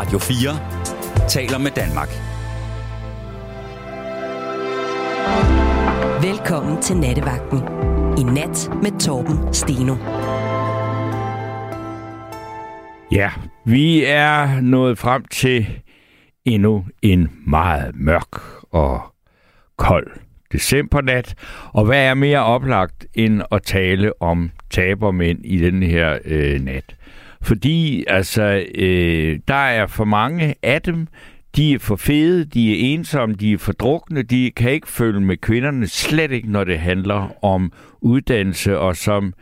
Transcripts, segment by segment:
Radio 4 taler med Danmark. Velkommen til Nattevagten. I nat med Torben Steno. Ja, vi er nået frem til endnu en meget mørk og kold decembernat. Og hvad er mere oplagt end at tale om tabermænd i den her øh, nat? Fordi altså, øh, der er for mange af dem, de er for fede, de er ensomme, de er for drukne, de kan ikke følge med kvinderne, slet ikke når det handler om uddannelse, og som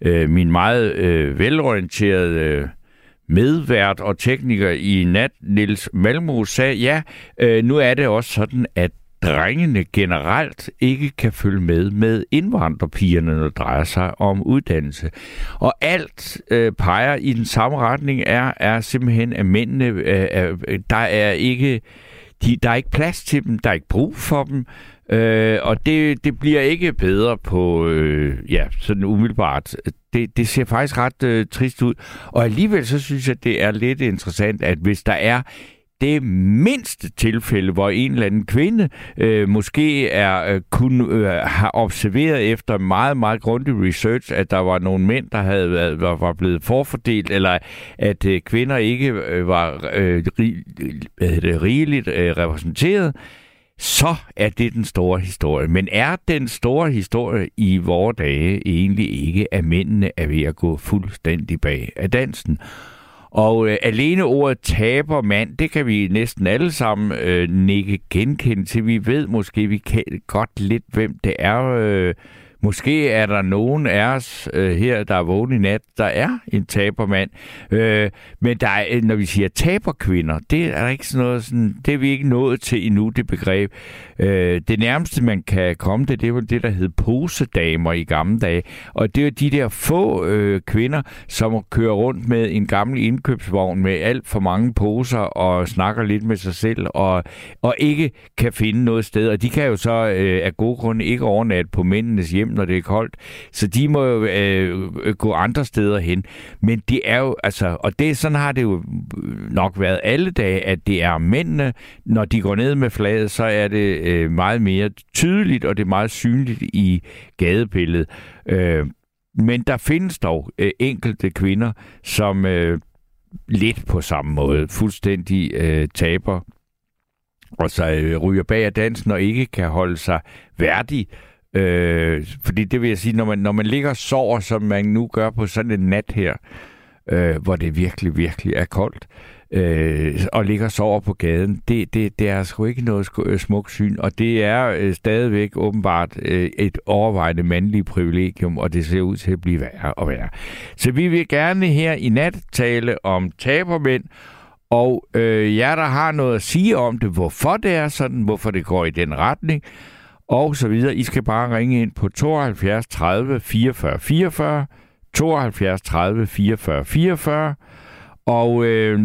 øh, min meget øh, velorienterede øh, medvært og tekniker i nat, Nils Malmo, sagde, ja, øh, nu er det også sådan, at drengene generelt ikke kan følge med med indvandrerpigerne, når det drejer sig om uddannelse. Og alt øh, peger i den samme retning er, er simpelthen, at mændene, øh, er, der er ikke de, der er ikke plads til dem, der er ikke brug for dem, øh, og det, det bliver ikke bedre på, øh, ja, sådan umiddelbart. Det, det ser faktisk ret øh, trist ud. Og alligevel så synes jeg, det er lidt interessant, at hvis der er det mindste tilfælde, hvor en eller anden kvinde øh, måske er øh, kun øh, har observeret efter meget, meget grundig research, at der var nogle mænd, der havde været, var, var blevet forfordelt, eller at øh, kvinder ikke øh, var øh, rig, det, rigeligt øh, repræsenteret, så er det den store historie. Men er den store historie i vore dage egentlig ikke, at mændene er ved at gå fuldstændig bag af dansen? Og øh, alene ordet taber mand, det kan vi næsten alle sammen øh, nikke genkende til. Vi ved måske, vi kan godt lidt, hvem det er. Øh, Måske er der nogen af os øh, her, der er vågen i nat, der er en tabermand. Øh, men der er, øh, når vi siger taberkvinder, det er ikke sådan noget, sådan, det er vi ikke nået til endnu, det begreb. Øh, det nærmeste, man kan komme det, det var det, der hed posedamer i gamle dage. Og det er de der få øh, kvinder, som kører rundt med en gammel indkøbsvogn med alt for mange poser og snakker lidt med sig selv og, og ikke kan finde noget sted. Og de kan jo så øh, af gode grunde ikke overnatte på mændenes hjem, når det er koldt. Så de må jo øh, gå andre steder hen. Men det er jo, altså, og det, sådan har det jo nok været alle dage, at det er mændene, når de går ned med flaget, så er det øh, meget mere tydeligt, og det er meget synligt i gadebilledet. Øh, men der findes dog øh, enkelte kvinder, som øh, lidt på samme måde fuldstændig øh, taber og så øh, ryger bag af dansen og ikke kan holde sig værdig Øh, fordi det vil jeg sige, når man, når man ligger og sover, som man nu gør på sådan en nat her, øh, hvor det virkelig, virkelig er koldt, øh, øh, og ligger og sover på gaden, det, det, det er sgu ikke noget øh, smukt syn, og det er øh, stadigvæk åbenbart øh, et overvejende mandligt privilegium, og det ser ud til at blive værre og værre. Så vi vil gerne her i nat tale om tabermænd, og øh, jer, der har noget at sige om det, hvorfor det er sådan, hvorfor det går i den retning, og så videre. I skal bare ringe ind på 72 30 44 44, 72 30 44 44, og øh,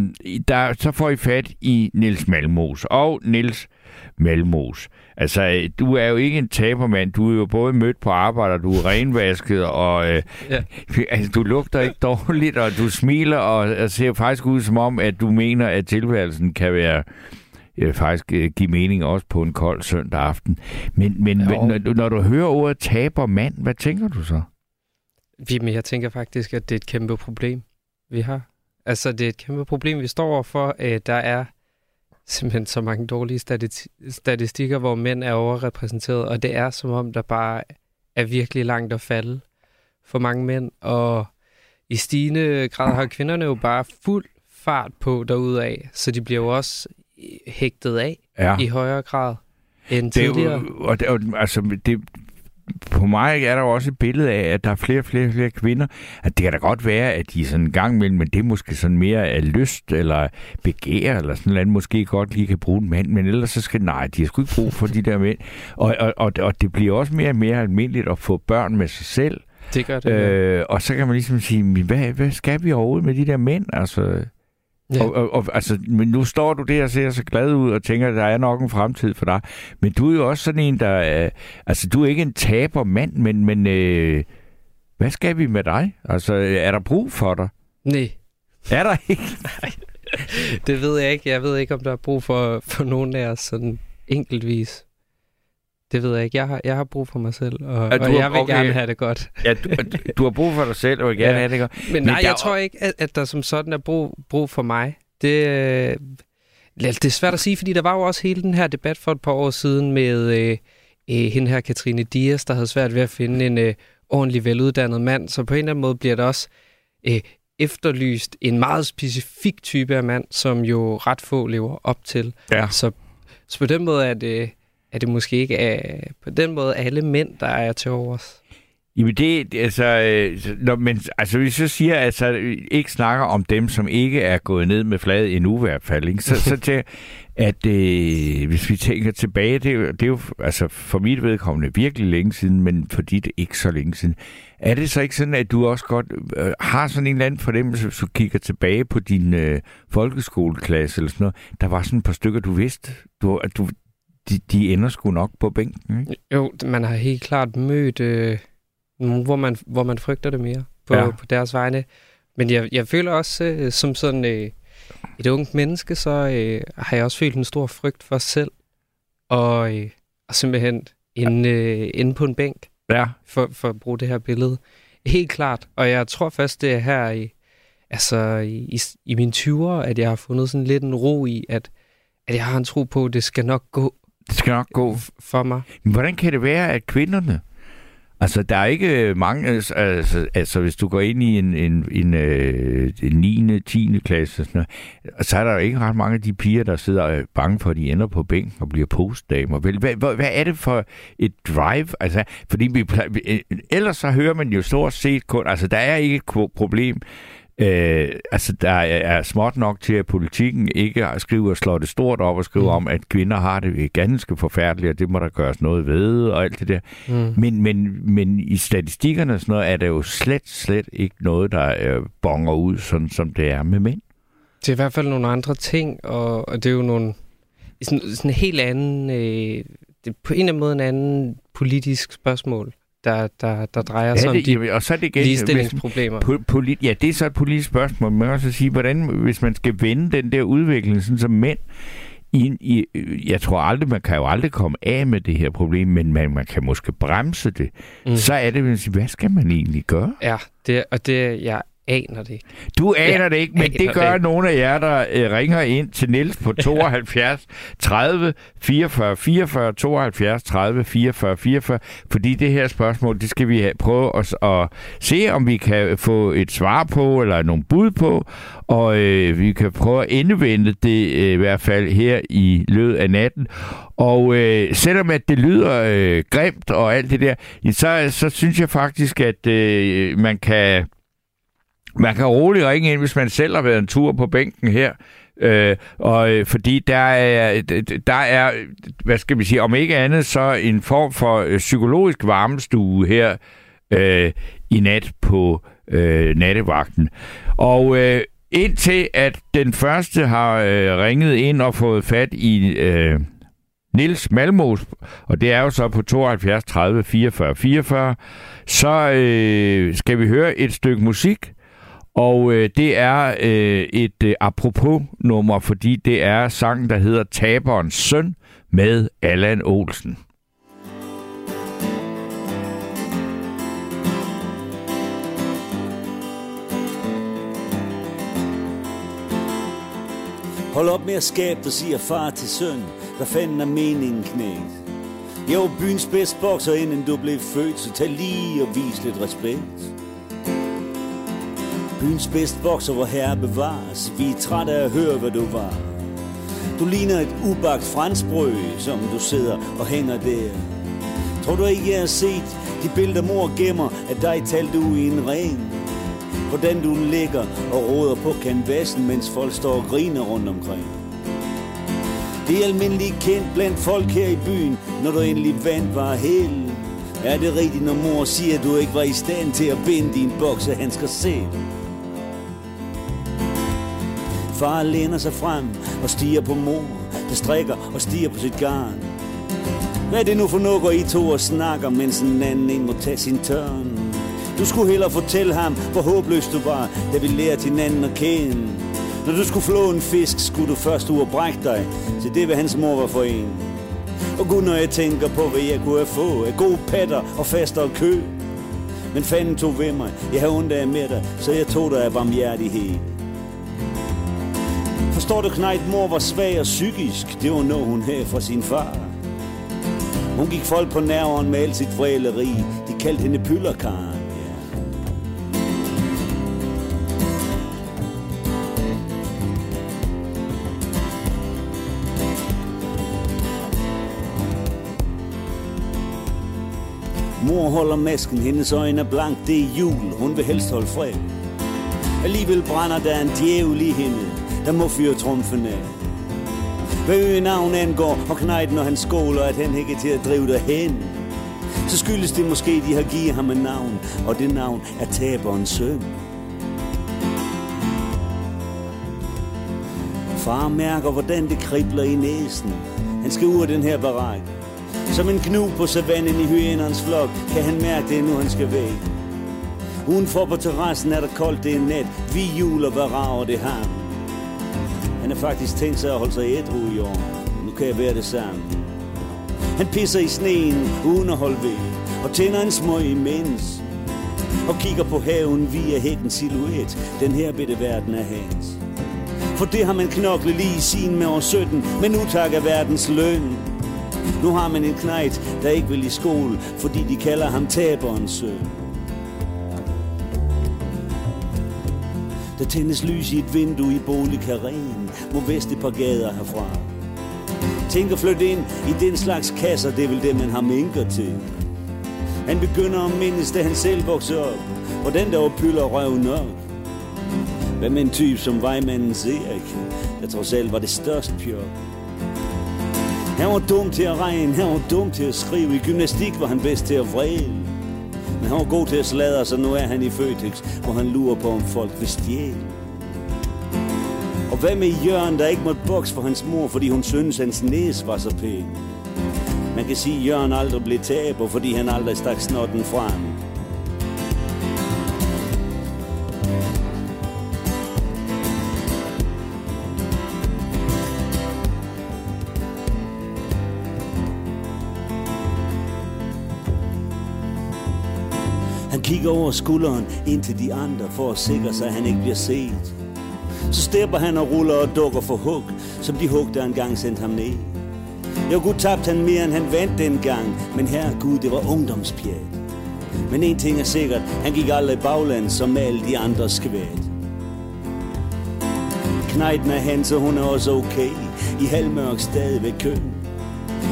der, så får I fat i Nils Malmos. Og Nils Malmos, altså du er jo ikke en tabermand, du er jo både mødt på arbejde, og du er renvasket, og øh, ja. altså, du lugter ikke dårligt, og du smiler, og, og ser faktisk ud som om, at du mener, at tilværelsen kan være øh, faktisk øh, give mening også på en kold søndag aften. Men, men når, når du hører ordet taber mand, hvad tænker du så? Jamen, jeg tænker faktisk, at det er et kæmpe problem, vi har. Altså, det er et kæmpe problem, vi står overfor. Øh, der er simpelthen så mange dårlige statistikker, hvor mænd er overrepræsenteret, og det er som om, der bare er virkelig langt at falde for mange mænd, og i stigende grad har kvinderne jo bare fuld fart på af, så de bliver jo også hægtet af ja. i højere grad end det tidligere. Jo, og det, og, altså, det, på mig er der jo også et billede af, at der er flere og flere, flere kvinder. At det kan da godt være, at de sådan en gang imellem, men det er måske sådan mere af lyst eller begær eller sådan noget, måske godt lige kan bruge en mand, men ellers så skal nej, de har sgu ikke brug for de der mænd. Og, og, og, og det bliver også mere og mere almindeligt at få børn med sig selv. Det gør det. Øh, og så kan man ligesom sige, hvad, hvad skal vi overhovedet med de der mænd? Altså, Ja. Og, og, og altså, men nu står du der og ser så glad ud og tænker, at der er nok en fremtid for dig. Men du er jo også sådan en, der... er... altså, du er ikke en taber mand, men, men øh, hvad skal vi med dig? Altså, er der brug for dig? Nej. Er der ikke? Nej. det ved jeg ikke. Jeg ved ikke, om der er brug for, for nogen af os sådan enkeltvis. Det ved jeg ikke. Jeg har, jeg har brug for mig selv, og, Ja, du og har- jeg vil okay. gerne have det godt. Ja, du, du har brug for dig selv, og vil gerne Ja. have det godt. Men, Men nej, der jeg tror ikke, at, at der som sådan er brug, brug for mig. Det, øh, det er svært at sige, fordi der var jo også hele den her debat for et par år siden med øh, øh, hende her Katrine Dias, der havde svært ved at finde en øh, ordentlig veluddannet mand. Så på en eller anden måde bliver der også øh, efterlyst en meget specifik type af mand, som jo ret få lever op til. Ja. Så, så på den måde er det, er det måske ikke er på den måde alle mænd, der er til overs. Jamen det, altså, øh, når, men altså hvis jeg siger, altså ikke snakker om dem, som ikke er gået ned med fladet endnu i hvert fald, ikke? så, så til, at øh, hvis vi tænker tilbage, det, er jo- det er jo altså for mit vedkommende virkelig længe siden, men for dit ikke så længe siden. Er det så ikke sådan, at du også godt øh, har sådan en eller anden fornemmelse, hvis du kigger tilbage på din øh, folkeskoleklasse eller sådan noget, der var sådan et par stykker, du vidste, du, at du, de, de ender sgu nok på bænken, ikke? Jo, man har helt klart mødt øh, nogen, hvor man, hvor man frygter det mere på, Ja. ja. på deres vegne. Men jeg, jeg føler også, øh, som sådan øh, et ungt menneske, så øh, har jeg også følt en stor frygt for os selv. Og, øh, og simpelthen inde, øh, inde på en bænk, Ja. for, for at bruge det her billede. Helt klart. Og jeg tror først, det er her i, altså i, i, i mine 20'ere, at jeg har fundet sådan lidt en ro i, at, at jeg har en tro på, at det skal nok gå Det skal nok gå for mig. Men hvordan kan det være, at kvinderne... Altså, der er ikke mange... Altså, altså, altså hvis du går ind i en, en, en, øh, en 9. 10. klasse, og sådan noget, så er der jo ikke ret mange af de piger, der sidder er bange for, at de ender på bænken og bliver postdamer. Hvad, hvad, hvad er det for et drive? Altså, fordi vi, øh, ellers så hører man jo stort set kun... Altså, der er ikke et problem. Øh, altså, der er, småt nok til, at politikken ikke skriver og slår det stort op og skriver Mm. om, at kvinder har det ganske forfærdeligt, og det må der gøres noget ved, og alt det der. Mm. Men, men, men i statistikkerne og sådan noget, er der jo slet, slet ikke noget, der øh, bonger ud, sådan som det er med mænd. Det er i hvert fald nogle andre ting, og, og det er jo nogle sådan, sådan en helt anden, øh, det er på en eller anden måde en anden politisk spørgsmål, der, der, der drejer sig Ja, om det, de jamen, og så er det igen, hvis, ligestillingsproblemer. po- polit, ja, det er så et politisk spørgsmål, men man kan også sige, hvordan, hvis man skal vende den der udvikling, sådan som mænd, i, i, jeg tror aldrig, man kan jo aldrig komme af med det her problem, men man, man kan måske bremse det. Mm. Så er det, man siger, hvad skal man egentlig gøre? Ja, det, og det, jeg aner det ikke. Du aner Ja, det ikke, men det gør det. nogle af jer, der øh, ringer ind til Niels på 72 30 44 44 72 30 44 44, fordi det her spørgsmål, det skal vi have, prøve at, at se, om vi kan få et svar på, eller nogle bud på, og øh, vi kan prøve at endevende det øh, i hvert fald her i løbet af natten. Og øh, selvom at det lyder øh, grimt og alt det der, så, så synes jeg faktisk, at øh, man kan man kan roligt ringe ind, hvis man selv har været en tur på bænken her. Øh, og øh, fordi der er, øh, der er, hvad skal vi sige, om ikke andet, så en form for øh, psykologisk varmestue her øh, i nat på øh, nattevagten. Og øh, indtil at den første har øh, ringet ind og fået fat i øh, Nils Malmos, og det er jo så på 72 30 44 44, så øh, skal vi høre et stykke musik, og øh, det er øh, et øh, apropos-nummer, fordi det er sangen, der hedder Taberens søn med Allan Olsen. Hold op med at skabe, dig, siger far til søn. Hvad fanden er meningen, knægt? Jeg var byens bedste bokser, inden du blev født, så tag lige og vis lidt respekt. Byens bedst vokser, hvor herre bevares. Vi er trætte af at høre, hvad du var. Du ligner et ubagt franskbrød, som du sidder og hænger der. Tror du ikke, jeg har set de billeder, mor gemmer af dig talte du i en ring? Hvordan du ligger og råder på kanvasen, mens folk står og griner rundt omkring. Det er almindeligt kendt blandt folk her i byen, når du endelig vandt var hel. Er det rigtigt, når mor siger, at du ikke var i stand til at binde din boksehandsker selv? Far læner sig frem og stiger på mor, der strikker og stiger på sit garn. Hvad er det nu for noget, går I to og snakker, mens en anden en må tage sin tørn? Du skulle hellere fortælle ham, hvor håbløs du var, da vi lærte hinanden at kende. Når du skulle flå en fisk, skulle du først ud og brække dig så det, hvad hans mor var for en. Og gud, når jeg tænker på, hvad jeg kunne have få af gode patter og faster og kø. Men fanden tog ved mig, jeg havde ondt af med dig, så jeg tog dig af barmhjertighed. Forstår du, Knejt, mor var svag og psykisk, det var noget, hun havde fra sin far. Hun gik folk på nerven med alt sit vræleri, de kaldte hende pyllerkaren. Mor holder masken, hendes øjne er blank, det er jul, hun vil helst holde fred. Alligevel brænder der en djævel i hende, der må fyre trumfen af. Hvad øge navn angår, og knejt, når han skåler, at han ikke er til at drive derhen. Så skyldes det måske, de har givet ham et navn, og det navn er taberens søn. Far mærker, hvordan det kribler i næsen. Han skal ud af den her barak. Som en knu på savannen i hyenernes flok, kan han mærke det, nu han skal væk. Udenfor på terrassen er der koldt, det en nat. Vi juler, hvad rager det ham? Han er faktisk tænkt sig at holde sig ædru i år. Nu kan jeg være det samme. Han pisser i sneen uden at holde ved, og tænder en smøg imens. Og kigger på haven via hækkens silhuet. Den her bitte verden er hans. For det har man knoklet lige i sin med år 17, men nu takker verdens løn. Nu har man en knejt, der ikke vil i skole, fordi de kalder ham taberens søn. Der tændes lys i et vindue i boligkaren, må vest et par gader herfra. Tænk at flytte ind i den slags kasser, det er vel det, man har minker til. Han begynder at mindes, da han selv voksede op, hvordan der var pyller røv nok. Hvad med en type som vejmandens Erik, der trods alt var det største pjok. Han var dum til at regne, han var dum til at skrive. I gymnastik var han bedst til at vrede. Men han var god til at sladre, så nu er han i Føtex, hvor han lurer på, om folk vil stjæle. Og hvad med Jørgen, der ikke måtte bokse for hans mor, fordi hun synes, hans næse var så pæn? Man kan sige, at Jørgen aldrig blev taber, fordi han aldrig stak snotten frem. Kigger over skulderen ind til de andre for at sikre sig, at han ikke bliver set. Så stepper han og ruller og dukker for hug, som de hug, der engang sendte ham ned. Jo, gud tabte han mere, end han vandt dengang, men her Gud, det var ungdomspjat. Men en ting er sikkert, han gik aldrig i bagland som alle de andre skvæt. Knejten er han, så hun er også okay. I halvmørk stadig ved køen.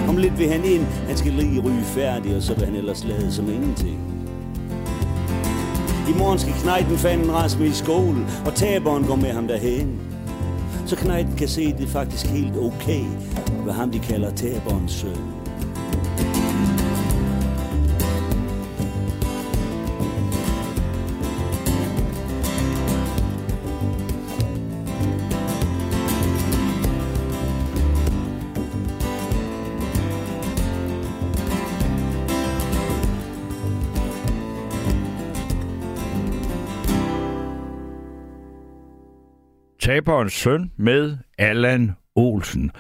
Om lidt vil han ind, han skal lige ryge færdig, og så vil han ellers lade som ingenting. I morgen skal knejten fanden rasme i skole, og taberen går med ham derhen. Så knejten kan se, det er faktisk helt okay, hvad ham de kalder taberens søn. Taberens søn med Allan Olsen.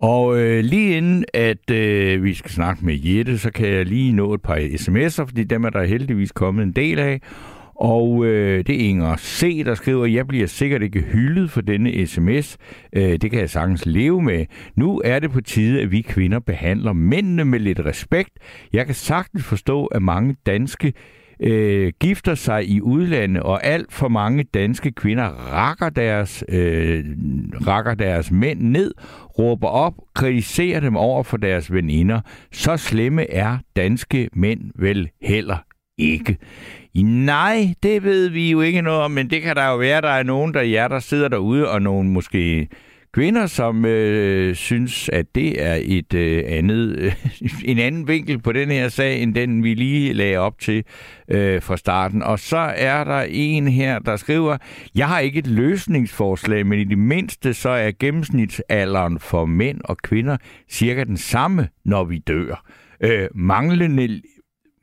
Og øh, lige inden, at øh, vi skal snakke med Jette, så kan jeg lige nå et par sms'er, fordi dem er der heldigvis kommet en del af. Og øh, det er Inger C., der skriver, jeg bliver sikkert ikke hyldet for denne sms. Øh, det kan jeg sagtens leve med. Nu er det på tide, at vi kvinder behandler mændene med lidt respekt. Jeg kan sagtens forstå, at mange danske øh, Øh, gifter sig i udlandet, og alt for mange danske kvinder rakker deres, øh, rakker deres mænd ned, råber op, kritiserer dem over for deres veninder. Så slemme er danske mænd vel heller ikke. Nej, det ved vi jo ikke noget om, men det kan der jo være, der er nogen, der jer, der sidder derude, og nogen måske kvinder, som øh, synes, at det er et øh, andet, øh, en anden vinkel på den her sag, end den vi lige lagde op til øh, fra starten. Og så er der en her, der skriver, jeg har ikke et løsningsforslag, men i det mindste så er gennemsnitsalderen for mænd og kvinder cirka den samme, når vi dør. Øh, manglende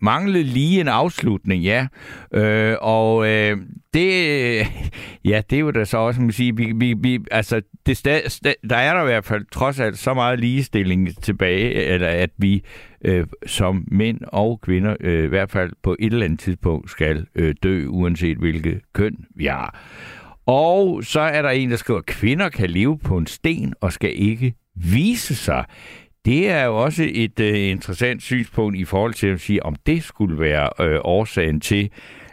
manglede lige en afslutning, ja. Øh, og øh, det, ja, det er jo da så også, man sige, vi, vi, vi, altså, det sta, sta, der er der i hvert fald trods alt så meget ligestilling tilbage, eller at vi øh, som mænd og kvinder øh, i hvert fald på et eller andet tidspunkt skal øh, dø, uanset hvilket køn vi har. Og så er der en, der skriver, at kvinder kan leve på en sten og skal ikke vise sig. Det er jo også et øh, interessant synspunkt i forhold til at sige, om det skulle være øh, årsagen til,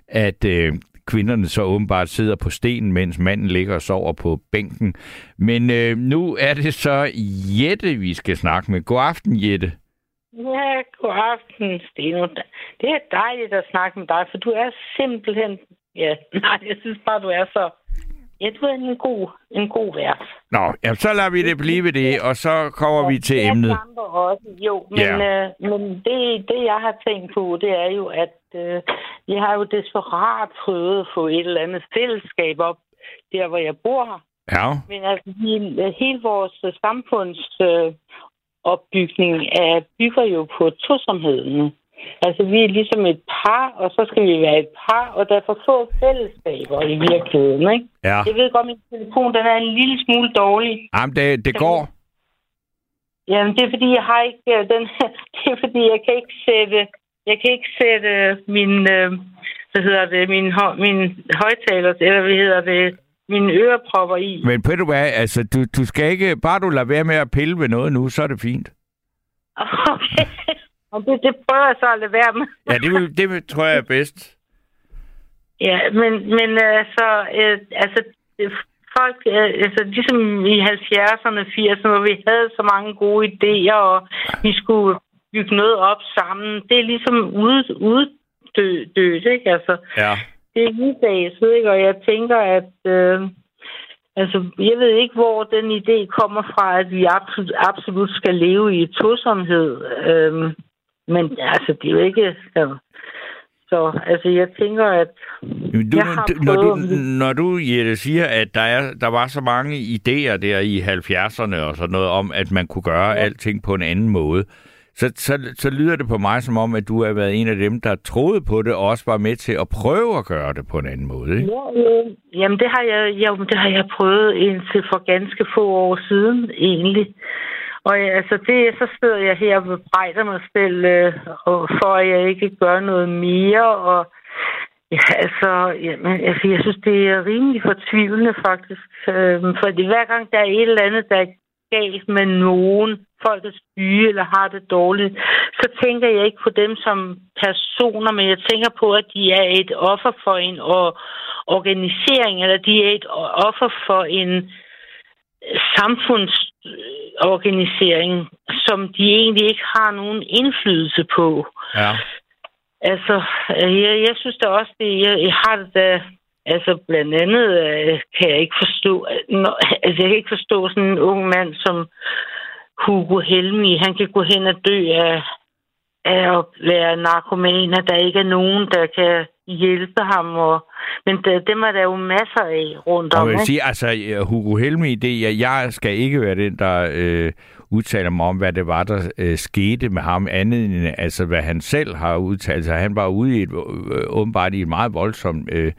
at øh, kvinderne så åbenbart sidder på stenen, mens manden ligger og sover på bænken. Men øh, nu er det så Jette, vi skal snakke med. God aften, Jette. Ja, god aften, Steno. Det er dejligt at snakke med dig, for du er simpelthen... Ja, nej, jeg synes bare, du er så du er en god, en god vært. Nå, jamen, så lader vi det blive ved det, og så kommer ja, vi til emnet. Også. Jo, men, ja. øh, men det, det, jeg har tænkt på, det er jo, at øh, jeg har jo desperat prøvet at få et eller andet fællesskab op, der hvor jeg bor. Ja. Men altså, hele, hele vores samfunds øh, opbygning er, bygger jo på tosomheden. Altså, vi er ligesom et par, og så skal vi være et par, og derfor få fællesskaber i virkeligheden, ikke? Ja. Jeg ved godt, at min telefon den er en lille smule dårlig. Jamen, det, det går. Jamen, det er fordi, jeg har ikke øh, den... det er fordi, jeg kan ikke sætte... Jeg kan ikke sætte min... Øh, hvad hedder det? Min, min højtaler, eller hvad hedder det? Mine ørepropper i. Men ved du hvad, altså, du, du skal ikke... Bare du lader være med at pille ved noget nu, så er det fint. Okay. Og det, det prøver jeg så at lade være med. ja, det, vil, det tror jeg er bedst. Ja, men, men altså, øh, altså folk, øh, altså ligesom i 70'erne, 80'erne, hvor vi havde så mange gode idéer, og vi skulle bygge noget op sammen, det er ligesom uddødt, ikke? Altså, ja. Det er uddaget, ikke? Og jeg tænker, at... Øh, Altså, jeg ved ikke, hvor den idé kommer fra, at vi absolut, absolut skal leve i tosomhed. Øhm, men altså, det er jo ikke... Så, så altså, jeg tænker, at du, jeg har prøvet... Når du, når du Jette, siger, at der, er, der var så mange idéer der i 70'erne og sådan noget om, at man kunne gøre ja. alting på en anden måde, så, så, så lyder det på mig som om, at du har været en af dem, der troede på det, og også var med til at prøve at gøre det på en anden måde, ikke? Ja, ja. Jamen, det har jeg, ja, det har jeg prøvet indtil for ganske få år siden, egentlig. Og ja, altså, det, så sidder jeg her og bebrejder mig selv, øh, og for at jeg ikke gør noget mere. Og ja, altså, jamen, altså, jeg synes, det er rimelig fortvivlende faktisk. Øh, fordi hver gang der er et eller andet, der er galt med nogen, folk er syge eller har det dårligt, så tænker jeg ikke på dem som personer, men jeg tænker på, at de er et offer for en organisering, eller de er et offer for en samfundsorganisering, som de egentlig ikke har nogen indflydelse på. Ja. Altså, jeg, jeg synes da også, det, jeg, jeg har det da, altså blandt andet øh, kan jeg ikke forstå, når, altså jeg kan ikke forstå sådan en ung mand som Hugo Helmi, han kan gå hen og dø af, af at være narkoman, at der ikke er nogen, der kan hjælpe ham. Og, men det, dem er der jo masser af rundt om. Og jeg vil sige, altså Hugo Helmi, det, jeg, jeg skal ikke være den, der øh, udtaler mig om, hvad det var, der øh, skete med ham, andet end altså, hvad han selv har udtalt sig. Han var ude i et, øh, åbenbart i et meget voldsomt øh,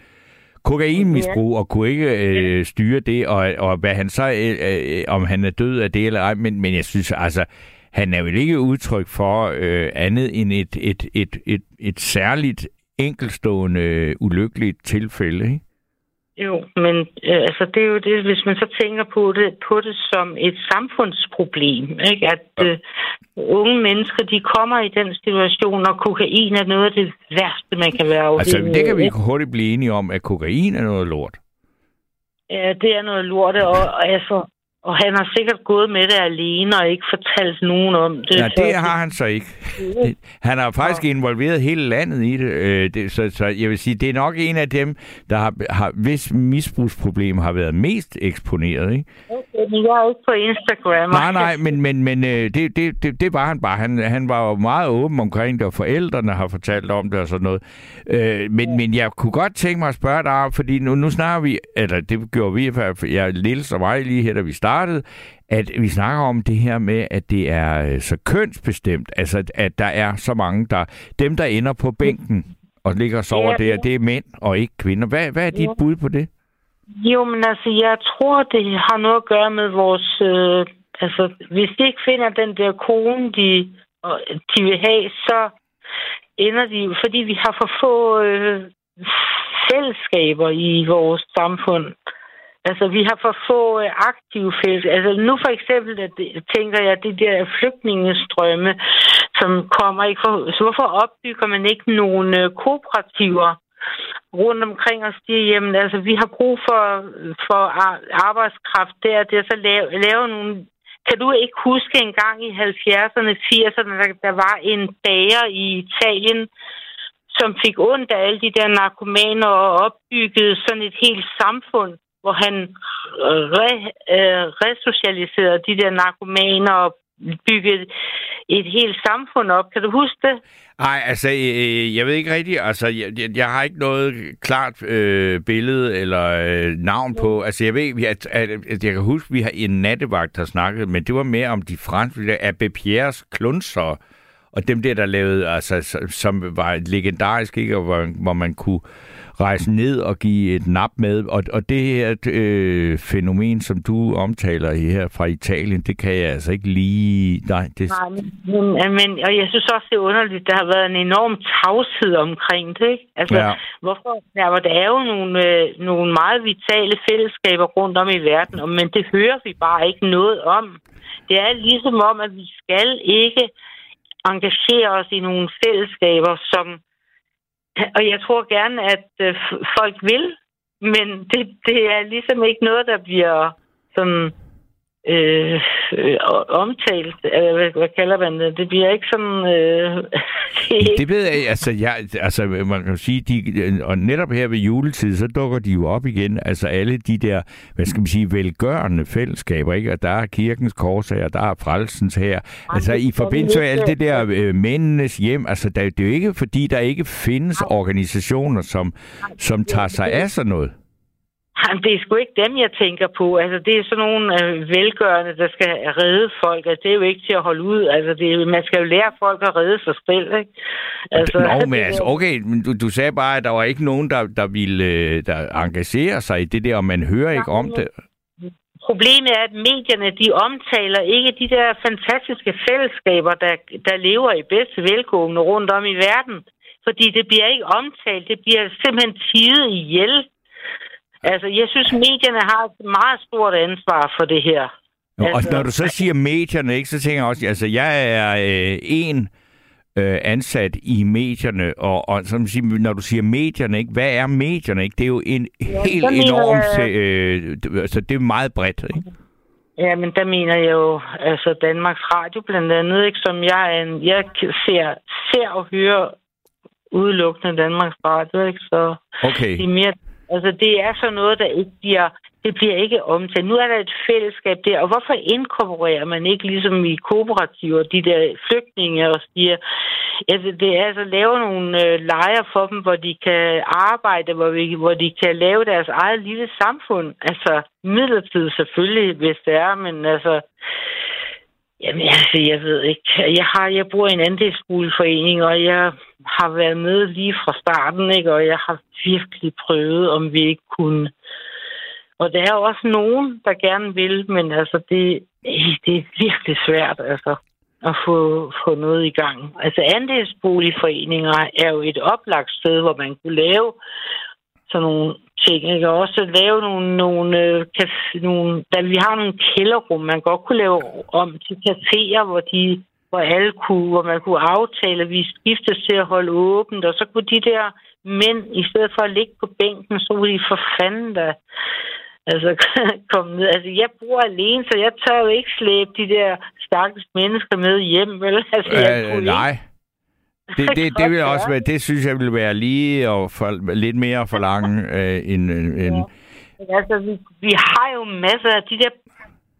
kokainmisbrug, og kunne ikke øh, styre det, og, og hvad han så, øh, øh, om han er død af det eller ej, men, men jeg synes altså, han er vel ikke udtryk for øh, andet end et, et, et, et, et særligt enkelstående ulykkeligt tilfælde, ikke? Jo, men øh, altså det er jo det, hvis man så tænker på det, på det som et samfundsproblem, ikke? at øh, unge mennesker, de kommer i den situation, og kokain er noget af det værste, man kan være afhængig Altså det kan vi hurtigt blive enige om, at kokain er noget lort. Ja, det er noget lort, og, og altså, og han har sikkert gået med det alene og ikke fortalt nogen om det. Ja, det har han så ikke. Han har faktisk involveret hele landet i det. Øh, det så, så jeg vil sige, det er nok en af dem, der har, har hvis misbrugsproblem har været mest eksponeret. Ikke? Okay. Men jeg er ikke på Instagram. Nej, nej, men, men, men øh, det, det, det, det var han bare. Han, han var jo meget åben omkring det, og forældrene har fortalt om det og sådan noget. Øh, men, men jeg kunne godt tænke mig at spørge dig, fordi nu, nu snakker vi, eller det gjorde vi, jeg, Lille og mig lige her, da vi startede, at vi snakker om det her med, at det er øh, så kønsbestemt, altså at der er så mange, der dem, der ender på bænken og ligger og sover Ja, der, det er mænd og ikke kvinder. Hvad, hvad er dit Ja. bud på det? Jo, men altså, jeg tror, det har noget at gøre med vores... Øh, altså, hvis de ikke finder den der kone, de, de vil have, så ender de jo... Fordi vi har for få øh, fællesskaber i vores samfund. Altså, vi har for få øh, aktive fællesskaber. Altså, nu for eksempel, at det, tænker jeg, det der flygtningestrømme, som kommer ikke for, Så hvorfor opbygger man ikke nogle øh, kooperativer rundt omkring og siger, jamen altså, vi har brug for, for arbejdskraft der, der så lave, lave nogle... Kan du ikke huske en gang i 70'erne, 80'erne, der, der var en bager i Italien, som fik ondt af alle de der narkomaner og opbyggede sådan et helt samfund, hvor han øh, re, øh, resocialiserede de der narkomaner og byggede et helt samfund op. Kan du huske det? Nej, altså, øh, jeg ved ikke rigtigt. Altså, jeg, jeg- har ikke noget klart øh, billede eller øh, navn på. Altså, jeg ved, at, at, at jeg kan huske, at vi har en nattevagt, der snakkede, men det var mere om de franske, der Abbé Pierres klunser, og dem der, der lavede, altså, som- som var legendarisk, ikke? Og hvor, hvor man kunne rejse ned og give et nap med. Og, og det her øh, fænomen, som du omtaler her fra Italien, det kan jeg altså ikke lige... Nej, det, Nej, men, men, og jeg synes også, det er underligt, der har været en enorm tavshed omkring det, ikke? Altså, Ja. hvorfor? Ja, hvor der er jo nogle, øh, nogle meget vitale fællesskaber rundt om i verden, og- men det hører vi bare ikke noget om. Det er ligesom om, at vi skal ikke engagere os i nogle fællesskaber, som... Og jeg tror gerne, at øh, folk vil, men det, det er ligesom ikke noget, der bliver sådan øh, øh, omtalt. Eller hvad, hvad kalder man det? Det bliver ikke sådan... Øh, det Det ved jeg, altså, jeg, altså man kan sige, de, og netop her ved juletid, så dukker de jo op igen, altså alle de der, hvad skal man sige, velgørende fællesskaber, ikke? Og der er kirkens korsager, der er frelsens her. Altså i forbindelse med alt det der øh, mændenes hjem, altså der, det er jo ikke fordi, der ikke findes organisationer, som, som tager sig af sådan noget. Jamen, det er sgu ikke dem, jeg tænker på. Altså, det er sådan nogle øh, velgørende, der skal redde folk. Altså, det er jo ikke til at holde ud. Altså, det er, man skal jo lære folk at redde sig selv, ikke? Altså, Nå, men det altså, okay, men du, du sagde bare, at der var ikke nogen, der, der ville øh, der engagere sig i det der, og man hører ikke om det. Problemet er, at medierne, de omtaler ikke de der fantastiske fællesskaber, der, der lever i bedste velgående rundt om i verden. Fordi det bliver ikke omtalt. Det bliver simpelthen tidet ihjel. Altså, jeg synes, medierne har et meget stort ansvar for det her. Nå, og Altså- når du så siger medierne, ikke, så tænker jeg også, altså jeg er øh, en øh, ansat i medierne, og, og som siger, når du siger medierne, ikke, hvad er medierne? Ikke? Det er jo en helt så mener enormt, jeg- øh, det- altså det er meget bredt. Ikke? Ja, men der mener jeg jo, altså Danmarks Radio blandt andet, ikke, som jeg er en, jeg ser, ser og hører udelukkende Danmarks Radio, ikke, så Okay. det er mere, altså det er så noget, der ikke bliver, det bliver ikke omtalt. Nu er der et fællesskab der, og hvorfor inkorporerer man ikke ligesom i kooperativer, de der flygtninge og siger, altså det er altså lave nogle øh, lejre for dem, hvor de kan arbejde, hvor, vi, hvor de kan lave deres eget lille samfund. Altså midlertidigt selvfølgelig, hvis det er, men altså, Jamen, altså, jeg ved ikke. Jeg, har, jeg bor i en andelsboligforening, og jeg har været med lige fra starten, ikke? og jeg har virkelig prøvet, om vi ikke kunne. Og der er jo også nogen, der gerne vil, men altså, det, det er virkelig svært altså, at få, få noget i gang. Altså, andelsboligforeninger er jo et oplagt sted, hvor man kunne lave sådan nogle ting. Ikke? Og også lave nogle, nogle, øh, caf- nogle der, vi har nogle kælderrum, man godt kunne lave om til caféer, hvor de hvor alle kunne, hvor man kunne aftale, at vi skiftes til at holde åbent, og så kunne de der mænd, i stedet for at ligge på bænken, så kunne de for fanden da altså, komme ned. Altså, jeg bor alene, så jeg tør jo ikke slæbe de der stakkels mennesker med hjem, vel? Altså, jeg Øh, kunne nej. Det, det, det vil også være, det synes jeg vil være lige og for, lidt mere forlange øh, end, end Ja. Altså, vi, vi har jo masser af de der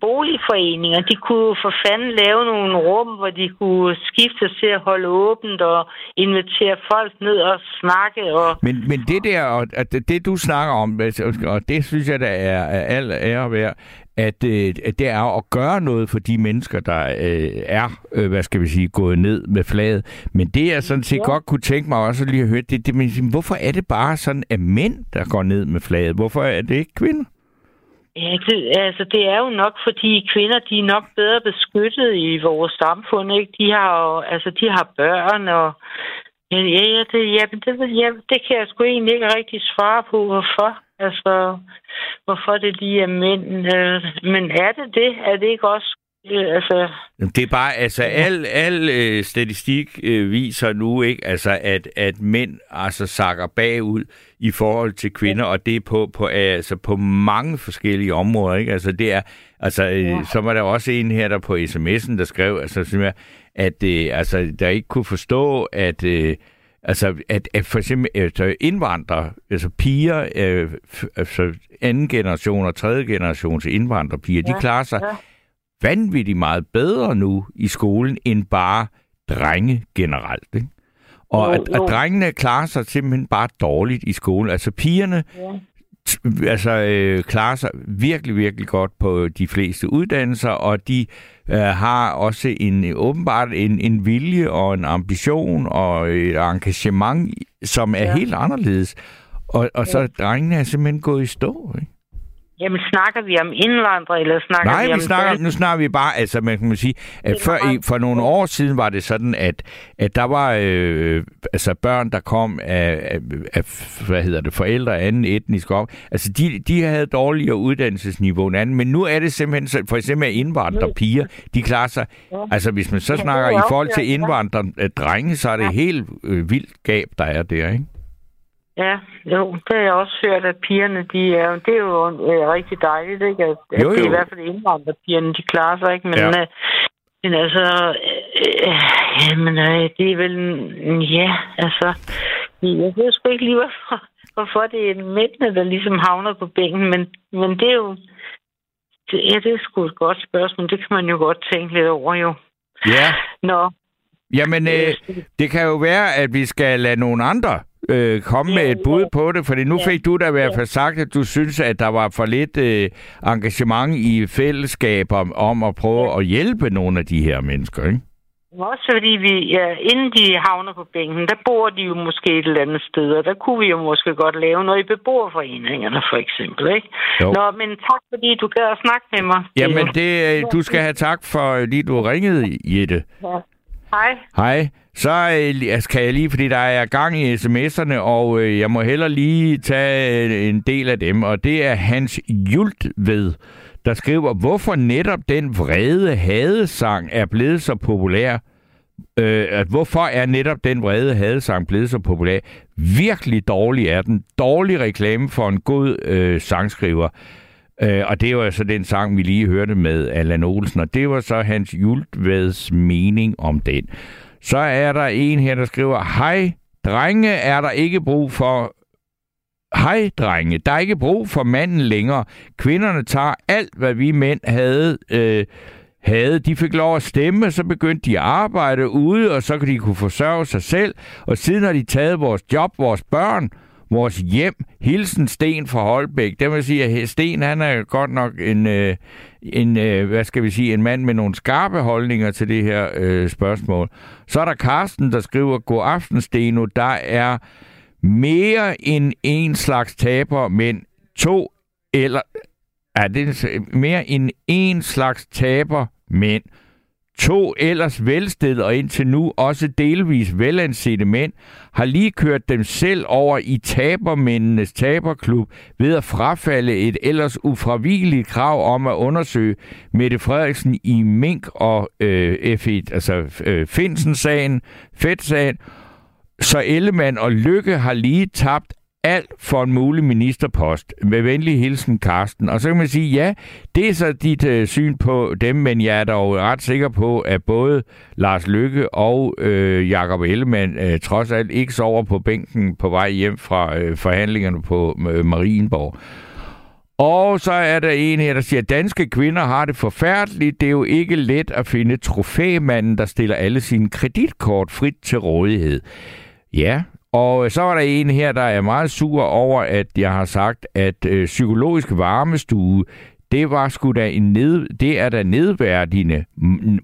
boligforeninger, de kunne for fanden lave nogle rum, hvor de kunne skifte til at holde åbent og invitere folk ned og snakke. Og... Men, men det der, og det, det du snakker om, altså, og det synes jeg, der er, er al ære værd, at, øh, at det er at gøre noget for de mennesker, der øh, er, øh, hvad skal vi sige, gået ned med flaget. Men det jeg sådan set ja. godt kunne tænke mig også lige at høre, det, det men, hvorfor er det bare sådan, at mænd, der går ned med flaget? Hvorfor er det ikke kvinder? Ja, det, altså det er jo nok, fordi kvinder, de er nok bedre beskyttet i vores samfund, ikke? De har jo, altså de har børn, og ja, ja, det, ja, det, ja, det kan jeg sgu egentlig ikke rigtig svare på, hvorfor. Altså, hvorfor det lige er mænd. Øh, men er det det? Er det ikke også Øh, altså... Det er bare, altså, al, al øh, statistik øh, viser nu, ikke, altså, at, at mænd altså sakker bagud i forhold til kvinder, og det er på, på, altså, på mange forskellige områder, ikke? Altså, det er, altså, øh, ja. så var der også en her, der på sms'en, der skrev, altså, jeg, at øh, altså, der ikke kunne forstå, at øh, Altså, at, at for eksempel altså indvandrere, altså piger, øh, altså anden generation og tredje generations indvandrerpiger, ja, de klarer sig ja vanvittigt meget bedre nu i skolen, end bare drenge generelt. Ikke? Og jo, at, at drengene klarer sig simpelthen bare dårligt i skolen. Altså pigerne ja. Altså, øh, klarer sig virkelig, virkelig godt på de fleste uddannelser, og de øh, har også en åbenbart en, en vilje og en ambition og et engagement, som er ja. helt anderledes. Og, og så drengene er simpelthen gået i stå. Ikke? Jamen, snakker vi om indvandrere, eller snakker Nej, vi om... Nej, snakker, nu snakker vi bare, altså man kan sige, at før, for nogle år siden var det sådan, at, at der var øh, altså børn, der kom af, af, af, hvad hedder det, forældre af anden etnisk op. Altså, de, de havde dårligere uddannelsesniveau end anden, men nu er det simpelthen, for eksempel at indvandrere piger, de klarer sig, ja. altså hvis man så snakker i forhold til indvandrere drenge, så er det helt øh, vildt gab, der er der, ikke? Ja, jo, det har jeg også hørt, at pigerne, de er, det er jo øh, rigtig dejligt, ikke? At, jo, jo. at det er i hvert fald indvandrerpigerne, de klarer sig, ikke? Men, ja. øh, men altså, øh, jamen, øh, det er vel, ja, altså, jeg ved sgu ikke lige, hvorfor, hvorfor det er mændene, der ligesom havner på bænken, men, men det er jo, det, ja, det er sgu et godt spørgsmål, det kan man jo godt tænke lidt over, jo. Ja. Nå. Jamen, øh, det kan jo være, at vi skal lade nogle andre øh, komme med et bud på det? Fordi nu fik du da i hvert fald sagt, at du synes, at der var for lidt øh, engagement i fællesskaber om at prøve at hjælpe nogle af de her mennesker, ikke? Også fordi vi, ja, inden de havner på bænken, der bor de jo måske et eller andet sted, og der kunne vi jo måske godt lave noget i beboerforeningerne, for eksempel, ikke? Jo. Nå, men tak fordi du gad at snakke med mig. Jamen, det, øh, du skal have tak for, lige du ringede, Jette. Ja. Hej. Hej. Så øh, altså, kan jeg lige, fordi der er gang i sms'erne, og øh, jeg må heller lige tage øh, en del af dem, og det er Hans Jultved, der skriver, hvorfor netop den vrede hadesang er blevet så populær. Øh, at hvorfor er netop den vrede hadesang blevet så populær? Virkelig dårlig er den. Dårlig reklame for en god øh, sangskriver. Øh, og det var så den sang, vi lige hørte med Allan Olsen, og det var så Hans Jultveds mening om den. Så er der en her, der skriver, Hej, drenge, er der ikke brug for... Hej, drenge, der er ikke brug for manden længere. Kvinderne tager alt, hvad vi mænd havde... Øh, havde. De fik lov at stemme, så begyndte de at arbejde ude, og så kunne de kunne forsørge sig selv. Og siden har de taget vores job, vores børn, vores hjem. Hilsen Sten fra Holbæk. Det vil sige, at Sten han er godt nok en, øh, en øh, hvad skal vi sige, en mand med nogle skarpe holdninger til det her øh, spørgsmål. Så er der Karsten, der skriver, God aften, Steno. Der er mere end en slags taber, men to eller er det mere end en slags taber, men To ellers velsted og indtil nu også delvis velansete mænd har lige kørt dem selv over i tabermændenes taberklub ved at frafalde et ellers ufravigeligt krav om at undersøge Mette Frederiksen i Mink og øh, F1, altså øh, Finsen-sagen, Fedt-sagen, så Ellemann og Lykke har lige tabt alt for en mulig ministerpost. Med venlig hilsen, Karsten. Og så kan man sige, ja, det er så dit øh, syn på dem, men jeg er dog ret sikker på, at både Lars Lykke og øh, Jakob Ellemann øh, trods alt ikke sover på bænken på vej hjem fra øh, forhandlingerne på øh, Marienborg. Og så er der en her, der siger, at danske kvinder har det forfærdeligt. Det er jo ikke let at finde trofæmanden, der stiller alle sine kreditkort frit til rådighed. Ja, og øh, så var der en her, der er meget sur over, at jeg har sagt, at øh, psykologisk varmestue, det var sgu da en ned, det er da nedværdigende.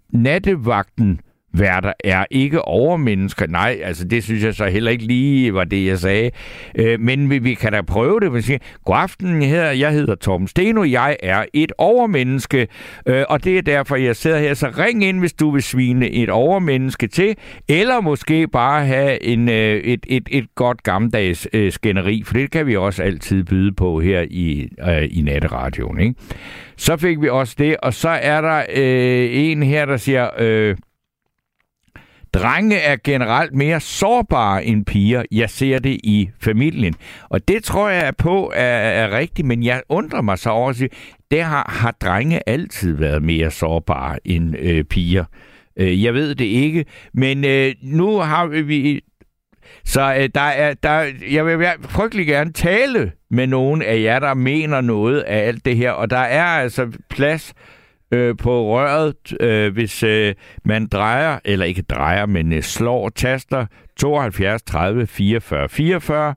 Nattevagten værter er ikke overmennesker. Nej, altså det synes jeg så heller ikke lige var det, jeg sagde. Øh, men vi, vi kan da prøve det. Man siger, God aften, her, jeg hedder Torben Steno, jeg er et overmenneske, øh, og det er derfor, jeg sidder her. Så ring ind, hvis du vil svine et overmenneske til, eller måske bare have en, øh, et, et, et godt gammeldags øh, skænderi, for det kan vi også altid byde på her i, øh, i natteradioen. Ikke? Så fik vi også det, og så er der øh, en her, der siger... Øh, Drenge er generelt mere sårbare end piger. Jeg ser det i familien. Og det tror jeg på er, er rigtigt, men jeg undrer mig så over, at det har, har drenge altid været mere sårbare end øh, piger. Øh, jeg ved det ikke, men øh, nu har vi... Så øh, der er, der, jeg vil frygtelig gerne tale med nogen af jer, der mener noget af alt det her, og der er altså plads øh, på røret, øh, hvis øh, man drejer, eller ikke drejer, men øh, slår taster 72 30 44 44.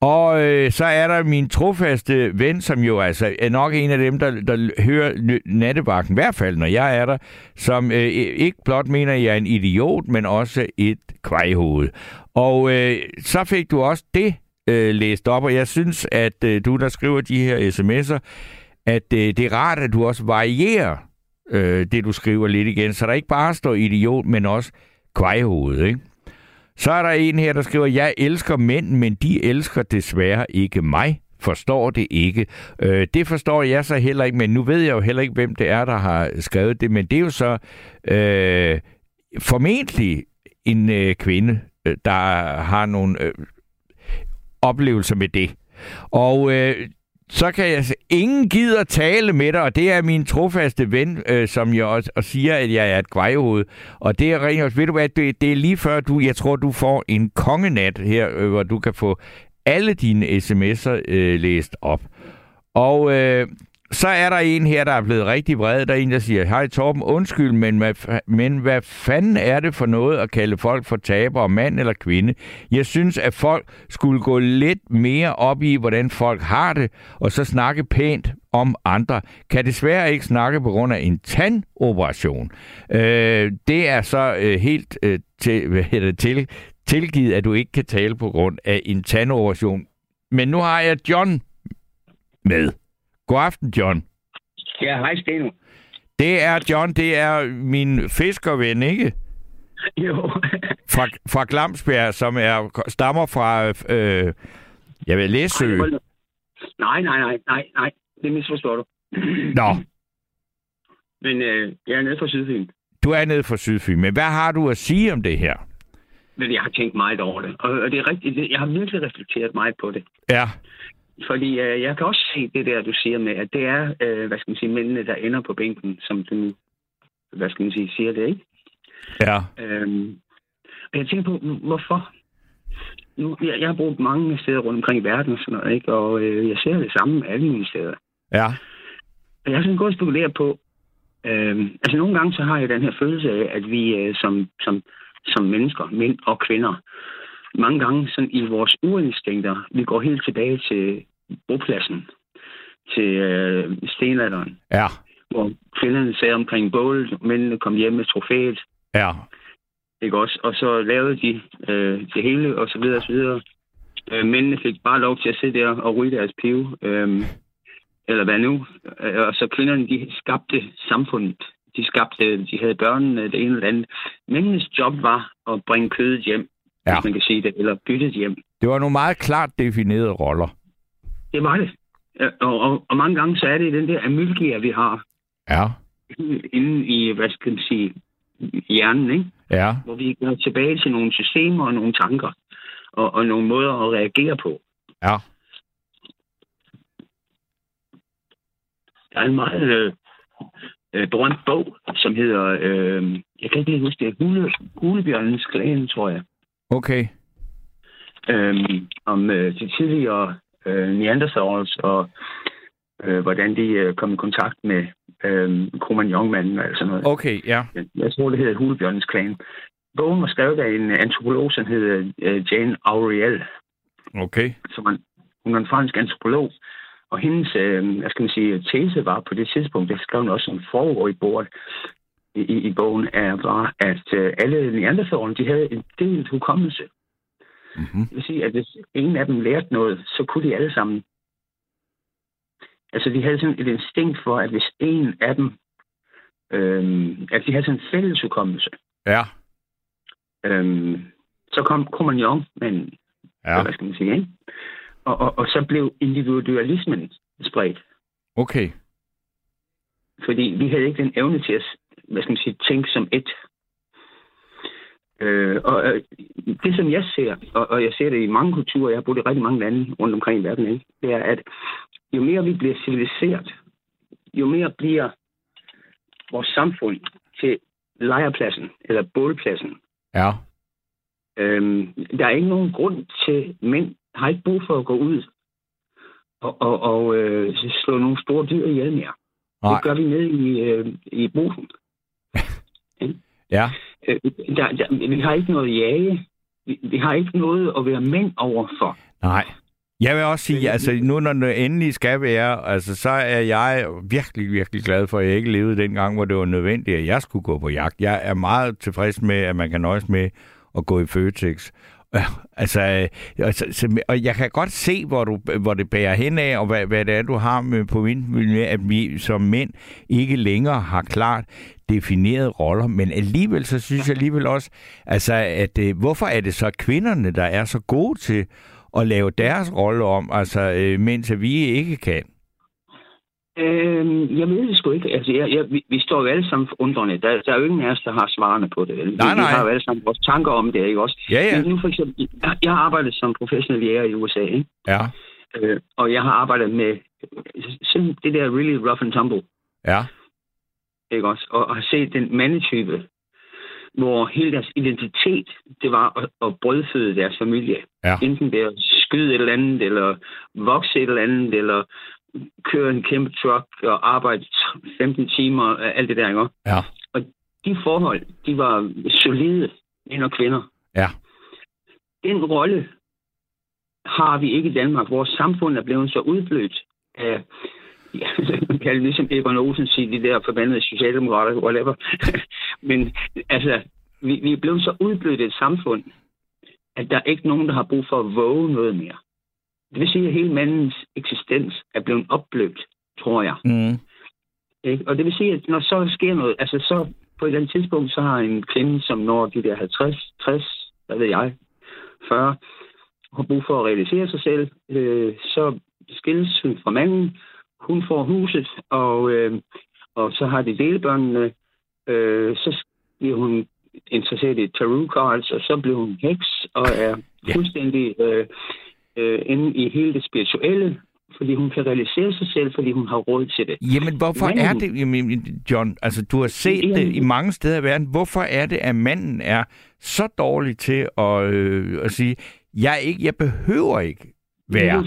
Og øh, så er der min trofaste ven, som jo altså er nok en af dem, der, der hører nattevagten, i hvert fald når jeg er der, som øh, ikke blot mener, at jeg er en idiot, men også et kvejhoved. Og øh, så fik du også det øh, læst op, og jeg synes, at øh, du, der skriver de her sms'er, at øh, det er rart, at du også varierer øh, det, du skriver lidt igen, så der ikke bare står idiot, men også kvejhoved, ikke? Så er der en her, der skriver, jeg elsker mænd, men de elsker desværre ikke mig. Forstår det ikke. Øh, det forstår jeg så heller ikke, men nu ved jeg jo heller ikke, hvem det er, der har skrevet det, men det er jo så øh, formentlig en øh, kvinde, øh, der har nogle øh, oplevelser med det. Og øh, så kan jeg ingen gider tale med dig, og det er min trofaste ven, øh, som jeg også og siger, at jeg er et grejhoved. Og det er rent ved du hvad, det, det er lige før du, jeg tror, du får en kongenat her, øh, hvor du kan få alle dine sms'er øh, læst op. Og øh, så er der en her, der er blevet rigtig vred. Der er en, der siger, hej Torben, undskyld, men hvad, men hvad fanden er det for noget at kalde folk for tabere, mand eller kvinde? Jeg synes, at folk skulle gå lidt mere op i, hvordan folk har det, og så snakke pænt om andre. Kan desværre ikke snakke på grund af en tandoperation. Øh, det er så øh, helt øh, til, hvad hedder, til, tilgivet, at du ikke kan tale på grund af en tandoperation. Men nu har jeg John med. God aften, John. Ja, hej Steno. Det er John, det er min fiskerven, ikke? Jo. fra, fra Glamsbjerg, som er stammer fra, øh, jeg vil Læsø. Nej, nej, nej, nej, nej. Det misforstår du. Nå. Men øh, jeg er nede fra Sydfyn. Du er nede fra Sydfyn, men hvad har du at sige om det her? Men jeg har tænkt meget over det, og det er rigtigt. Jeg har virkelig reflekteret meget på det. Ja. Fordi øh, jeg kan også se det der, du siger med, at det er, øh, hvad skal man sige, mændene, der ender på bænken, som du, hvad skal man sige, siger det, ikke? Ja. Øhm, og jeg tænker på, hvorfor? Nu, jeg, jeg har brugt mange steder rundt omkring i verden og sådan noget, ikke? Og øh, jeg ser det samme alle mulige steder. Ja. Og jeg har sådan gået og spekuleret på, øh, altså nogle gange så har jeg den her følelse af, at vi øh, som, som, som mennesker, mænd og kvinder, mange gange sådan i vores urinstinkter, vi går helt tilbage til bopladsen, til øh, stenalderen. Ja. Hvor kvinderne sad omkring bålet, mændene kom hjem med trofæet. Ja. Ikke også? Og så lavede de øh, det hele, og så videre, og så videre. Øh, mændene fik bare lov til at sidde der og ryge deres pive. Øh, eller hvad nu? Øh, og så kvinderne, de skabte samfundet. De skabte, de havde børnene, det ene eller andet. Mændenes job var at bringe kødet hjem, ja. hvis man kan sige det, eller byttet hjem. Det var nogle meget klart definerede roller. Det var det. Og, og, og mange gange så er det den der amylgia, vi har. Ja. Inden i, hvad skal man sige, hjernen, ikke? Ja. Hvor vi går tilbage til nogle systemer og nogle tanker. Og, og nogle måder at reagere på. Ja. Der er en meget øh, øh, berømt bog, som hedder, øh, jeg kan ikke lige huske det, Hule, Hulebjørnens Klan, tror jeg. Okay. Øh, om øh, de tidligere øh, Neanderthals og øh, hvordan de øh, kom i kontakt med øh, Cro-Magnon-manden og sådan noget. Okay, ja. Jeg tror, det hedder Hulebjørnens Klan. Bogen var skrevet af en antropolog, som hedder øh, Jane Auriel, Okay. som er, hun er en fransk antropolog. Og hendes, øh, hvad skal man sige, tese var på det tidspunkt, det skrev hun også som forår i bordet i, i, bogen, er, var, at øh, alle neandertalerne, de havde en delt hukommelse. Mm-hmm. Det vil sige, at hvis en af dem lærte noget, så kunne de alle sammen. Altså, de havde sådan et instinkt for, at hvis en af dem, øh, at de havde sådan en fælles hukommelse, Ja. øh, så kom Cro-Magnon med en, Ja. hvad skal man sige, ikke? Og, og, og så blev individualismen spredt. Okay. Fordi vi havde ikke den evne til at, hvad skal man sige, tænke som et. Øh, og øh, det, som jeg ser, og, og jeg ser det i mange kulturer, jeg har boet i rigtig mange lande rundt omkring i verden, ikke? det er, at jo mere vi bliver civiliseret, jo mere bliver vores samfund til lejrpladsen, eller bålpladsen. Ja. Øhm, der er ikke nogen grund til, mænd har ikke brug for at gå ud og, og, og øh, slå nogle store dyr ihjel mere. Nej. Det gør vi nede i, øh, i brusen. Ja. Øh, der, der, vi har ikke noget at jage. Vi, vi har ikke noget at være mænd overfor. Nej. Jeg vil også sige, altså nu når det endelig skal være, altså så er jeg virkelig, virkelig glad for, at jeg ikke levede dengang, hvor det var nødvendigt, at jeg skulle gå på jagt. Jeg er meget tilfreds med, at man kan nøjes med at gå i Føtex. Altså, øh, altså, så- og jeg kan godt se, hvor, du, hvor det bærer hen af, og hvad, hvad det er, du har med på med, at vi som mænd ikke længere har klart definerede roller, men alligevel, så synes jeg alligevel også, altså, at øh, hvorfor er det så kvinderne, der er så gode til at lave deres rolle om, altså, øh, mens vi ikke kan? Øh, jeg ved det sgu ikke. Altså, jeg, jeg, vi, vi står jo alle sammen undrende. Der, der er jo ingen af os, der har svarene på det. vel? Nej, vi, vi har jo alle sammen vores tanker om det, ikke også? Ja, ja. Men Nu for eksempel, jeg, jeg har arbejdet som professionel jæger i USA, ikke? Ja, Øh, og jeg har arbejdet med sådan det der really rough and tumble. ja, ikke også? Og, og har set den mandetype, hvor hele deres identitet, det var at, at brødføde deres familie. Ja. Enten det at skyde et eller andet, eller vokse et eller andet, eller køre en kæmpe truck og arbejde 15 timer, alt det der, ikke? også? ja, De forhold, de var solide, mænd og kvinder. ja, Den rolle har vi ikke i Danmark. Vores samfund er blevet så udblødt af, ja, man kan ligesom Egon Olsen sige, de der forbandede socialdemokrater, whatever. Men altså, vi, vi er blevet så udblødt et samfund, at der er ikke nogen, der har brug for at våge noget mere. Det vil sige, at hele mandens eksistens er blevet opblødt, tror jeg. mm, Ikke? Og det vil sige, at når så sker noget, altså så på et eller andet tidspunkt, så har en kvinde, som når de der 50, 60, hvad ved jeg, 40, har brug for at realisere sig selv, øh, så skilles hun fra manden, hun får huset, og, øh, og så har de delebørnene, øh, så bliver hun interesseret i tarot cards, og så bliver hun heks, og er Ja. fuldstændig øh, øh, inde i hele det spirituelle, fordi hun kan realisere sig selv, fordi hun har råd til det. Jamen, hvorfor Manden- er det, jamen, John, altså du har set Jamen- det i mange steder i verden, hvorfor er det, at manden er så dårlig til at, øh, at sige, jeg, ikke, jeg behøver ikke være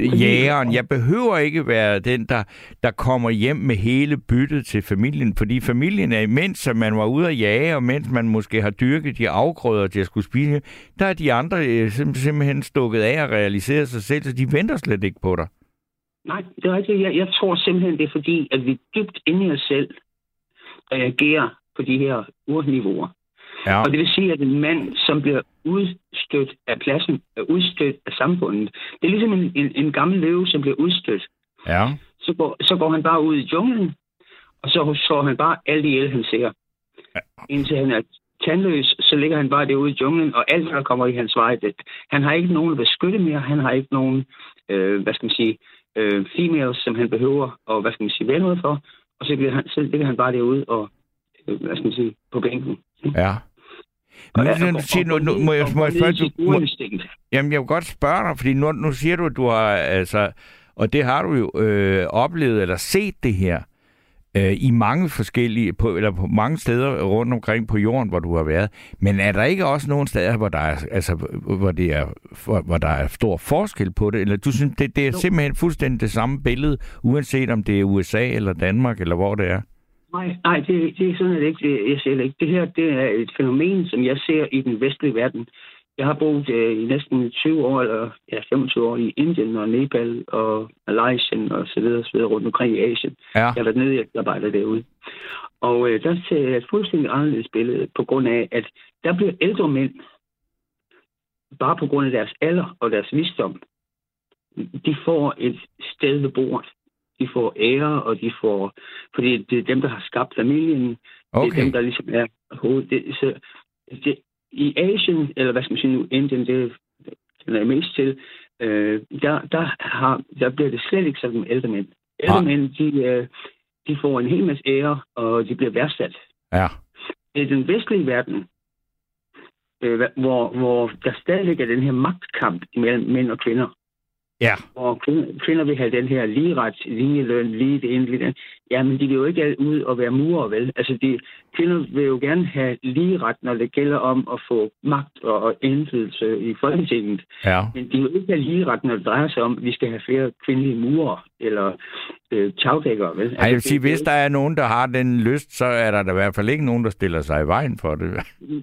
er jægeren, jeg behøver ikke være den, der, der kommer hjem med hele byttet til familien, fordi familien er imens, at man var ude at jage, og mens man måske har dyrket de afgrøder, de skulle spise, der er de andre øh, sim- simpelthen stukket af og realiseret sig selv, så de venter slet ikke på dig. Nej, det er rigtigt. Jeg, jeg tror simpelthen, det er fordi, at vi dybt inde i os selv reagerer på de her urniveauer. Ja, Og det vil sige, at en mand, som bliver udstødt af pladsen, er udstødt af samfundet, det er ligesom en, en, en gammel løve, som bliver udstødt. ja, Så går, så går han bare ud i junglen, og så slår han bare alt ihjel, han ser. Indtil han er tandløs, så ligger han bare derude i junglen, og alt, der kommer i hans vej, det, han har ikke nogen at beskytte mere, han har ikke nogen, øh, hvad skal man sige, øh, females, som han behøver, og hvad skal man sige, være noget for, og så, bliver han, så ligger han bare derude og, øh, hvad skal man sige, på bænken. ja. Nu, nu, nu, siger, nu, nu må jeg, må jeg spørge, du, må. Jamen, jeg vil godt spørge dig, fordi nu, nu siger du, at du har, altså, og det har du jo øh, oplevet eller set det her. øh, i mange forskellige, på, eller på mange steder rundt omkring på jorden, hvor du har været. Men er der ikke også nogle steder, hvor der er, altså, hvor det er, hvor, hvor der er stor forskel på det? Eller du synes, det, det er simpelthen fuldstændig det samme billede, uanset om det er USA eller Danmark, eller hvor det er? Nej, nej det, det er sådan det ikke. Det, jeg ser ikke. Det her det er et fænomen, som jeg ser i den vestlige verden. Jeg har boet øh, i næsten 20 år, eller ja, 25 år i Indien og Nepal og Malaysia og så videre, så videre rundt omkring i Asien. Ja. Jeg har været nede, jeg arbejder derude. Og øh, der ser jeg et fuldstændig anderledes billede, på grund af, at der bliver ældre mænd, bare på grund af deres alder og deres visdom, de får et sted ved bordet. De får ære, og de får... Fordi det er dem, der har skabt familien. Okay. Det er dem, der ligesom er hovedet. Det, så det, I Asien, eller hvad skal man sige nu, Indien, det den er mest til, øh, der, der, har, der bliver det slet ikke sådan med ældre mænd. Ældre mænd, de, øh, de får en hel masse ære, og de bliver værdsat. Ja. Det er den vestlige verden, øh, hvor, hvor der stadigvæk er den her magtkamp mellem mænd og kvinder. Ja. Hvor kvinder, vil have den her lige ret, lige løn, lige det ene, lige det Ja, men de vil jo ikke alt ud og være murer, vel? Altså, de, kvinder vil jo gerne have lige ret, når det gælder om at få magt og, og indflydelse i Folketinget. Ja. Men de vil ikke have lige ret, når det drejer sig om, at vi skal have flere kvindelige murer eller øh, tagdækkere, vel? Ej, jeg vil sige, hvis der er nogen, der har den lyst, så er der da i hvert fald ikke nogen, der stiller sig i vejen for det.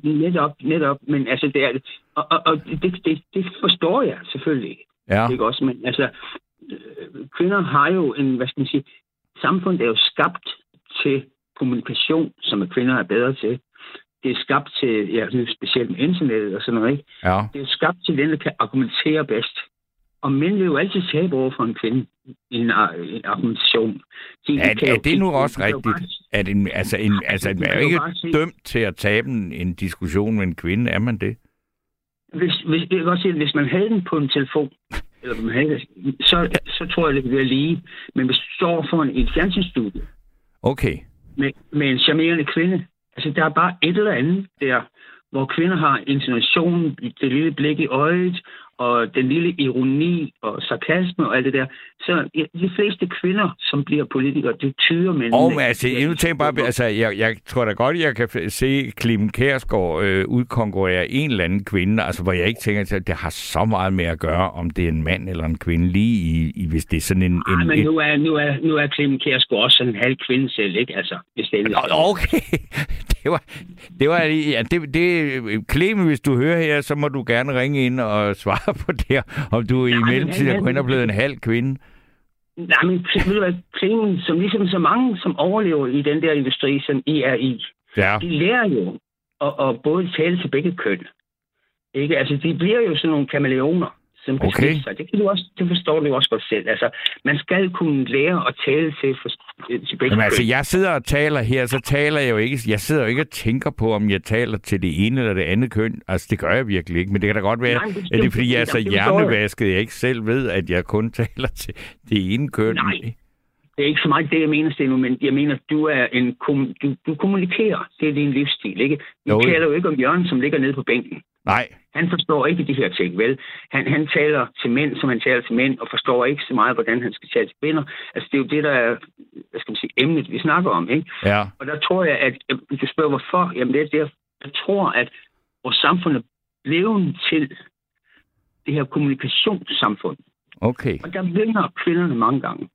Netop, netop. Men altså, det, er, og, og, og det, det, det forstår jeg selvfølgelig ikke. Ja. Ikke også? Men altså, øh, kvinder har jo en, hvad skal man sige, samfundet er jo skabt til kommunikation, som er kvinder er bedre til. Det er skabt til, ja, nu specielt med internettet og sådan noget, ikke? Ja. Det er skabt til den, der kan argumentere bedst. Og mænd vil jo altid tabe over for en kvinde i en, en argumentation. De, Er, kan jo er det nu kigge- også de kan rigtigt? At en, altså, en, altså, man er jo ikke dømt til at tabe en, en diskussion med en kvinde, er man det? Hvis, hvis, jeg kan godt sige, at hvis man havde den på en telefon, eller man havde, så, så tror jeg, det ville være lige. Men hvis du står foran et fjernsynsstudie Okay. med, med en charmerende kvinde, altså der er bare et eller andet der, hvor kvinder har intonationen, det lille blik i øjet, og den lille ironi og sarkasme og alt det der. Så ja, de fleste kvinder, som bliver politikere, det tyder mænd. Og men, altså, jeg, nu tænker bare, altså, jeg, jeg tror da godt, jeg kan se Clemen Kærsgaard øh, udkonkurrere en eller anden kvinde, altså hvor jeg ikke tænker, at det har så meget med at gøre, om det er en mand eller en kvinde, lige i, i hvis det er sådan en... En, men en nu er, nu er, nu er Clemen Kjærsgaard også en halv kvinde selv, ikke? Altså, hvis det er okay, det var, det var, ja, det, det, Clemen, hvis du hører her, så må du gerne ringe ind og svare på det, om du i men mellemtiden er ind og blevet en halv kvinde. Nej, men ved du hvad, Clemen, som ligesom så mange, som overlever i den der industri, som I er i, Ja, de lærer jo at, at både tale til begge køn. Ikke? Altså, de bliver jo sådan nogle kameleoner, som kan Okay. sig. Det, kan du også, det forstår du også godt selv. Altså, man skal kunne lære at tale til, for, til begge Jamen altså, jeg sidder og taler her, så taler jeg jo ikke, jeg sidder jo ikke og tænker på, om jeg taler til det ene eller det andet køn. Altså, det gør jeg virkelig ikke, men det kan da godt være, Nej, det- at det er fordi, jeg er så hjernevasket, jeg ikke selv ved, at jeg kun taler til det ene køn. Nej. Det er ikke så meget det, jeg mener, Steno, men jeg mener, du er en kom, du, du kommunikerer. Det er din livsstil, ikke? Vi jo. taler jo ikke om Jørgen, som ligger nede på bænken. Nej, Han forstår ikke de her ting, vel? Han, han taler til mænd, som han taler til mænd, og forstår ikke så meget, hvordan han skal tale til kvinder. Altså, det er jo det, der er, hvad skal man sige, emnet, vi snakker om, ikke? ja. Og der tror jeg, at du spørger, hvorfor? Jamen, det er der, jeg tror, at vores samfund er blevet til det her kommunikationssamfund. Okay. Og der vinder kvinderne mange gange.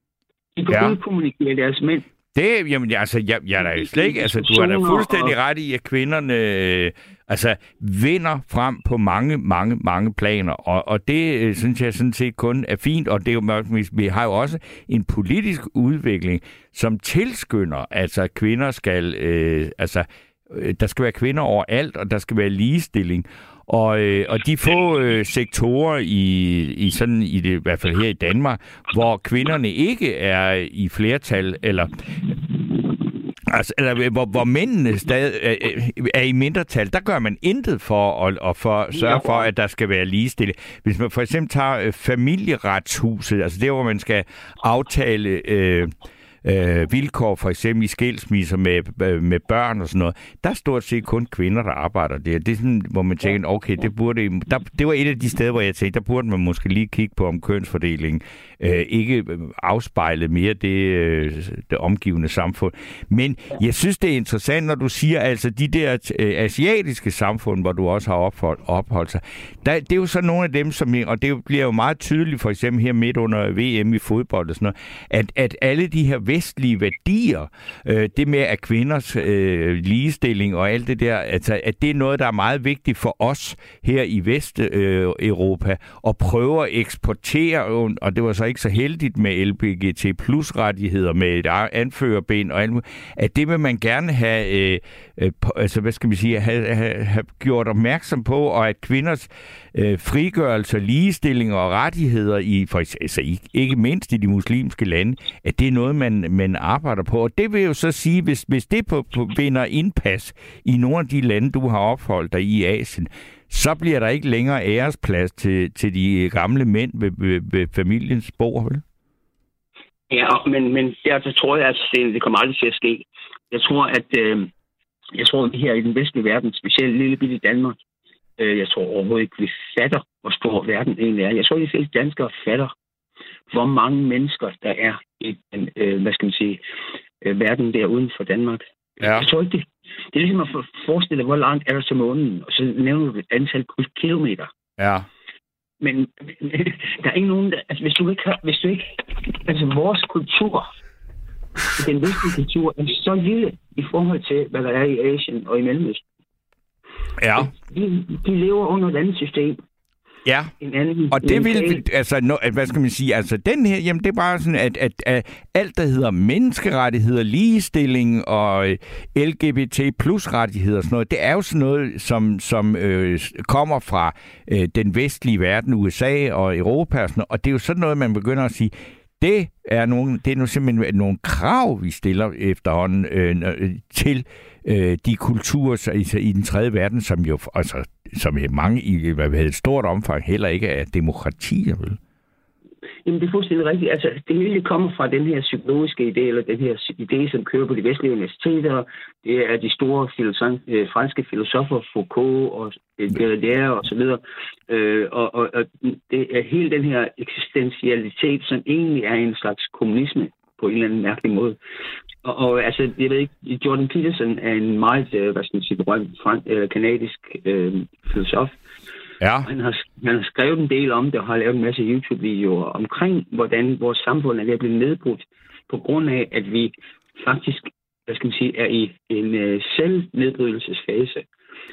De kan Ja. ja. udkommunikere deres mænd. Det, jamen, altså, jeg, jeg er da slet ikke, altså, du er da fuldstændig ret i, at kvinderne, øh, altså, vinder frem på mange, mange, mange planer, og, og det øh, synes jeg sådan set kun er fint, og det er jo, vi- vi har jo også en politisk udvikling, som tilskynder, altså, at kvinder skal, øh, altså, øh, der skal være kvinder overalt, og der skal være ligestilling, og, øh, og de få øh, sektorer i, i sådan i det i hvert fald her i Danmark, hvor kvinderne ikke er i flertal eller Altså, eller øh, hvor, hvor mændene stadig er, er i mindretal, der gør man intet for at, at for, sørge for, at der skal være ligestilling. Hvis man for eksempel tager øh, familieretshuset, altså det, hvor man skal aftale, øh, øh, vilkår, for eksempel i skilsmisser med, øh, med børn og sådan noget, der er stort set kun kvinder, der arbejder der. Det er sådan, hvor man tænker, okay, det burde... Der, det var et af de steder, hvor jeg tænkte, der burde man måske lige kigge på, om kønsfordelingen øh, ikke afspejlede mere det, øh, det omgivende samfund. Men jeg synes, det er interessant, når du siger, altså de der øh, asiatiske samfund, hvor du også har opholdt, opholdt sig, der, det er jo så nogle af dem, som, og det bliver jo meget tydeligt, for eksempel her midt under VM i fodbold og sådan noget, at, at alle de her vestlige værdier, øh, det med at kvinders øh, ligestilling og alt det der, altså, at det er noget, der er meget vigtigt for os her i Vesteuropa, øh, at prøve at eksportere, og det var så ikke så heldigt med LBGT plus rettigheder, med et anførerben og alt at det vil man gerne have, øh, øh, altså hvad skal man sige, have, have, have gjort opmærksom på, og at kvinders øh, frigørelse, ligestilling og rettigheder, i, for, altså ikke mindst i de muslimske lande, at det er noget, man, man arbejder på. Og det vil jo så sige, hvis, hvis det på, på vinder indpas i nogle af de lande, du har opholdt dig i Asien, så bliver der ikke længere æresplads til, til de gamle mænd ved, ved, ved familiens bord, vel? Ja, men, men der tror jeg, at det kommer aldrig til at ske. Jeg tror, at øh, jeg tror, at vi her i den vestlige verden, specielt lille bitte Danmark, øh, jeg tror overhovedet ikke, vi fatter, hvor stor verden egentlig er. Jeg tror, at de fleste danskere fatter, hvor mange mennesker der er i den, øh, hvad skal man sige, øh, verden der uden for Danmark. Ja. Jeg tror ikke, det, det er ligesom at forestille, hvor langt er der til månen, og så nævner du et antal kilometer. Ja. Men der er ikke nogen, der, altså hvis du ikke har, hvis du ikke, altså vores kultur, den vestlige kultur, er så lille i forhold til, hvad der er i Asien og i Mellemøsten. Ja. De, de lever under et andet system. Ja, en anden, og det vil, altså, no, hvad skal man sige, altså den her, jamen det er bare sådan, at, at, at alt, der hedder menneskerettigheder, ligestilling og øh, LGBT plus rettigheder og sådan noget, det er jo sådan noget, som, som øh, kommer fra øh, den vestlige verden, USA og Europa og sådan noget, og det er jo sådan noget, man begynder at sige, det er, nogle, det er nu simpelthen nogle krav, vi stiller efterhånden øh, til øh, de kulturer i, i den tredje verden, som jo altså, som i mange i hvad hedder, et stort omfang heller ikke er demokratier, vel? Jamen, det er fuldstændig rigtigt. Altså, det hele kommer fra den her psykologiske idé, eller den her idé, som kører på de vestlige universiteter. Det er de store filosof, øh, franske filosofer, Foucault og øh, Derrida og så videre. Øh, og, og, og det er hele den her eksistentialitet, som egentlig er en slags kommunisme på en eller anden mærkelig måde. Og, og altså, jeg ved ikke, Jordan Peterson er en meget, øh, hvad skal man sige, berømt øh, kanadisk øh, filosof. Ja. Han har, han har skrevet en del om det og har lavet en masse YouTube-videoer omkring, hvordan vores samfund er ved at blive nedbrudt på grund af, at vi faktisk, hvad skal man sige, er i en øh, selvnedbrydelsesfase,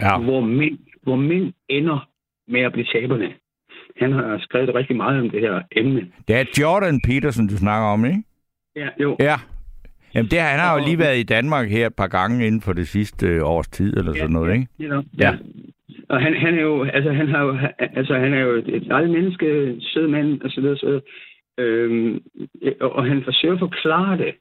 ja. hvor, mænd, hvor mænd ender med at blive taberne. Han har skrevet rigtig meget om det her emne. Det er Jordan Peterson, du snakker om, ikke? Ja, jo. Ja, Jamen, det, han har jo lige været i Danmark her et par gange inden for det sidste øh, års tid, eller ja, sådan noget, ikke? Ja, ja. Og han, han er jo, altså han har jo, altså han er jo et, dejligt menneske, sød mand, og så videre, så øhm, og han forsøger at forklare det,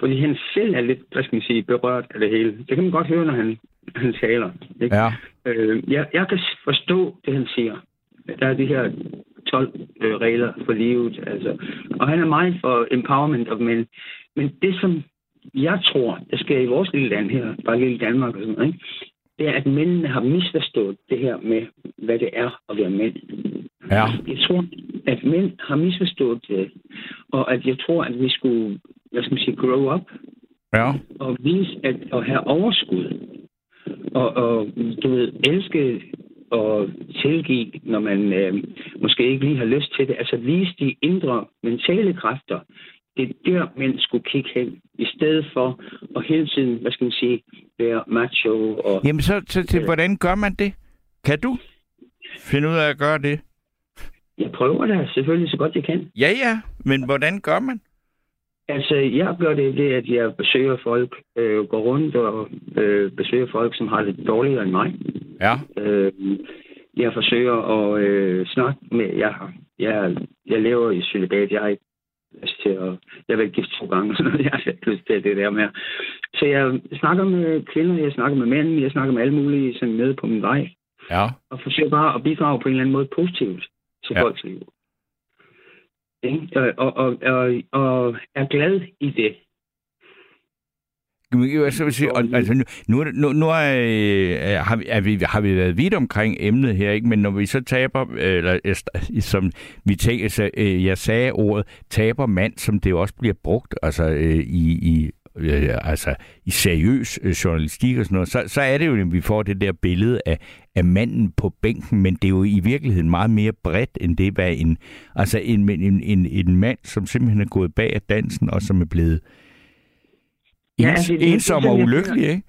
fordi han selv er lidt, hvad skal man sige, berørt af det hele. Det kan man godt høre, når han, han taler. Ikke? Ja. Øh, jeg, jeg kan forstå det, han siger. Der er de her 12 øh, regler for livet, altså. Og han er meget for empowerment of men men det, som jeg tror, der sker i vores lille land her, bare lille Danmark og sådan noget, ikke? det er, at mændene har misforstået det her med, hvad det er at være mænd. Ja. Jeg tror, at mænd har misforstået det, og at jeg tror, at vi skulle, hvad skal man sige, grow up, ja. og vise at, at have overskud, og, og du ved, elske og tilgive, når man øh, måske ikke lige har lyst til det. Altså vise de indre mentale kræfter, det er der, mænd skulle kigge hen, i stedet for at hele tiden, hvad skal man sige, være macho. Og, Jamen, så, så til, hvordan gør man det? Kan du finde ud af at gøre det? Jeg prøver det selvfølgelig så godt jeg kan. Ja, ja, men hvordan gør man? Altså, jeg gør det det, at jeg besøger folk, øh, går rundt og øh, besøger folk, som har det dårligere end mig. Ja. Øh, jeg forsøger at øh, snakke med... Jeg, jeg, jeg lever i celibat. Jeg har ikke lyst til at... Jeg vil gift to gange, så jeg har ikke lyst til det der med. Så jeg snakker med kvinder, jeg snakker med mænd, jeg snakker med alle mulige sådan nede på min vej. Ja. Og forsøger bare at bidrage på en eller anden måde positivt til ja. folks liv. Ikke? Og, og, og, og, er glad i det. Så vil sige, og, altså, nu, nu, nu, nu er, øh, har, vi, er vi, har vi været vidt omkring emnet her, ikke? men når vi så taber, eller som vi tænker, så, øh, jeg sagde ordet, taber mand, som det også bliver brugt altså, øh, i, i øh, altså i seriøs øh, journalistik og sådan noget, så, så er det jo, at vi får det der billede af, af manden på bænken, men det er jo i virkeligheden meget mere bredt end det, hvad en, altså en, en, en, en mand, som simpelthen er gået bag af dansen, og som er blevet ja, altså, det, ensom det, og ulykkelig, ikke?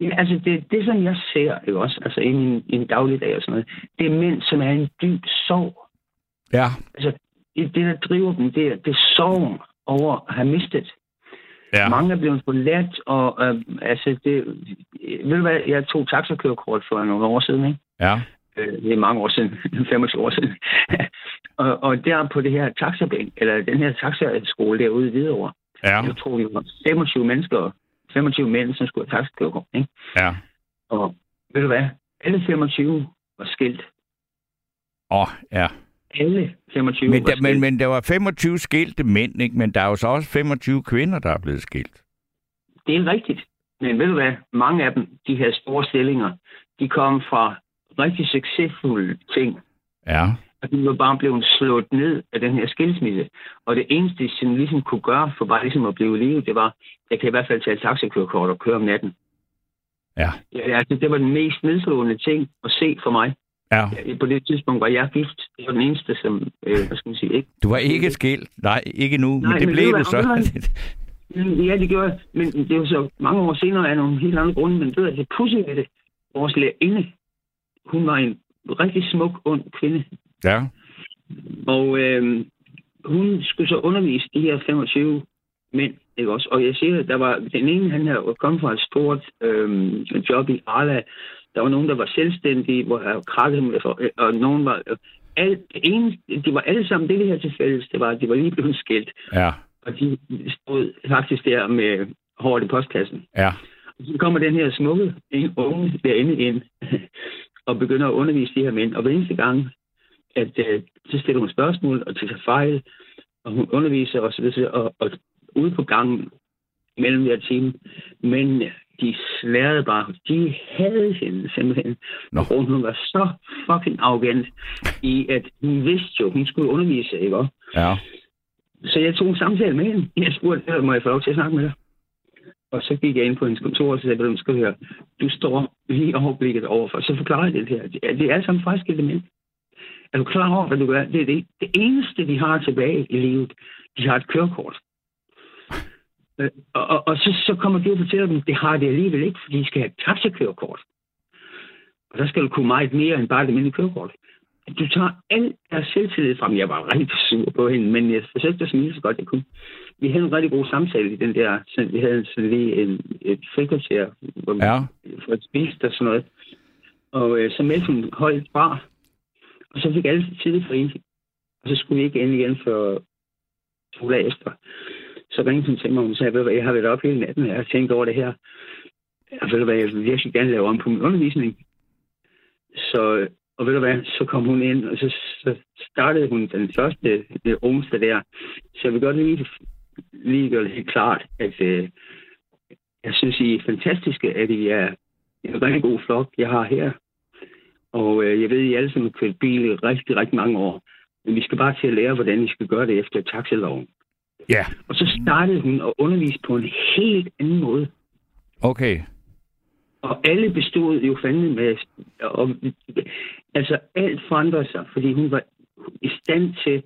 Ja, altså det, det som jeg ser jo også, altså i en, en dagligdag og sådan noget, det er mænd, som er en dyb sorg. Ja. Altså det, der driver dem, det er, det er sorg over at have mistet. Ja. Mange er blevet forladt, og øh, altså, det, ved du hvad, jeg tog taxakørekort for nogle år siden, ikke? Ja. Øh, det er mange år siden, 25 år siden. og, og der på det her taxabænk, eller den her taxaskole derude i Hvidovre, ja. jeg tror, vi var 25 mennesker, 25 mænd, som skulle have taxakørekort, ikke? Ja. Og ved du hvad, alle 25 var skilt. Åh, oh, ja alle 25 men der, men, men der var 25 skilte mænd, ikke? men der er jo så også 25 kvinder, der er blevet skilt. Det er rigtigt. Men ved du hvad? Mange af dem, de her store stillinger, de kom fra rigtig succesfulde ting. Ja. Og de var bare blevet slået ned af den her skilsmisse. Og det eneste, som ligesom kunne gøre for bare ligesom at blive livet, det var, jeg kan i hvert fald tage et taxakørekort og køre om natten. Ja. ja altså, det var den mest nedslående ting at se for mig. Ja. På det tidspunkt var jeg gift. Det var den eneste, som, øh, hvad skal man sige, ikke? Du var ikke skilt? Nej, ikke nu, Nej, men det men blev du så. ja, det gjorde jeg. Men det jo så mange år senere af nogle helt andre grunde, men ved at det pudsede ved det. Vores lærerinde, hun var en rigtig smuk, ond kvinde. Ja. Og øh, hun skulle så undervise de her 25 mænd, ikke også? Og jeg siger, der var den ene, han her kom fra et stort øh, job i Arla, der var nogen, der var selvstændige, hvor jeg krakkede med for, og nogen var... Alt, en, de var alle sammen det, det her til fælles, det var, at de var lige blevet skilt. Ja. Og de stod faktisk der med hårdt i postkassen. Ja. Og så kommer den her smukke unge derinde ind, og begynder at undervise de her mænd. Og hver eneste gang, at uh, så stiller hun spørgsmål og tager fejl, og hun underviser og så videre, og, og ude på gangen mellem hver time. Men de slærede bare. De havde hende simpelthen. Nå. Og hun var så fucking arrogant i, at hun vidste jo, hun skulle undervise, ikke Ja. Så jeg tog en samtale med hende. Jeg spurgte, må jeg få lov til at snakke med dig? Og så gik jeg ind på hendes kontor og sagde, du skal høre, du står lige overblikket overfor. Så forklarer jeg det her. Det er alle sammen faktisk element. Er du klar over, hvad du gør? Det er det, det eneste, de har tilbage i livet. De har et kørekort. Øh, og, og, og så, så kommer de og fortæller dem, det har det alligevel ikke, fordi de skal have taxakørekort. Og der skal du kunne meget mere end bare det almindelige kørekort. Du tager al deres selvtillid frem. Jeg var rigtig sur på hende, men jeg forsøgte at smile så godt jeg kunne. Vi havde en rigtig god samtale i den der, så vi havde sådan lige en, et frikvarter, hvor ja. for at spise og sådan noget. Og øh, så meldte hun holdt fra, og så fik alle tid fri. Og så skulle vi ikke ind igen for to dage efter så ringede hun til mig, og hun sagde, at jeg har været op hele natten, og jeg har tænkt over det her. Og ved du hvad, jeg vil virkelig gerne lave om på min undervisning. Så, og ved du hvad, så kom hun ind, og så, så startede hun den første, det onsdag der. Så jeg vil godt lige, lige gøre det helt klart, at øh, jeg synes, I er fantastiske, at I er en rigtig god flok, jeg har her. Og øh, jeg ved, I alle sammen har kørt bil i rigtig, rigtig mange år. Men vi skal bare til at lære, hvordan I skal gøre det efter taxiloven. Ja. Og så startede hun at undervise på en helt anden måde. Okay. Og alle bestod jo fandme med... Og, altså, alt forandrede sig, fordi hun var i stand til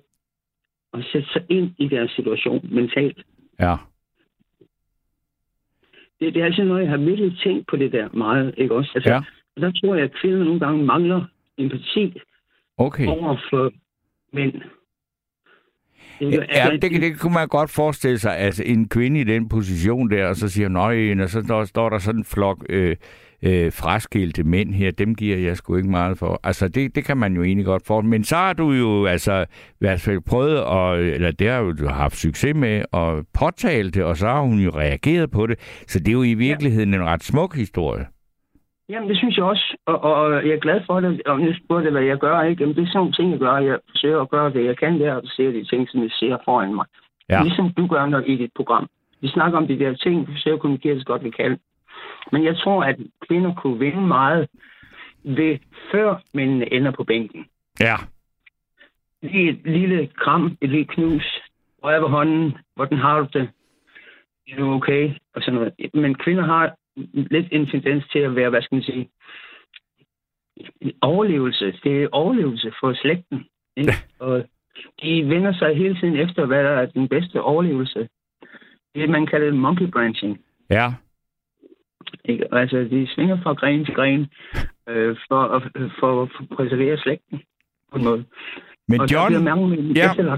at sætte sig ind i deres situation mentalt. Ja. Det, det er altså noget, jeg har virkelig tænkt på det der meget, ikke også? Altså, ja. Der tror jeg, at kvinder nogle gange mangler empati okay. over for mænd. Ja, ja det, det kunne man godt forestille sig, altså en kvinde i den position der, og så siger nøj, og så står, står der sådan en flok øh, øh, fraskilte mænd her, dem giver jeg sgu ikke meget for. Altså det, det kan man jo egentlig godt få. Men så har du jo altså i hvert fald prøvet, at, eller det har du haft succes med, at påtale det, og så har hun jo reageret på det. Så det er jo i virkeligheden ja. en ret smuk historie. Jamen, det synes jeg også, og, og jeg er glad for det. Og nu spurgte jeg, hvad jeg gør, ikke? Jamen, det er sådan nogle ting, jeg gør. Jeg forsøger at gøre det, jeg kan der, og se de ting, som jeg ser foran mig. Ja. Ligesom du gør når i dit program. Vi snakker om de der ting, vi forsøger at kommunikere så godt vi kan. Men jeg tror, at kvinder kunne vinde meget ved, før mændene ender på bænken. Ja. Lige et lille kram, et lille knus, rør ved hånden, hvordan har du det? Er du okay? Og sådan noget. Men kvinder har lidt en tendens til at være, hvad skal man sige, overlevelse. Det er overlevelse for slægten. Ikke? Og de vender sig hele tiden efter, hvad der er den bedste overlevelse. Det man kalder monkey branching. Ja. Ikke? Altså, de svinger fra gren til gren øh, for, at, for at præservere slægten på en måde. Men og der John, bliver mange ja. ja.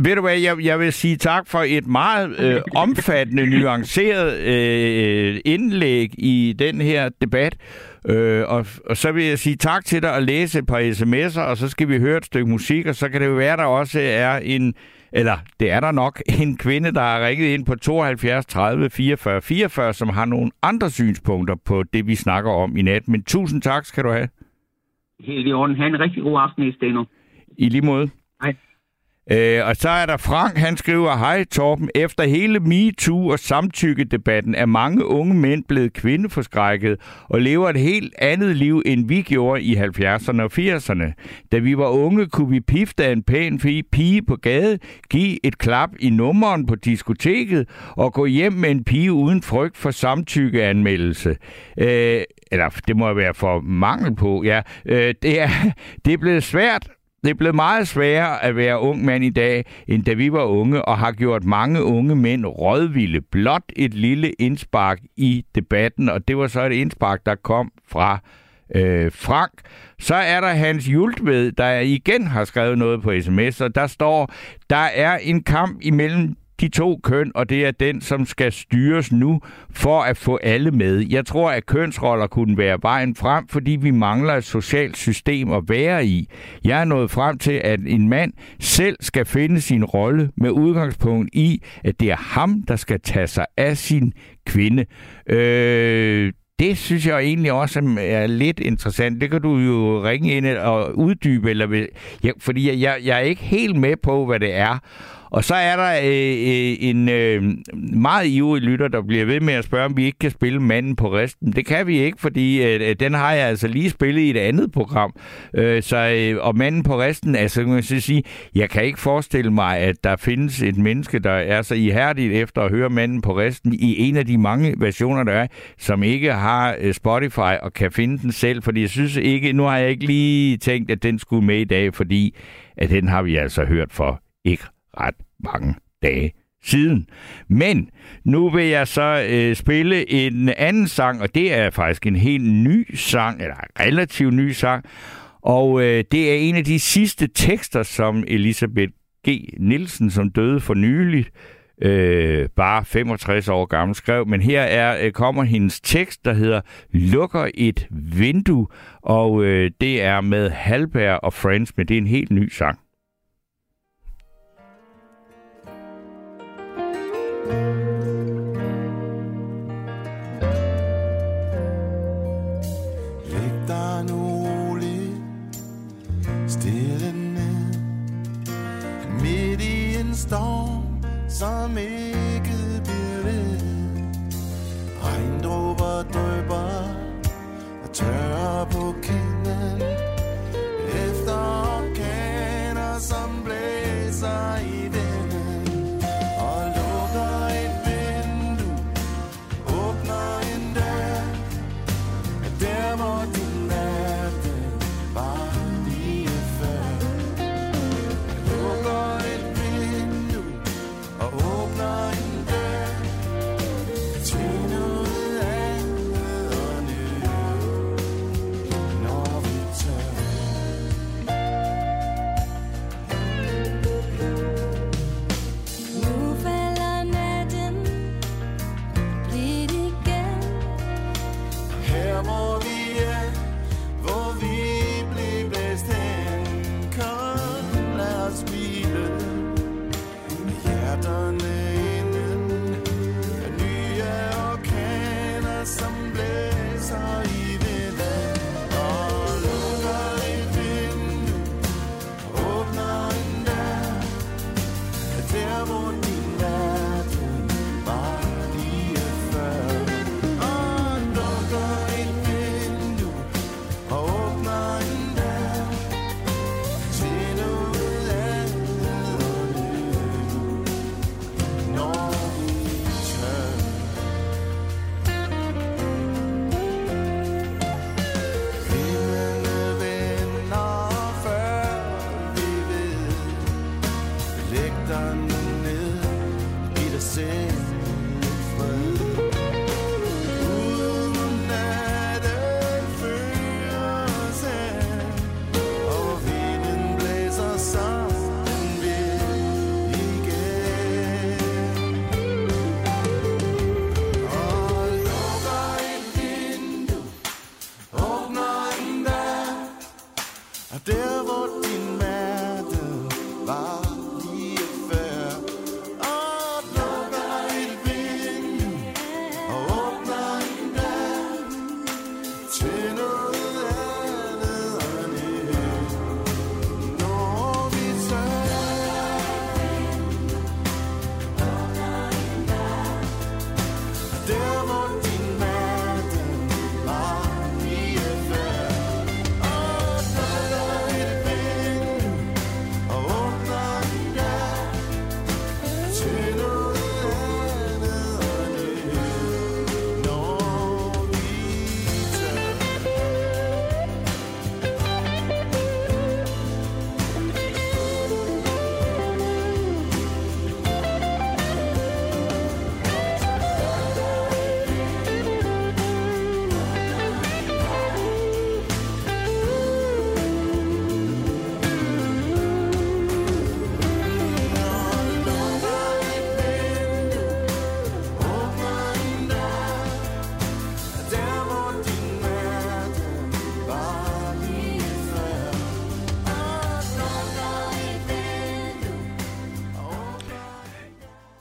Ved du hvad, jeg, jeg vil sige tak for et meget øh, omfattende, nuanceret øh, indlæg i den her debat. Øh, og, og så vil jeg sige tak til dig at læse et par sms'er, og så skal vi høre et stykke musik, og så kan det jo være, der også er en, eller det er der nok, en kvinde, der har ringet ind på 72 30 44 44, som har nogle andre synspunkter på det, vi snakker om i nat. Men tusind tak skal du have. Helt i orden. Ha' en rigtig god aften i Steno. I lige måde. Øh, og så er der Frank, han skriver, Hej Torben, efter hele MeToo og samtykkedebatten er mange unge mænd blevet kvindeforskrækket og lever et helt andet liv, end vi gjorde i 70'erne og 80'erne. Da vi var unge, kunne vi pifte af en pæn pige på gade, give et klap i nummeren på diskoteket og gå hjem med en pige uden frygt for samtykkeanmeldelse. Øh, eller det må være for mangel på, ja. Øh, det, er, det er blevet svært det er blevet meget sværere at være ung mand i dag, end da vi var unge, og har gjort mange unge mænd rådvilde. Blot et lille indspark i debatten, og det var så et indspark, der kom fra øh, Frank. Så er der Hans Jultved, der igen har skrevet noget på sms, og der står, der er en kamp imellem de to køn, og det er den, som skal styres nu for at få alle med. Jeg tror, at kønsroller kunne være vejen frem, fordi vi mangler et socialt system at være i. Jeg er nået frem til, at en mand selv skal finde sin rolle med udgangspunkt i, at det er ham, der skal tage sig af sin kvinde. Øh, det synes jeg egentlig også er- lidt interessant. Det kan du jo ringe ind og uddybe, eller jeg, ja, fordi jeg, jeg er ikke helt med på, hvad det er. Og så er der øh, øh, en øh, meget ivrig lytter, der bliver ved med at spørge, om vi ikke kan spille Manden på resten. Det kan vi ikke, fordi øh, øh, den har jeg altså lige spillet i et andet program. Øh, så, øh, og Manden på resten, altså kan man så sige, jeg kan ikke forestille mig, at der findes et menneske, der er så ihærdigt efter at høre Manden på resten i en af de mange versioner, der er, som ikke har øh, Spotify og kan finde den selv, fordi jeg synes ikke, nu har jeg ikke lige tænkt, at den skulle med i dag, fordi at den har vi altså hørt for ikke ret mange dage siden. Men nu vil jeg så øh, spille en anden sang, og det er faktisk en helt ny sang, eller en relativt ny sang, og øh, det er en af de sidste tekster, som Elisabeth G. Nielsen, som døde for nyligt, øh, bare 65 år gammel, skrev. Men her er øh, kommer hendes tekst, der hedder Lukker et vindue, og øh, det er med Halberg og Friends, men det er en helt ny sang. Storm, som ikke bliver ved. Regndråber drøber og tørrer på kinden. Efter orkaner, som blæser i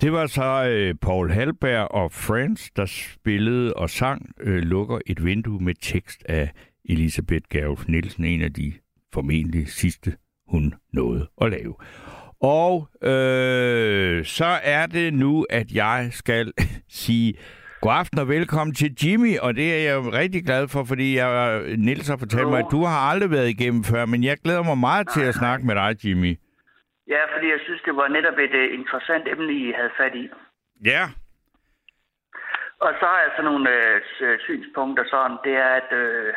Det var så øh, Paul Halberg og Friends, der spillede og sang øh, Lukker et vindue med tekst af Elisabeth Gerulf Nielsen, en af de formentlig sidste, hun nåede at lave. Og øh, så er det nu, at jeg skal sige god aften og velkommen til Jimmy, og det er jeg rigtig glad for, fordi jeg, Nils har fortalt mig, at du har aldrig været igennem før, men jeg glæder mig meget til at snakke med dig, Jimmy. Ja, fordi jeg synes, det var netop et uh, interessant emne, I havde fat i. Ja, Og så har jeg sådan nogle s- synspunkter sådan, det er, at øh,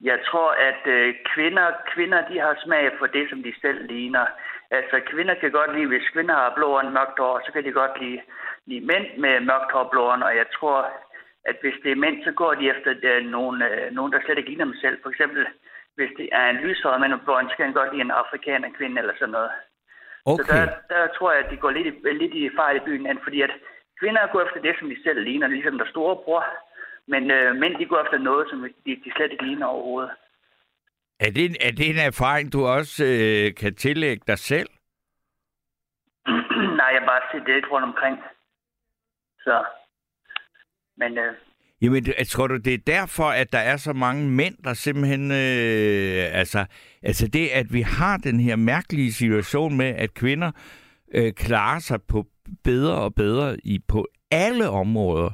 jeg tror, at øh, kvinder, kvinder, de har smag for det, som de selv ligner. Altså, kvinder kan godt lide, hvis kvinder har blå og mørkt hår, så kan de godt lide, lide mænd med mørkt hår og blå og jeg tror, at hvis det er mænd, så går de efter øh, nogen, øh, nogen, der slet ikke ligner dem selv. For eksempel, hvis det er en lyshåret mand med blå så kan han godt lide en afrikaner kvinde eller sådan noget. Så okay. der, der tror jeg, at de går lidt, i- lidt i fejl i byen, fordi at kvinder går efter det, som de selv ligner, ligesom der store bror. Men øh, mænd, de går efter noget, som de, de slet ikke ligner overhovedet. Er det, en- er det en erfaring, du også øh, kan tillægge dig selv? Nej, jeg har bare set det lidt rundt omkring. Så. Men øh, Jamen, det- tror du, det er derfor, at der er så mange mænd, der simpelthen... Øh, altså, altså det, at vi har den her mærkelige situation med, at kvinder øh, klarer sig på bedre og bedre i på alle områder.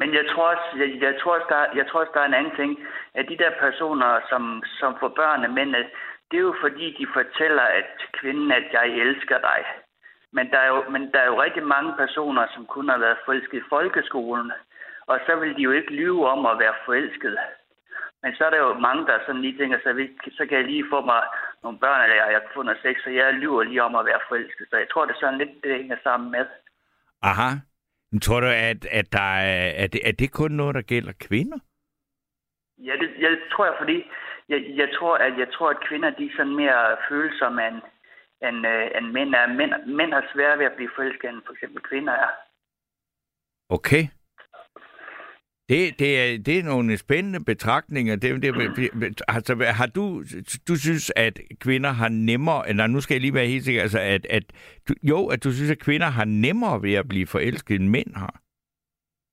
Men jeg tror også, jeg, jeg tror også, der, jeg tror også, der er en anden ting. At de der personer, som, som får børn af mænd, at det er jo fordi, de fortæller at kvinden, at jeg elsker dig. Men der, er jo, men der er jo rigtig mange personer, som kun har været forelsket i folkeskolen. Og så vil de jo ikke lyve om at være forelsket. Men så er der jo mange, der sådan lige tænker, så, så kan jeg lige få mig nogle børn, eller jeg, kan få noget sex, så jeg lyver lige om at være forelsket. Så jeg tror, det er sådan lidt, det hænger sammen med. Aha. Men tror du, at, at, der er, at, det, er det kun noget, der gælder kvinder? Ja, det, jeg tror jeg, fordi jeg, jeg, tror, at, jeg tror, at kvinder de er sådan mere følsomme end, end, øh, end mænd er. Mænd, mænd har svært ved at blive forelsket, end for eksempel kvinder er. Okay. Det, det, er, det er nogle spændende betragtninger. Det, det, altså, har du, du synes, at kvinder har nemmere, eller nu skal jeg lige være helt sikker, altså, at, at du, jo, at du synes, at kvinder har nemmere ved at blive forelsket, end mænd har?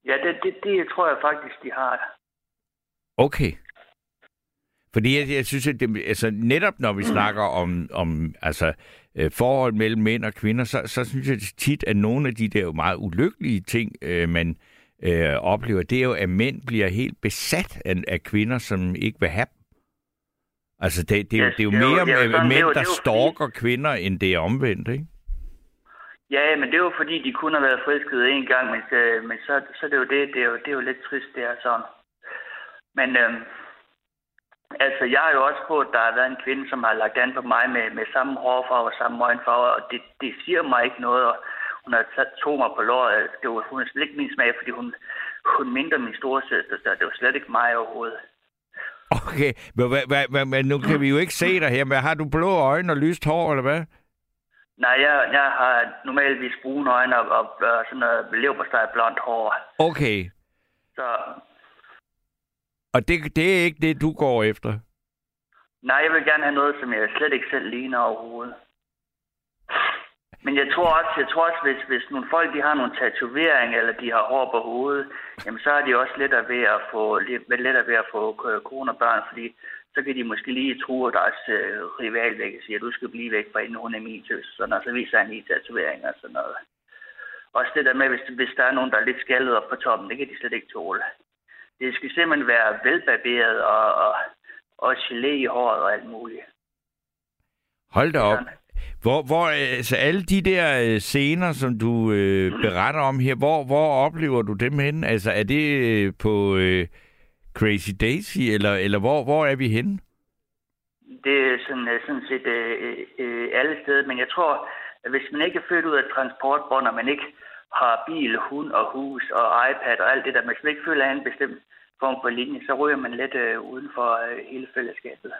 Ja, det, det, det tror jeg faktisk, de har. Okay. Fordi jeg, jeg synes, at det, altså, netop når vi snakker om, om altså, øh, forhold mellem mænd og kvinder, så, så synes jeg tit, at nogle af de der jo meget ulykkelige ting, øh, man øh, oplever, det er jo, at mænd bliver helt besat af, af kvinder, som ikke vil have dem. Altså, det, det, er jo- det er jo det er jo- mere det er jo øh, er mænd, jo- der er jo stalker kvinder, end det er omvendt, ikke? Ja, men det er jo fordi, de kun har været forelskede en gang, men, øh, men så, så det er jo det, det er jo, det er jo lidt trist, det er sådan. Men øh, altså, jeg har jo også på, at der har været en kvinde, som har lagt an på mig med, med samme hårfarve og samme øjenfarve, og det, det siger mig ikke noget, og hun har sat to mig på låret. Det var, hun slet ikke min smag, fordi hun, hun mindre min storesøster, så det var slet ikke mig overhovedet. Okay, men, men nu kan vi jo ikke se dig her, men har du blå øjne og lyst hår, eller hvad? Nej, jeg, jeg har normalvis brune øjne og, og, og sådan noget leverpostej blondt hår. Okay, Så og det, det er ikke det, du går efter? nej, jeg vil gerne have noget, som jeg slet ikke selv ligner overhovedet. Men jeg tror også, jeg tror også hvis, hvis nogle folk de har nogle tatoveringer, eller de har hår på hovedet, jamen så er de også lettere ved at få, lettere ved at få øh, kone og børn, fordi så kan de måske lige true deres øh, rival væk og sige, at du skal blive væk fra inden hun er min tøs, sådan, og så viser han lige tatoveringer og sådan noget. Også det der med, hvis, hvis der er nogen, der er lidt skaldet op på toppen, det kan de slet ikke tåle. Det skal simpelthen være velbarberet og, og, og gelé i håret og alt muligt. Hold da op. Hvor, hvor altså alle de der øh, scener, som du øh, beretter om her, hvor, hvor oplever du dem henne? Altså er det øh, på øh, Crazy Daisy, eller, eller hvor, hvor er vi henne? Det er sådan, øh, sådan set øh, øh, alle steder, men jeg tror, at hvis man ikke er født ud af transportbånd, og man ikke har bil, hund og hus og iPad og alt det der, man ikke føler af en bestemt form for linje, så ryger man lidt øh, uden for øh, hele fællesskabet.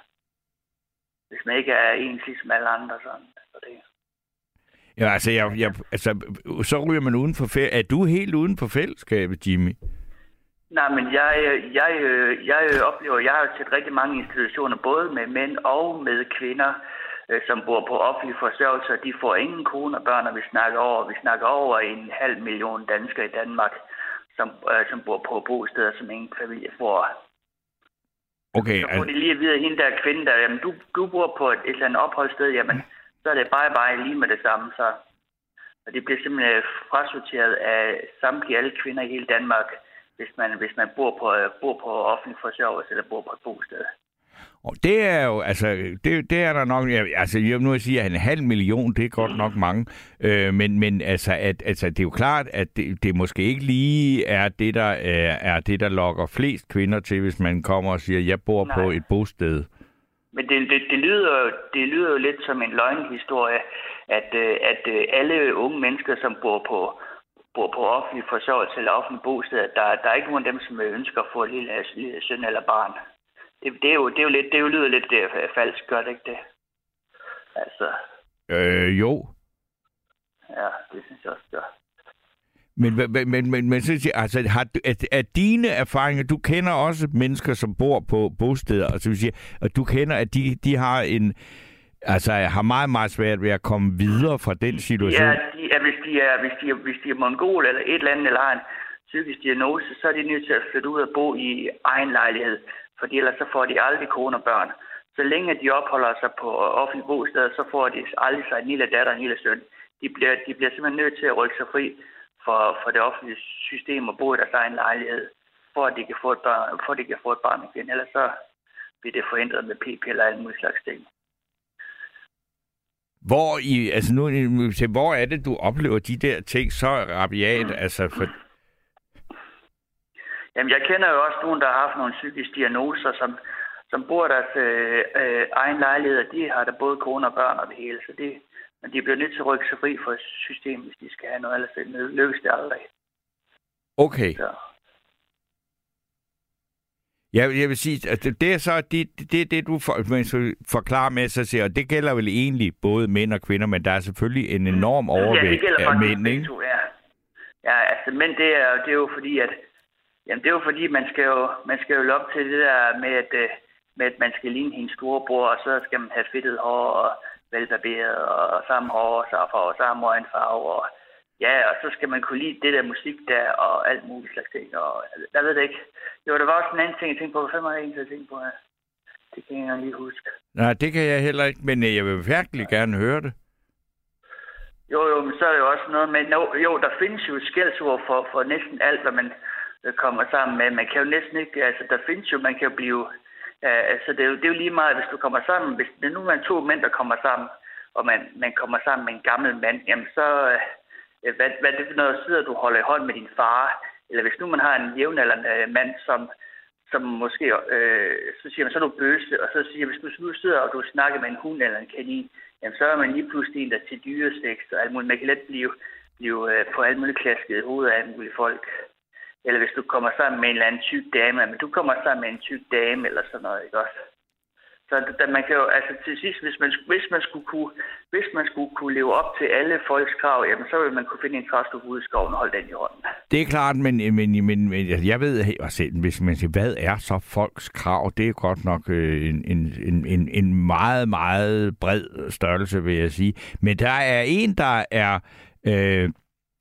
Hvis man ikke er ens ligesom alle andre. Sådan. Så det. Ja, altså, jeg, jeg, altså, så ryger man uden for fæ- Er du helt uden for fællesskabet, Jimmy? Nej, men jeg, jeg, jeg øh, oplever, jeg har set rigtig mange institutioner, både med mænd og med kvinder, øh, som bor på offentlig forsørgelse, og de får ingen kroner børn, og vi snakker over, vi snakker over en halv million danskere i Danmark, som, øh, som bor på bosteder, som ingen familie får. Okay, Så får altså, de lige at vide, at hende der kvinde, der, jamen, du, du bor på et, et eller andet opholdssted, jamen, så er det bare bare lige med det samme. Så. Og det bliver simpelthen frasorteret af samtlige alle kvinder i hele Danmark, hvis man, hvis man bor, på, øh, bor på offentlig forsørgelse eller bor på et bosted. og det er jo, altså, det, det er der nok, altså, jeg nu at sige, at en halv million, det er godt nok mange, øh, men, men altså, at, altså, det er jo klart, at det, det måske ikke lige er det, der er, er det, der lokker flest kvinder til, hvis man kommer og siger, jeg bor Nej. på et bosted. Men det, det, det, lyder, det lyder jo lidt som en løgnhistorie, at, øh, at øh, alle unge mennesker, som bor på, bor på offentlig forsørgelse eller offentlig bosted, der, der er ikke nogen af dem, som ønsker at få en lille, lille søn eller barn. Det, det, er jo, det, er jo lidt, det er jo lyder lidt øh, falsk, gør det ikke det? Altså, Øh, jo. ja, det synes jeg også, det gør. Men, men, men, men, men så siger, altså, har, du- at, at dine erfaringer, du kender også mennesker, som bor på bosteder, og så vil sige, at du kender, at de, de har en, altså har meget, meget svært ved at komme videre fra den situation. Ja, de, ja hvis, de er, hvis, de er, hvis de er mongol eller et eller andet, eller har en psykisk diagnose, så er de nødt til at flytte ud og bo i egen lejlighed, for ellers så får de aldrig kone og børn. Så længe de opholder sig på offentlige bosteder, så får de aldrig sig en lille datter og en lille søn. De bliver, de bliver simpelthen nødt til at rykke sig fri for, for det offentlige system og bo i deres egen lejlighed, for at de kan få et barn, for at de kan få et barn igen. Ellers så bliver det forhindret med p-piller og alle mulige slags ting. Hvor, i, altså nu, hvor er det, du oplever de der ting så rabiat? Mm. Altså, for, Jamen, jeg kender jo også nogen, der har haft nogle psykiske diagnoser, som, som bor i deres øh, øh, egen lejlighed, og de har da både kone og børn og det hele. Så det, men de bliver nødt til at rykke sig fri fra systemet, hvis de skal have noget, ellers lykkes det aldrig. okay. Så. Jeg, jeg vil sige, at det, er så det, det, det du for, man skal forklare med sig, siger, og det gælder vel egentlig både mænd og kvinder, men der er selvfølgelig en enorm ja, det overvægt gælder af mænd, ikke? to, ja. Ja, altså, men det er, det er jo fordi, at jamen, det er jo fordi, man skal jo, man skal jo op til det der med, at, øh, med, at man skal ligne hendes storebror, og så skal man have fedtet hår og velbarberet og samme hår og samme øjenfarve og Ja, og så skal man kunne lide det der musik der, og alt muligt slags ting. Og jeg ved det ikke. Jo, der var også en anden ting, jeg tænkte på. Hvad var det egentlig, jeg tænkte på her? Det kan jeg lige huske. Nej, det kan jeg heller ikke, men øh, jeg vil virkelig gerne høre det. Jo, jo, men så er det jo også noget med... No, jo, der findes jo skældsord for, for næsten alt, hvad man øh, kommer sammen med. Man kan jo næsten ikke... Altså, der findes jo... Man kan jo blive... Uh, altså, det er, jo, det er jo lige meget, hvis du kommer sammen... Hvis det nu er to mænd, der kommer sammen, og man, man kommer sammen med en gammel mand, jamen så... Uh, hvad, hvad er det for noget, sidder du holder i hånd med din far? Eller hvis nu man har en jævnaldrende øh, mand, som, som måske, øh, så siger man, så er du bøse, og så siger hvis du nu sidder og du snakker med en hund eller en kanin, jamen så er man lige pludselig en, der til dyreseks og alt muligt. Man kan let blive, blive øh, på alt muligt klasket i hovedet af alle mulige folk. Eller hvis du kommer sammen med en eller anden tyk dame, men du kommer sammen med en tyk dame eller sådan noget, ikke også? Så da man kan jo, altså til sidst, hvis man, hvis man, skulle, kunne, hvis man skulle kunne leve op til alle folks krav, jamen så ville man kunne finde en træstup ude i skoven og holde den i hånden. Det er klart, men, men, men, men jeg ved selv, hvis man siger, hvad er så folks krav? Det er godt nok en, en, en, en, en meget, meget bred størrelse, vil jeg sige. Men der er en, der er... Øh,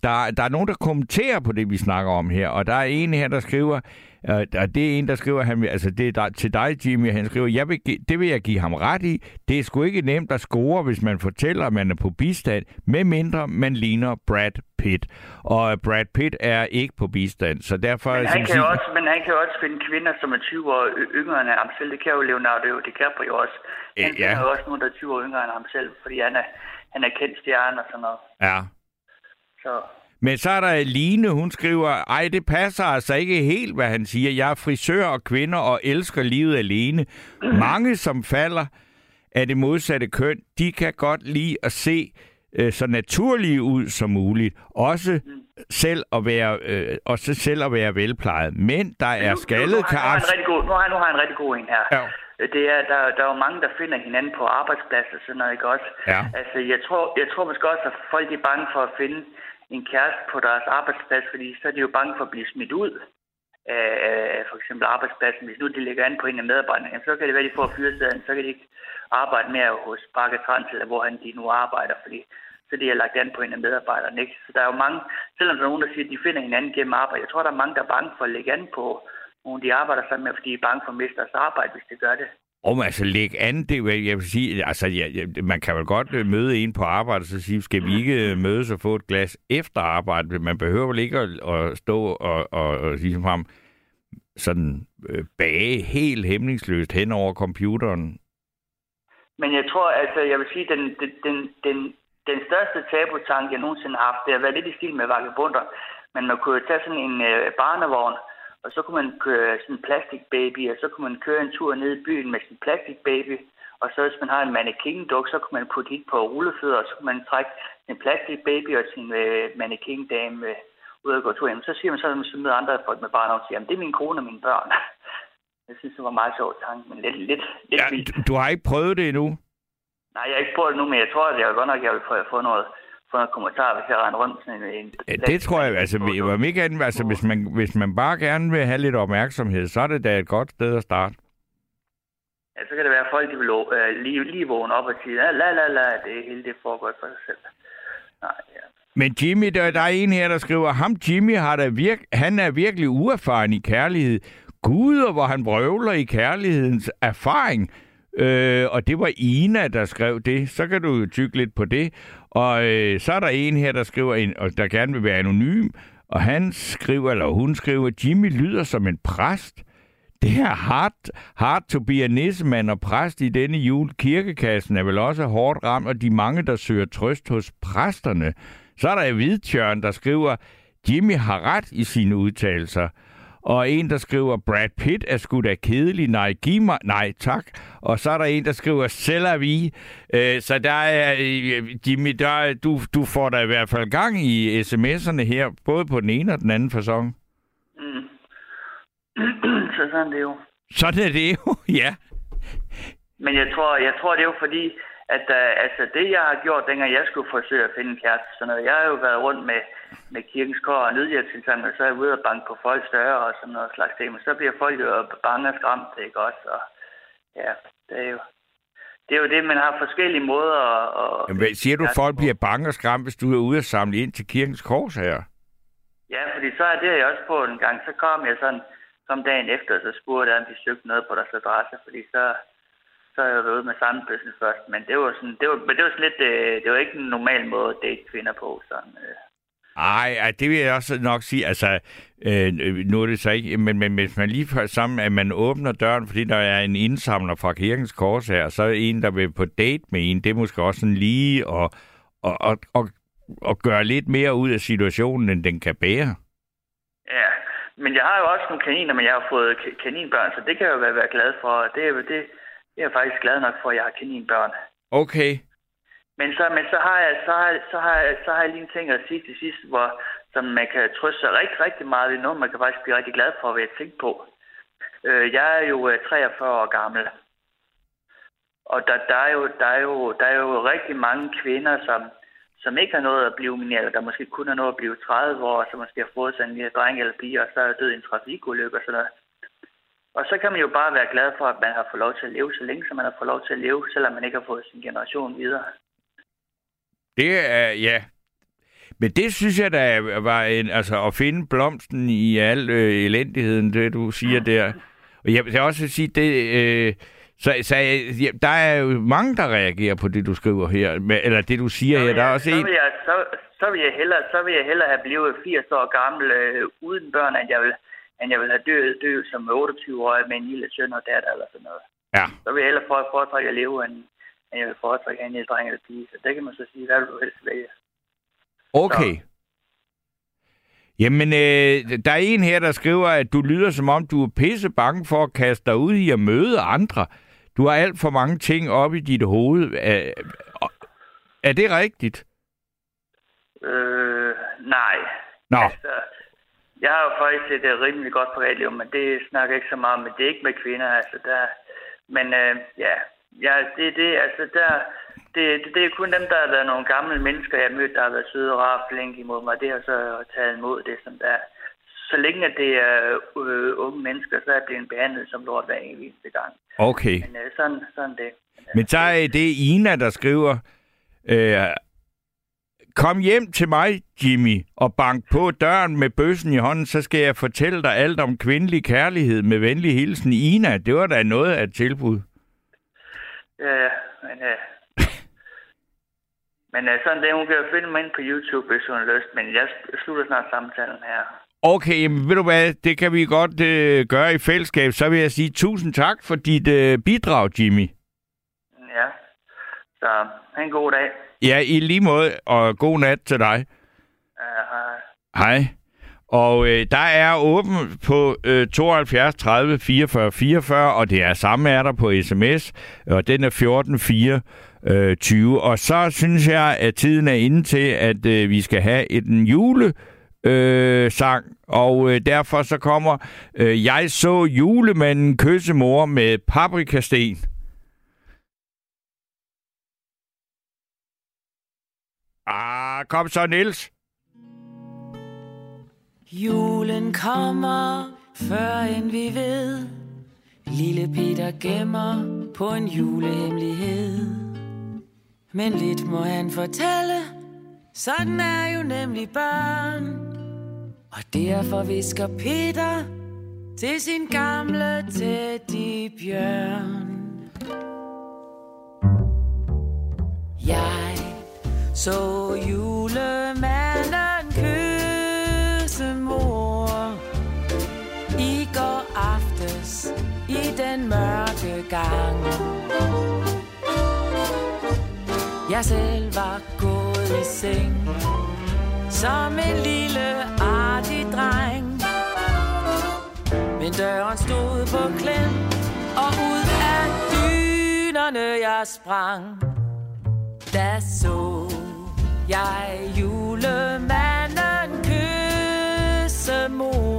der, der er nogen, der kommenterer på det, vi snakker om her, og der er en her, der skriver, øh, og det er en, der skriver, han, altså det er der, til dig, Jimmy, han skriver, jeg vil, det vil jeg give ham ret i. Det er sgu ikke nemt at score, hvis man fortæller, at man er på bistand, med mindre man ligner Brad Pitt. Og Brad Pitt er ikke på bistand, så derfor... Men han, kan siger- også, men han kan også finde kvinder, som er 20 år yngre end ham selv. Det kan jo Leonardo DiCaprio også. Han Øh, ja. finder jo også nogen, der er 20 år yngre end ham selv, fordi han er, han er kendt stjerne og sådan noget. Ja. Så Men så er der Line, hun skriver, ej, det passer altså ikke helt, hvad han siger. Jeg er frisør og kvinder og elsker livet alene. Mange, som falder af det modsatte køn, de kan godt lide at se øh, så naturlige ud som muligt. Også selv at være, øh, også selv at være velplejet. Men der er skaldet kan nu, har en god, nu, har, nu har han en rigtig god en her. Ja. Det er, der, der er jo mange, der finder hinanden på arbejdspladser og sådan noget, ikke også? Ja. Altså, jeg tror, jeg tror måske også, at folk er bange for at finde en kæreste på deres arbejdsplads, fordi så er de jo bange for at blive smidt ud af, af for eksempel arbejdspladsen. Hvis nu de lægger an på en af medarbejderne, jamen, så kan det være, at de får fyresedlen, så kan de ikke... arbejde mere hos Bakke Trans, eller hvor han de nu arbejder, fordi så de har lagt an på en af medarbejderne. Ikke? Så der er jo mange, selvom der er nogen, der siger, at de finder hinanden gennem arbejde, jeg tror, der er mange, der er bange for at lægge an på nogen, de arbejder sammen med, fordi de er bange for at miste deres arbejde, hvis de gør det. Om altså lægge an, det er jeg vil sige, altså ja, man kan vel godt øh, møde en på arbejde og så sige, skal vi ikke øh, mødes og få et glas efter arbejde? Man behøver vel ikke at, at stå og, og, og ligesom ham sådan øh, bage helt hemningsløst hen over computeren. Men jeg tror, altså, jeg vil sige, den, den, den, den, den største tabutank, jeg nogensinde har haft, det har været lidt i stil med vagabunder. Men man kunne jo tage sådan en øh, barnevogn, og så kunne man køre sådan en plastic baby, og så kunne man køre en tur ned i byen med sin plastic baby, og så hvis man har en mannequin-duk, så kunne man putte hit på rullefødder, og så kunne man trække sin plastic baby og sin øh, mannequin-dame øh, ud og gå tur hjem. Så siger man så, at man møder andre folk med barn og siger, jamen det er min kone og mine børn. Jeg synes, det var meget sjovt tanke, men lidt, lidt, lidt Ja, vildt. du, har ikke prøvet det endnu? Nej, jeg har ikke prøvet det nu, men jeg tror, at jeg godt nok, at jeg vil få noget, få noget kommentar, hvis jeg render rundt sådan en... en Ja, det tror jeg, altså, vi- om ikke andet, altså hvis, man, hvis man bare gerne vil have lidt opmærksomhed, så er det da et godt sted at starte. Ja, så kan det være, at folk de vil øh, lige, lige vågne op og sige, la la la, det hele det foregår for sig selv. Nej, ja. Men Jimmy, der, der er en her, der skriver, ham Jimmy har da virk, han er virkelig uerfaren i kærlighed. Gud, og hvor han brøvler i kærlighedens erfaring. Øh, og det var Ina, der skrev det. Så kan du jo tykke lidt på det. Og øh, så er der en her, der skriver, en, og der gerne vil være anonym. Og han skriver, eller hun skriver, Jimmy lyder som en præst. Det er hard, hard to be a nissemand og præst i denne jul. Kirkekassen er vel også hårdt ramt, og de mange, der søger trøst hos præsterne. Så er der Hvidtjørn, der skriver, Jimmy har ret i sine udtalelser. Og en, der skriver, Brad Pitt er sgu da kedelig. Nej, giv mig... Nej, tak. Og så er der en, der skriver, selv vi. Øh, så der er, øh, Jimmy, der, er- du, du får da i hvert fald gang i sms'erne her, både på den ene og den anden fasong. Mm. så sådan er det jo. Sådan er det jo, ja. Men jeg tror, jeg tror, det er jo fordi, at uh, altså, det, jeg har gjort, dengang jeg skulle forsøge at finde en kæreste, sådan noget, jeg har jo været rundt med, med kirkens kår og nødhjælpsindsamling, og så er jeg ude og banke på folks døre og sådan noget slags ting, men så bliver folk jo bange og skræmt, ikke også? Og, ja, det er jo... Det er jo det, man har forskellige måder at... at Jamen, hvad- siger du, folk bliver bange og skræmt, hvis du er ude og samle ind til kirkens kors her? Ja, fordi så er det jeg også på en gang. Så kom jeg sådan, kom dagen efter, så spurgte jeg, om de søgte noget på deres adresse, fordi så, så har jeg været ude med sammenbøssen først. Men det var sådan, det var, men det var sådan lidt, øh, det var ikke en normal måde at date kvinder på. Sådan, øh. Ej, ej, det vil jeg også nok sige. Altså, øh, nu er det så ikke, men, men hvis man lige får sammen, at man åbner døren, fordi der er en indsamler fra kirkens kors her, så er en, der vil på date med en, det er måske også sådan lige at, at, at, at, at gøre lidt mere ud af situationen, end den kan bære. Ja, men jeg har jo også nogle kaniner, men jeg har fået ka- kaninbørn, så det kan jeg jo være, være glad for. Det er, det, det er jeg faktisk glad nok for, at jeg har kaninbørn. Okay. Men så, men så har jeg, så har, så har jeg, så har jeg lige en ting at sige til sidst, hvor, som man kan trøste sig rigtig, rigtig meget ved. Noget, man kan faktisk blive rigtig glad for, hvad jeg tænke på. Øh, jeg er jo øh, 43 år gammel. Og der, der, er jo, der, er jo, der er jo rigtig mange kvinder, som, som ikke har noget at blive mineret, der måske kun har noget at blive 30 år, som måske har fået sig en lille dreng eller pige, og så er død i en trafikulykke og sådan noget. Og så kan man jo bare være glad for, at man har fået lov til at leve så længe, som man har fået lov til at leve, selvom man ikke har fået sin generation videre. Det er, ja. Men det synes jeg da var en, altså at finde blomsten i al øh, elendigheden, det du siger der. Og jeg vil også sige, det, øh, så, så ja, der er jo mange, der reagerer på det, du skriver her, eller det, du siger her. Der er også så, en, vil jeg, så, så, vil jeg hellere, så vil jeg hellere have blevet 80 år gammel øh, uden børn, end jeg vil, end jeg vil have død, død som 28-årig med en lille søn og datter eller sådan noget. Ja. Så vil jeg hellere for- foretrække at leve, end, end jeg vil foretrække en lille dreng eller pige. Så det kan man så sige, hvad vil du helst vælge? Okay. Jamen, øh, der er en her, der skriver, at du lyder som om, du er pisse bange for at kaste dig ud i at møde andre. Du har alt for mange ting op i dit hoved. Er, er det rigtigt? Øh, nej. Nå, Altså, jeg har jo faktisk et øh, rimelig godt privatliv, men det snakker jeg ikke så meget om. Men det er ikke med kvinder, altså der... Men øh, ja, ja, det er det, altså der... Det, det, det er kun dem, der har været nogle gamle mennesker, jeg har mødt, der har været søde og rare og flinke imod mig. Det har så taget imod det, som der Så længe at det er øh, unge mennesker, så er jeg blevet behandlet som lort hver eneste gang. okay. Men øh, sådan, sådan det. Men, Men så er det Ina, der skriver, øh, kom hjem til mig, Jimmy, og bank på døren med bøssen i hånden, så skal jeg fortælle dig alt om kvindelig kærlighed med venlig hilsen. Ina, det var da noget af et tilbud. Ja, ja, men... Øh, men øh, sådan det, hun kan finde mig ind på YouTube, hvis hun har lyst. Men jeg slutter snart samtalen her. Okay, men ved du hvad, det kan vi godt øh, gøre i fællesskab. Så vil jeg sige tusind tak for dit øh, bidrag, Jimmy. Ja. Så ha' en god dag. Ja, i lige måde, og god nat til dig. Ja, hej. Hej. Og øh, der er åben på øh, 72 30 44 44, og det er samme er der på sms, og den er 14 4 øh, 20. Og så synes jeg, at tiden er inde til, at øh, vi skal have en jule øh, sang, og øh, derfor så kommer øh, Jeg så julemanden kysse mor med paprikasten. Ah, kom så, Nils. Julen kommer, før end vi ved. Lille Peter gemmer på en julehemmelighed. Men lidt må han fortælle, sådan er jo nemlig børn. Og derfor visker Peter til sin gamle teddybjørn. Jeg så julemanden den mørke gang. Jeg selv var gået i seng som en lille artig dreng. Men døren stod på klem, og ud af dynerne jeg sprang. Da så jeg julemanden kysse mor.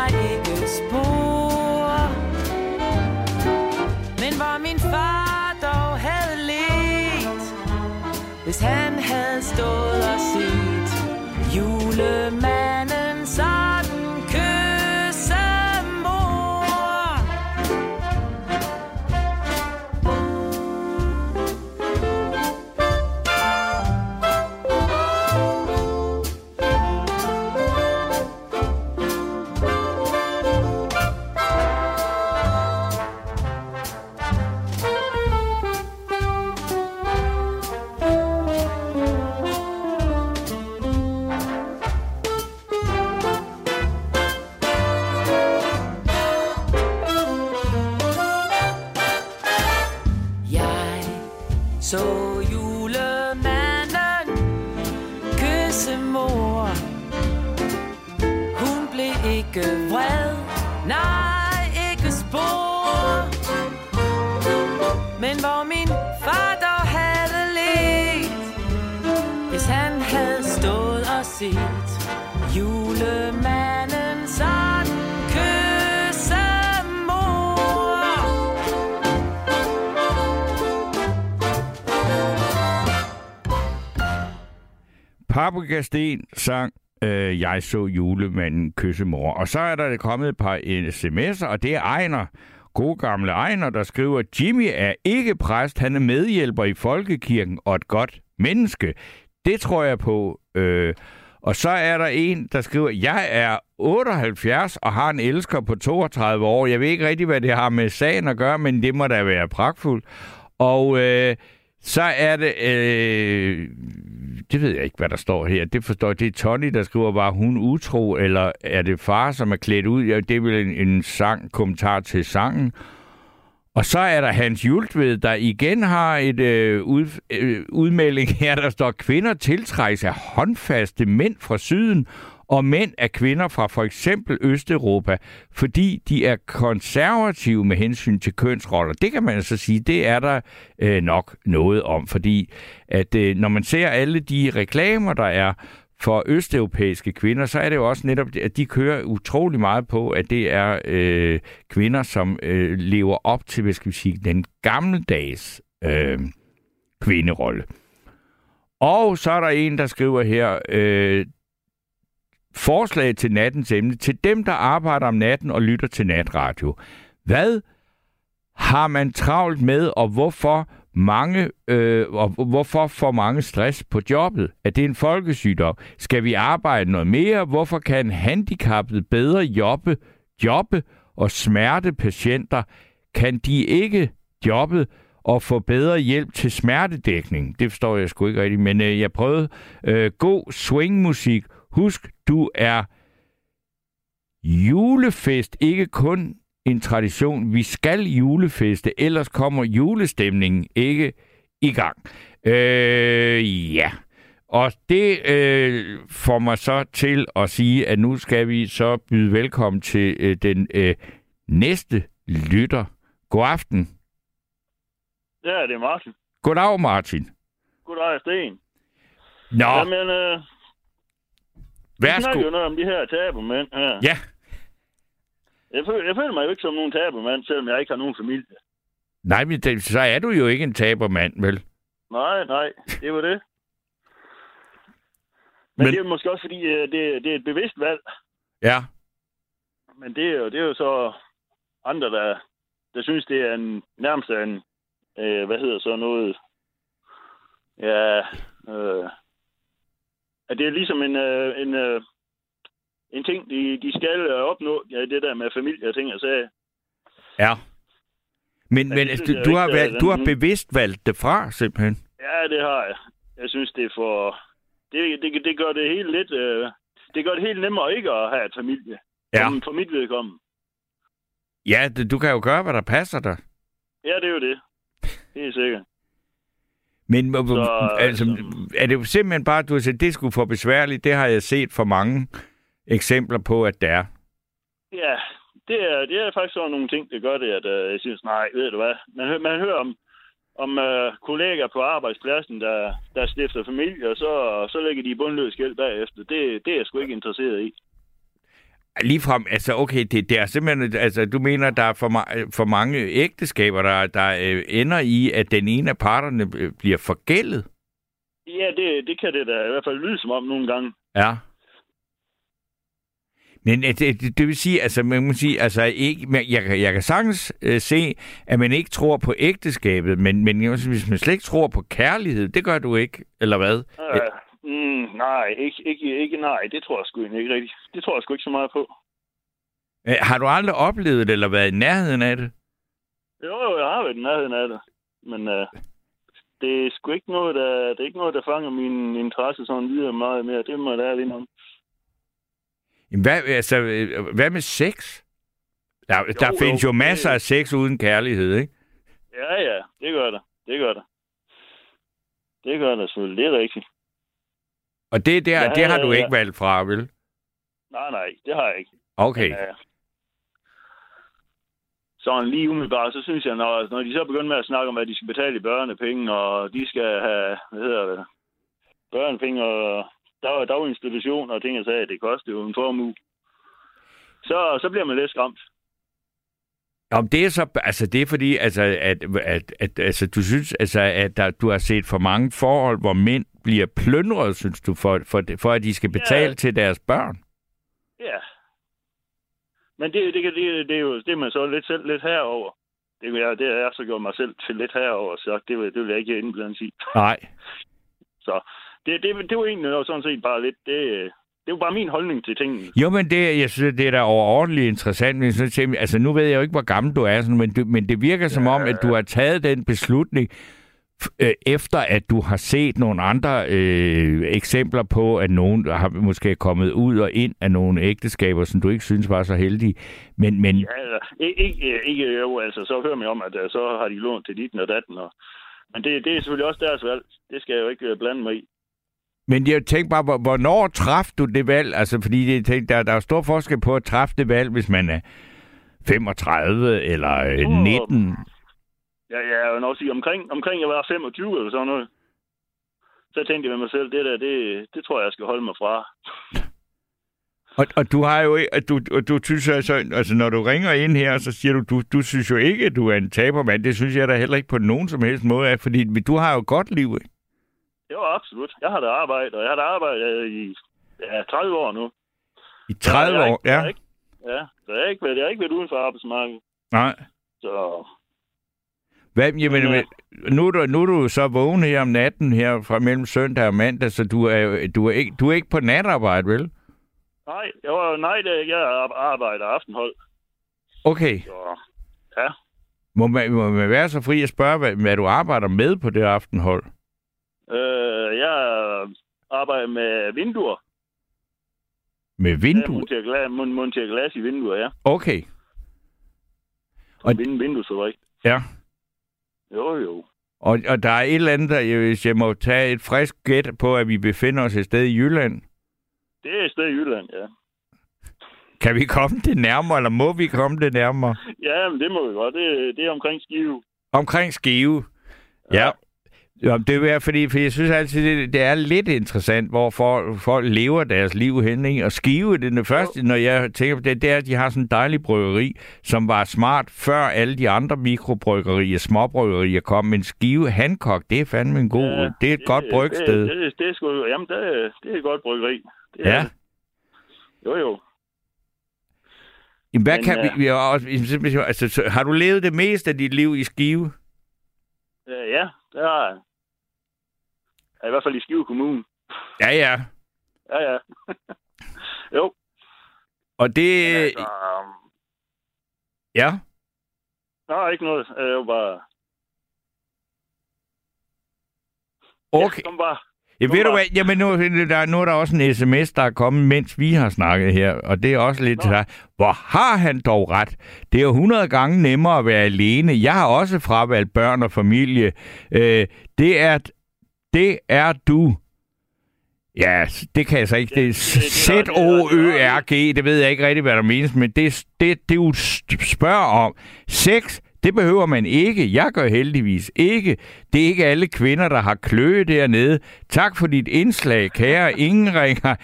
Nej ikke spor. Men hvor min far dog havde let, hvis han havde stået og set julemanden sådan Paprikasten sang øh, Jeg så julemanden kysse mor. Og så er der kommet et par sms'er, og det er Ejner, god gamle Ejner, der skriver, Jimmy er ikke præst, han er medhjælper i Folkekirken og et godt menneske. Det tror jeg på. Øh, og så er der en, der skriver, jeg er 78 og har en elsker på 32 år. Jeg ved ikke rigtig, hvad det har med sagen at gøre, men det må da være pragtfuldt. Og øh, så er det, øh, det ved jeg ikke, hvad der står her. Det forstår jeg. Det er Tony, der skriver, var hun utro, eller er det far, som er klædt ud? Ja, det er vel en, en sang, kommentar til sangen. Og så er der Hans Jultved, der igen har et øh, ud, øh, udmelding her, der står, kvinder tiltrækkes af håndfaste mænd fra syden, og mænd af kvinder fra for eksempel Østeuropa, fordi de er konservative med hensyn til kønsroller. Det kan man altså sige, det er der øh, nok noget om, fordi at øh, når man ser alle de reklamer, der er for østeuropæiske kvinder, så er det jo også netop, at de kører utrolig meget på, at det er øh, kvinder, som øh, lever op til, hvad skal vi sige, den gammeldags øh, kvinderolle. Og så er der en, der skriver her, øh, forslag til nattens emne til dem, der arbejder om natten og lytter til natradio. Hvad har man travlt med, og hvorfor mange, øh, og hvorfor får mange stress på jobbet? Er det en folkesygdom? Skal vi arbejde noget mere? Hvorfor kan handicappede bedre jobbe, jobbe og smertepatienter? Kan de ikke jobbe og få bedre hjælp til smertedækning? Det forstår jeg sgu ikke rigtigt, men øh, jeg prøvede. Øh, god swingmusik. Husk, du er julefest, ikke kun en tradition. Vi skal julefeste, ellers kommer julestemningen ikke i gang. Øh, ja. Og det øh, får mig så til at sige, at nu skal vi så byde velkommen til øh, den øh, næste lytter. God aften. Ja, det er Martin. Goddag, Martin. Goddag, Sten. Nå, Jamen, øh, vi snakker værsgo. jo noget om de her tabermænd her. Ja, Jeg føler, jeg føler mig jo ikke som nogen tabermand, selvom jeg ikke har nogen familie. nej, men det, så er du jo ikke en tabermand, vel? Nej, nej, det var det. Men, Men- det er måske også fordi, øh, det, det er et bevidst valg. Ja. Men det er jo, det er jo så andre, der, der synes, det er en, nærmest en, øh, hvad hedder så noget, ja, øh, at det er ligesom en, øh, en, øh, en ting, de, de skal øh, opnå, ja, det der med familie og ting og sager. Ja. Men, men det altså, synes du, du, har er valgt, du har den- bevidst valgt det fra, simpelthen. Ja, det har jeg. Jeg synes, det er for... Det, det, det gør det helt lidt... Øh, det gør det helt nemmere ikke at have et familie. Ja. Som for mit vedkommende. Ja, det, du kan jo gøre, hvad der passer dig. Ja, det er jo det. Helt sikkert. Men så, Så, altså, altså- er det jo simpelthen bare, at du har sagt, det skulle for besværligt. Det har jeg set for mange eksempler på, at det er. Ja, det er, det er faktisk sådan nogle ting, der gør det, at øh, jeg synes, nej, ved du hvad. Man, man hører om, om øh, kollegaer på arbejdspladsen, der, der stifter familie, og så, så lægger de bundløs gæld bagefter. Det, det er jeg sgu ikke interesseret i. Ligefrem, altså okay, det, det er simpelthen, altså du mener, der er for, ma- for mange ægteskaber, der, der øh, ender i, at den ene af parterne øh, bliver forgældet. Ja, det, det kan det da i hvert fald lyde som om nogle gange. Ja. Men øh, det, det, vil sige, altså man må sige, altså ikke, jeg, kan- jeg kan sagtens øh, se, at man ikke tror på ægteskabet, men, men hvis man slet ikke tror på kærlighed, det gør du ikke, eller hvad? Øh, mm, nej, ikke, ikke, ikke nej. Det tror jeg sgu ikke rigtigt. Det tror jeg sgu ikke så meget på. Øh, Har du aldrig oplevet det, eller været i nærheden af det? Jo, jo, jeg har været i nærheden af det. Men øh, det er sgu ikke noget, der, det er ikke noget, der fanger min interesse sådan videre meget mere. Det må jeg da. Jamen, Hvad, altså, øh, hvad med sex? Der, jo, der jo, findes jo det- masser af sex uden kærlighed, ikke? Ja, ja, det gør det. Det gør det. Det gør det selvfølgelig. Det er rigtigt. Og det, der, Ja, det har du ja. ikke valgt fra, vel? Nej, nej, det har jeg ikke. Okay. Men, øh, sådan lige umiddelbart, så synes jeg, når, når de så begynder med at snakke om, at de skal betale i børnepenge, og de skal have, hvad hedder det, børnepenge og dag, daginstitutioner og ting, jeg sagde, det koster jo en formue. Så, så bliver man lidt skræmt. Om det er så, altså det er fordi, altså, at, at, at altså, du synes, altså, at der, du har set for mange forhold, hvor mænd bliver plyndret, synes du, for, for, for at de skal betale Ja. til deres børn. Ja. Men det, det, det, det, er jo det man så lidt selv lidt herover. Det, er, det har jeg så gjort mig selv til lidt herover, så det, vil- det vil jeg ikke indblande i. Nej. Så det, det, det var egentlig også sådan set bare lidt, det, det var bare min holdning til tingene. Jo, men det, jeg synes, det er da overordentligt interessant. Men så tænker, jeg, altså, nu ved jeg jo ikke, hvor gammel du er, sådan, men, du, men det virker som om, at du har taget den beslutning, øh, efter at du har set nogle andre øh, eksempler på, at nogen har måske kommet ud og ind af nogle ægteskaber, som du ikke synes var så heldige. Men, men Ja, altså, ikke, ikke, jo, altså, så hører man om, at øh, så har de lånt til dit og datten. Og, men det, det er selvfølgelig også deres valg. Det skal jeg jo ikke øh, blande mig i. Men jeg tænker bare, hvor- hvornår traf du det valg? Altså, fordi det, tænk, der, der er stor forskel på at træffe det valg, hvis man er 35 eller øh, 19. Ja, jeg vil nok sige, omkring, omkring jeg var 25 eller sådan noget. Så tænkte jeg med mig selv, det der, det, det tror jeg, jeg skal holde mig fra. Og, og du har jo ikke, at du, du synes altså, altså, når du ringer ind her, så siger du, du, du synes jo ikke, at du er en tabermand. Det synes jeg da heller ikke på nogen som helst måde af, fordi du har jo godt liv, ikke? Jo, absolut. Jeg har da arbejdet, og jeg har da arbejdet i ja, 30 år nu. I 30 jeg har år, ikke- ja. ikke- Ja, så jeg har ikke været, jeg har ikke været uden for arbejdsmarkedet. Nej. Så Hvad, jamen, Men, nu, er du, nu er du så vågen her om natten her fra mellem søndag og mandag, så du er, du er, ikke, du er ikke på natarbejde, vel? nej, jeg var, nej, det, jeg ar- arbejder aftenhold. Okay. Så ja, Må man, må man være så fri at spørge, hvad, hvad du arbejder med på det aftenhold? øh, jeg arbejder med vinduer. Med vinduer? monterer glas, mon- monterer glas i vinduer, ja. Okay. Og vind, vinduesfabrik. Ja. Jo, jo. Og, og der er et eller andet, der, hvis jeg må tage et frisk gæt på, at vi befinder os et sted i Jylland. Det er et sted i Jylland, ja. Kan vi komme det nærmere, eller må vi komme det nærmere? Ja, men det må vi godt. Det, det er omkring Skive. Omkring Skive. Ja. ja det er fordi, for jeg synes altid, det, det er lidt interessant, hvor folk, folk lever deres liv hen. Ikke? Og Skive, det er det første, når jeg tænker på det, det er, at de har sådan en dejlig bryggeri, som var smart før alle de andre mikrobryggerier, småbryggerier kom. Men Skive Hancock, det er fandme en god, ja, det er et godt brygsted. Det, det, det, er sgu, jamen, det, er- det er et godt bryggeri. Det er Ja. det. Jo, jo. Jamen, hvad Men, kan øh, vi, vi har, også, altså, så, har du levet det meste af dit liv i Skive? Ja, ja, det har jeg. Ja, I hvert fald i Skive Kommune. Ja, ja. Ja, ja. jo. Og det... Altså, Ja. Nå, ikke noget. Jeg var bare... Okay. Ja, kom bare. Ja, ved du hvad, jamen nu, der, nu er der også en sms, der er kommet, mens vi har snakket her, og det er også lidt til dig. Hvor har han dog ret? Det er jo 100 gange nemmere at være alene. Jeg har også fravalgt børn og familie. Øh, det er det er du. Ja, det kan jeg så ikke. Det er Z-O-Ø-R-G. Det ved jeg ikke rigtig, hvad der menes, men det, det, det du spørger om. Sex, det behøver man ikke. Jeg gør heldigvis ikke. Det er ikke alle kvinder, der har kløe dernede. Tak for dit indslag, kære Ingen ringer.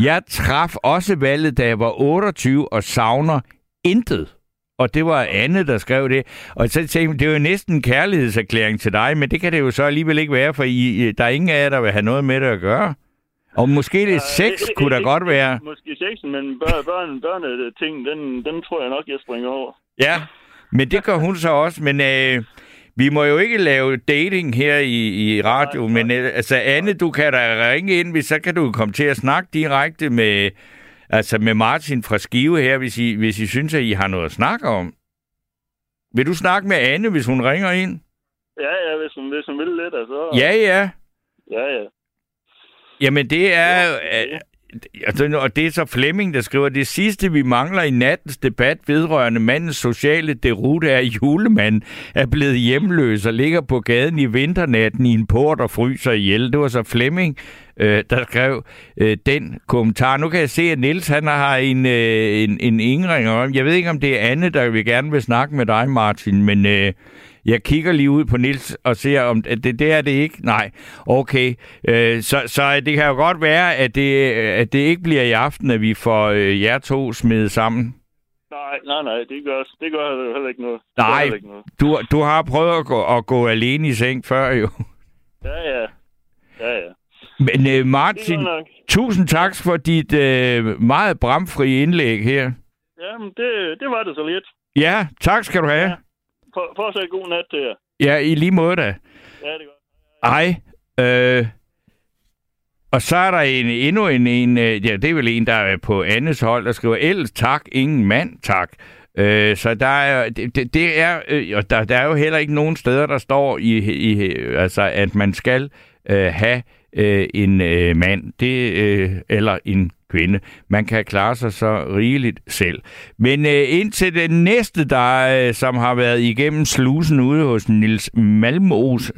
Jeg traf også valget, da jeg var 28 og savner intet. Og det var Anne, der skrev det. Og så tænkte jeg, det er jo næsten en kærlighedserklæring til dig, men det kan det jo så alligevel ikke være, for I, der er ingen af jer, der vil have noget med det at gøre. Og måske det sex kunne da godt være. Måske sexen, men børn, børn, børneting, den, den tror jeg nok, jeg springer over. Ja, men det gør hun så også. Men øh, vi må jo ikke lave dating her i, i radio. Men øh, altså, Anne, du kan da ringe ind, hvis så kan du komme til at snakke direkte med, altså med Martin fra Skive her, hvis I, hvis I synes, at I har noget at snakke om. Vil du snakke med Anne, hvis hun ringer ind? Ja, ja, hvis hun, hvis hun vil lidt, altså. Ja, ja. Ja, ja. Jamen, det er... Øh, altså, og det er så Flemming, der skriver, det sidste, vi mangler i nattens debat vedrørende mandens sociale derute er, at julemanden er blevet hjemløs og ligger på gaden i vinternatten i en port og fryser ihjel. Det var så Flemming, øh, der skrev øh, den kommentar. Nu kan jeg se, at Niels han har en, øh, en, en indringer om. Jeg ved ikke, om det er Anne, der vil gerne vil snakke med dig, Martin, men... Øh, jeg kigger lige ud på Nils og ser, om det, det er det ikke. Nej, okay. Øh, så, så det kan jo godt være, at det, at det ikke bliver i aften, at vi får øh, jer to smidt sammen. Nej, nej, nej, det gør, det gør heller ikke noget. Det Nej, ikke noget. du, du har prøvet at gå, at gå alene i seng før jo. Ja, ja. Ja, ja. Men øh, Martin, tusind tak for dit øh, meget bramfri indlæg her. Jamen, det, det var det så lidt. Ja, tak skal du have. Ja. For, fortsat god nat til jer. Ja, i lige måde da. Ja, det er godt. Ej, øh, og så er der en, endnu en, en, øh, ja, det er vel en, der er på Annes hold, der skriver, ellers tak, ingen mand, tak. Øh, så der er, det, det- det er, øh, og der, der er jo heller ikke nogen steder, der står i, i altså, at man skal øh, have øh, en øh, mand, det, øh, eller en kvinde. Man kan klare sig så rigeligt selv. Men øh, indtil den næste, der, øh, som har været igennem slusen ude hos Nils Malmos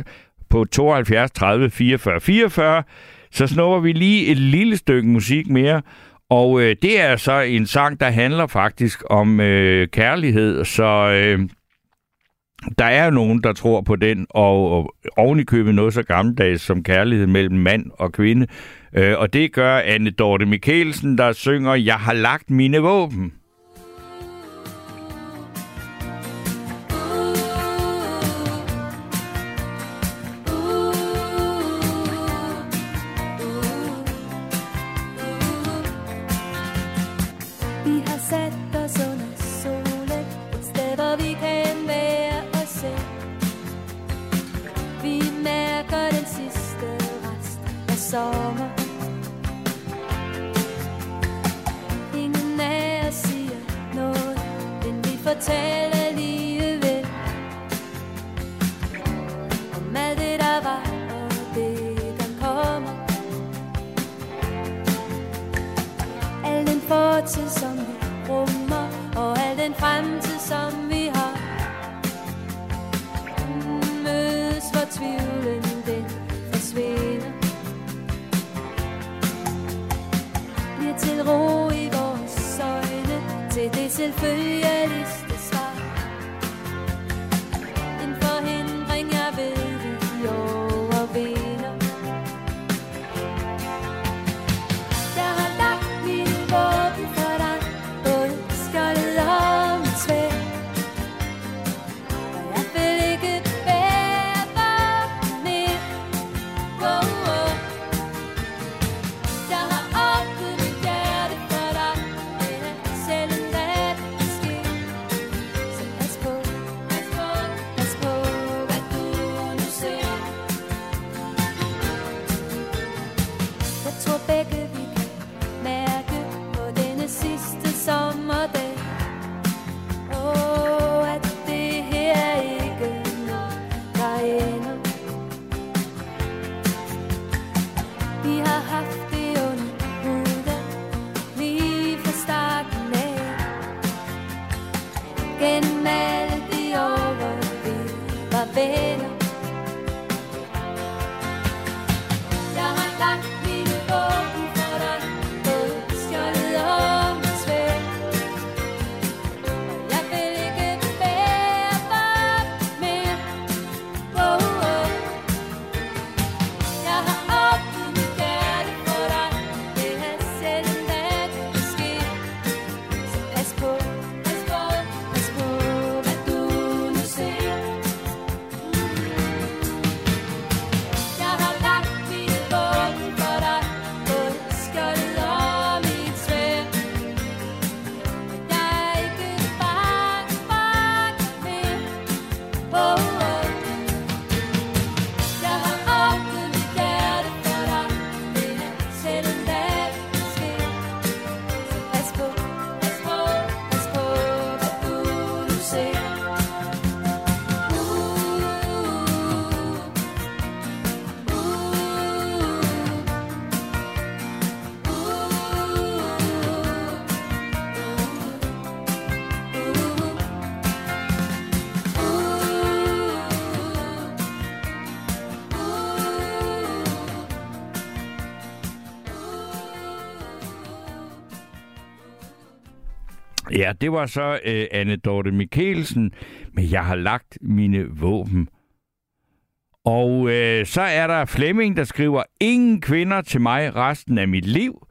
på 72 30 44 44, så snupper vi lige et lille stykke musik mere. Og øh, det er så en sang, der handler faktisk om øh, kærlighed, så øh, der er nogen, der tror på den, og, og oven i købet noget så gammeldags som kærlighed mellem mand og kvinde. Øh, og det gør Anne Dorte Mikkelsen, der synger, Jeg har lagt mine våben. summer Men alligevel Om alt det, der var og det, der kommer. Al den fortid, som vi rummer Og al den fremtid, som vi har. Mødes, hvor tvivlen den forsvinder. Bliver til ro i vores øjne. Til det selvfølgelige forhindring, jeg Ja, det var så øh, Anne Dorte Mikkelsen, men jeg har lagt mine våben. Og øh, så er der Flemming, der skriver, ingen kvinder til mig resten af mit liv.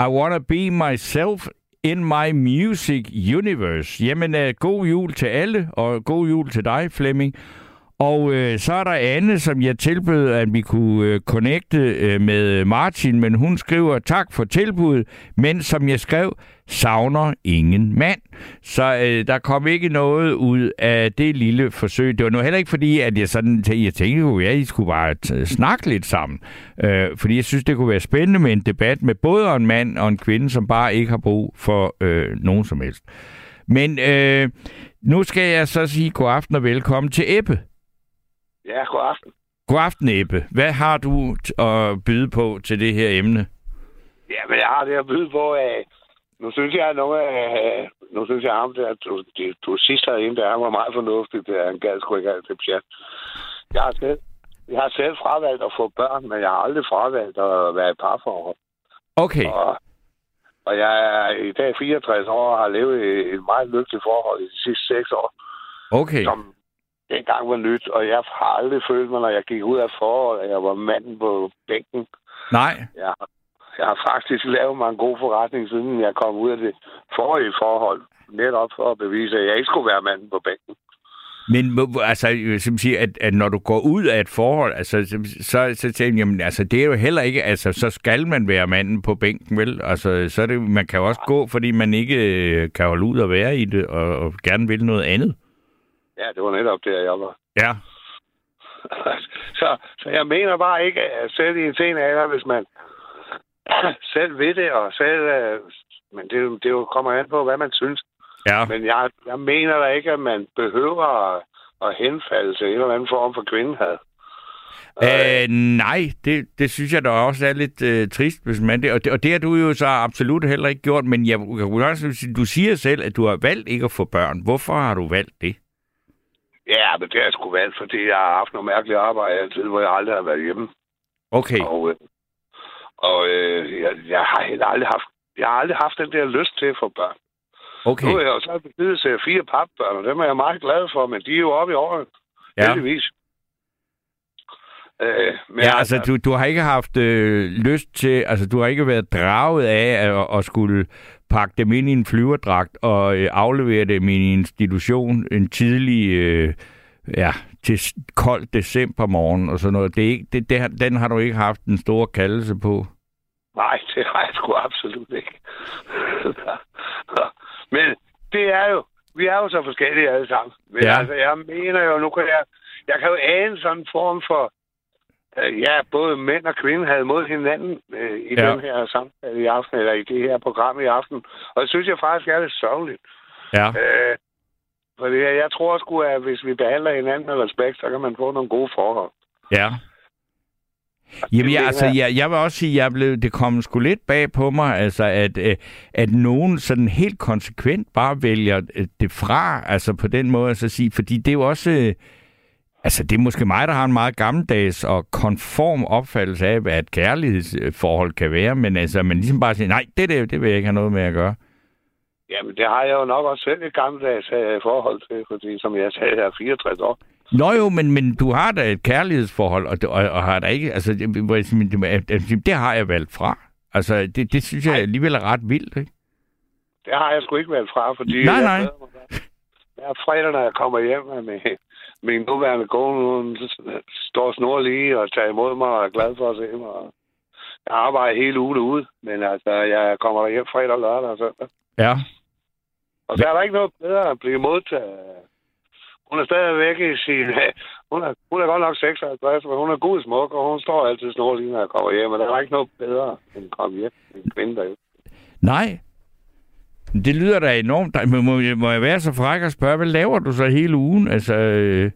I wanna be myself in my music universe. Jamen, øh, god jul til alle, og god jul til dig, Flemming. Og øh, så er der Anne, som jeg tilbød, at vi kunne øh, connecte øh, med øh, Martin, men hun skriver tak for tilbuddet, men som jeg skrev, savner ingen mand. Så øh, der kom ikke noget ud af det lille forsøg. Det var nu heller ikke fordi, at jeg sådan tænkte, jeg tænkte at ja, I skulle bare snakke lidt sammen. Øh, fordi jeg synes, det kunne være spændende med en debat med både en mand og en kvinde, som bare ikke har brug for øh, nogen som helst. Men øh, nu skal jeg så sige god aften og velkommen til Ebbe. Ja, god aften. God aften, Ebbe. Hvad har du at byde på til det her emne? Ja, men jeg har det at byde på, at nu synes jeg, at nogle af, nu synes jeg, at ham der, du, du, sidst herinde, der han var meget fornuftigt, der han gad sgu ikke alt det pjat. Jeg har selv, jeg har selv fravalgt at få børn, men jeg har aldrig fravalgt at være i parforhold. Okay. Og, og jeg er i dag 64 år og har levet i et meget lykkeligt forhold i de sidste seks år. Okay. Som dengang var nyt, og jeg har aldrig følt mig, når jeg gik ud af forhold, at jeg var manden på bænken. Nej. Jeg, har- jeg har faktisk lavet mig en god forretning, siden jeg kom ud af det forrige forhold. Netop for at bevise, at jeg ikke skulle være manden på bænken. Men altså, øh, som siger, at, at når du går ud af et forhold, altså, så, så, tænker jeg, jamen, altså, det er jo heller ikke, altså, så skal man være manden på bænken, vel? Altså, så er det, man kan jo også gå, fordi man ikke øh, kan holde ud og være i det, og, og gerne vil noget andet. Ja, det var netop der, jeg var. Ja. så, så jeg mener bare ikke, at selv i en sen alder, hvis man selv ved det, og selv... øh, Men det, det jo kommer an på, hvad man synes. Ja. Men jeg, jeg mener da ikke, at man behøver at, at henfalde til en eller anden form for kvindehad. Øh, nej, det, det synes jeg da også er lidt øh, trist, hvis man det. Og, det. og det har du jo så absolut heller ikke gjort, men jeg, jeg du siger selv, at du har valgt ikke at få børn. Hvorfor har du valgt det? Ja, men det har jeg sgu valgt, fordi jeg har haft noget mærkeligt arbejde altid, hvor jeg aldrig har været hjemme. Okay. Og, øh, og øh, jeg, jeg har heller aldrig haft, jeg har aldrig haft den der lyst til at få børn. Okay. Nu er jeg jo så besiddelse af fire papbørn, og dem er jeg meget glad for, men de er jo oppe i året. Ja. Heldigvis. Øh, men Ja, altså, du, du har ikke haft øh, lyst til, altså, du har ikke været draget af at, at skulle pakke dem ind i en flyverdragt og øh, aflevere dem i en institution en tidlig, øh, ja, til kold decembermorgen og sådan noget. Det er ikke, det, det, den har du ikke haft en stor kaldelse på. Nej, det har jeg sgu absolut ikke. Men det er jo, vi er jo så forskellige alle sammen. Men Ja. altså, jeg mener jo, nu kan jeg, jeg kan jo ane sådan en form for, ja, både mænd og kvinder havde mod hinanden øh, i Ja. den her samtale i aften, eller i det her program i aften. Og det synes jeg faktisk er lidt sørgeligt. Ja. Øh, fordi jeg, tror sgu, at hvis vi behandler hinanden med respekt, så kan man få nogle gode forhold. Ja. Jamen, jeg, altså, jeg. jeg, vil også sige, jeg blev, det kom sgu lidt bag på mig, altså, at, øh, at nogen sådan helt konsekvent bare vælger øh, det fra, altså på den måde, at sige, fordi det er jo også, øh, altså, det er måske mig, der har en meget gammeldags og konform opfattelse af, hvad et kærlighedsforhold kan være, men altså, man ligesom bare siger, nej, det, der, det vil jeg ikke have noget med at gøre. Jamen, det har jeg jo nok også selv et gammeldags øh, forhold til, fordi som jeg sagde, jeg er 64 år. Nå jo, men, men du har da et kærlighedsforhold, og, og, og har da ikke, altså, det, jeg det, det har jeg valgt fra. Altså, det, det synes jeg alligevel er ret vildt, ikke? Det har jeg sgu ikke været fra, fordi Nej, jeg nej. glæder mig hver fredag, når jeg kommer hjem med min nuværende kone, hun står snor lige og tager imod mig og er glad for at se mig. Jeg arbejder hele ugen ude, men altså, jeg kommer hjem fredag, lørdag og søndag. Ja. Og så er der ikke noget bedre at blive modtaget. Hun er stadigvæk i sin... Hun er, hun er godt nok 56, men hun er god smuk, og hun står altid snor lige, når jeg kommer hjem. Og der er ikke noget bedre end at komme hjem en kvinde derhjemme. Nej. Det lyder da enormt. må, må jeg være så fræk og spørge, hvad laver du så hele ugen? Altså, øh,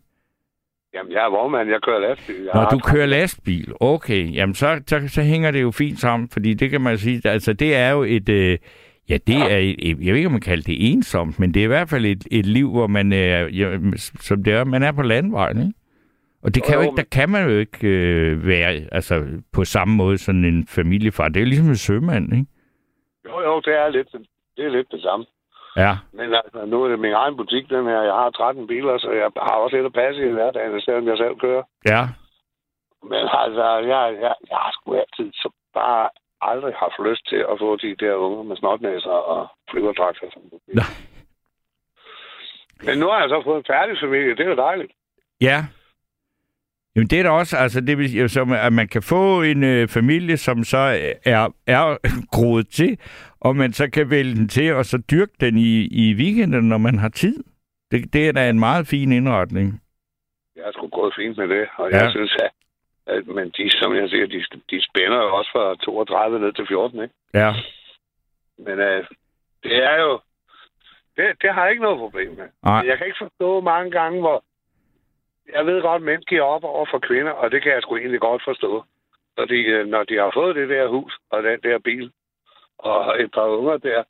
Jamen, jeg er vognmand, jeg kører lastbil. Jeg har du kører lastbil, okay, jamen så, så, så hænger det jo fint sammen, fordi det kan man sige, altså det er jo et, øh, ja det er, et, et, jeg ved ikke, om man kalder det ensomt, men det er i hvert fald et, et liv, hvor man, øh, ja, som det er, man er på landvejen, ikke? Og det kan jo Jo, ikke, der kan man jo ikke øh, være altså, på samme måde sådan en familiefar. Det er jo ligesom en sømand, ikke? Jo, jo, det er lidt det, er lidt det samme. Ja. Men altså, nu er det min egen butik, den her. Jeg har 13 biler, så jeg har også lidt at passe i hverdagen, selvom jeg selv kører. Ja. Men altså, jeg, jeg, jeg har sgu altid så bare aldrig haft lyst til at få de der unge med snotnæser og flyverdragter. Nej. Men nu har jeg så fået en færdig familie. Det er jo dejligt. Ja. Jamen det er da også, altså det vil som, at man kan få en øh, familie, som så er, er groet til, og man så kan vælge den til, og så dyrke den i, i weekenden, når man har tid. Det, det er da en meget fin indretning. Jeg har sgu gået fint med det, og Ja. jeg synes, at, at men de, som jeg siger, de, de spænder jo også fra 32 ned til 14, ikke? Ja. Men øh, det er jo... Det, det har jeg ikke noget problem med. Nej. Jeg kan ikke forstå mange gange, hvor... Jeg ved godt, mænd giver op over for kvinder, og det kan jeg sgu egentlig godt forstå. Fordi øh, når de har fået det der hus og den der bil, og et par unger der,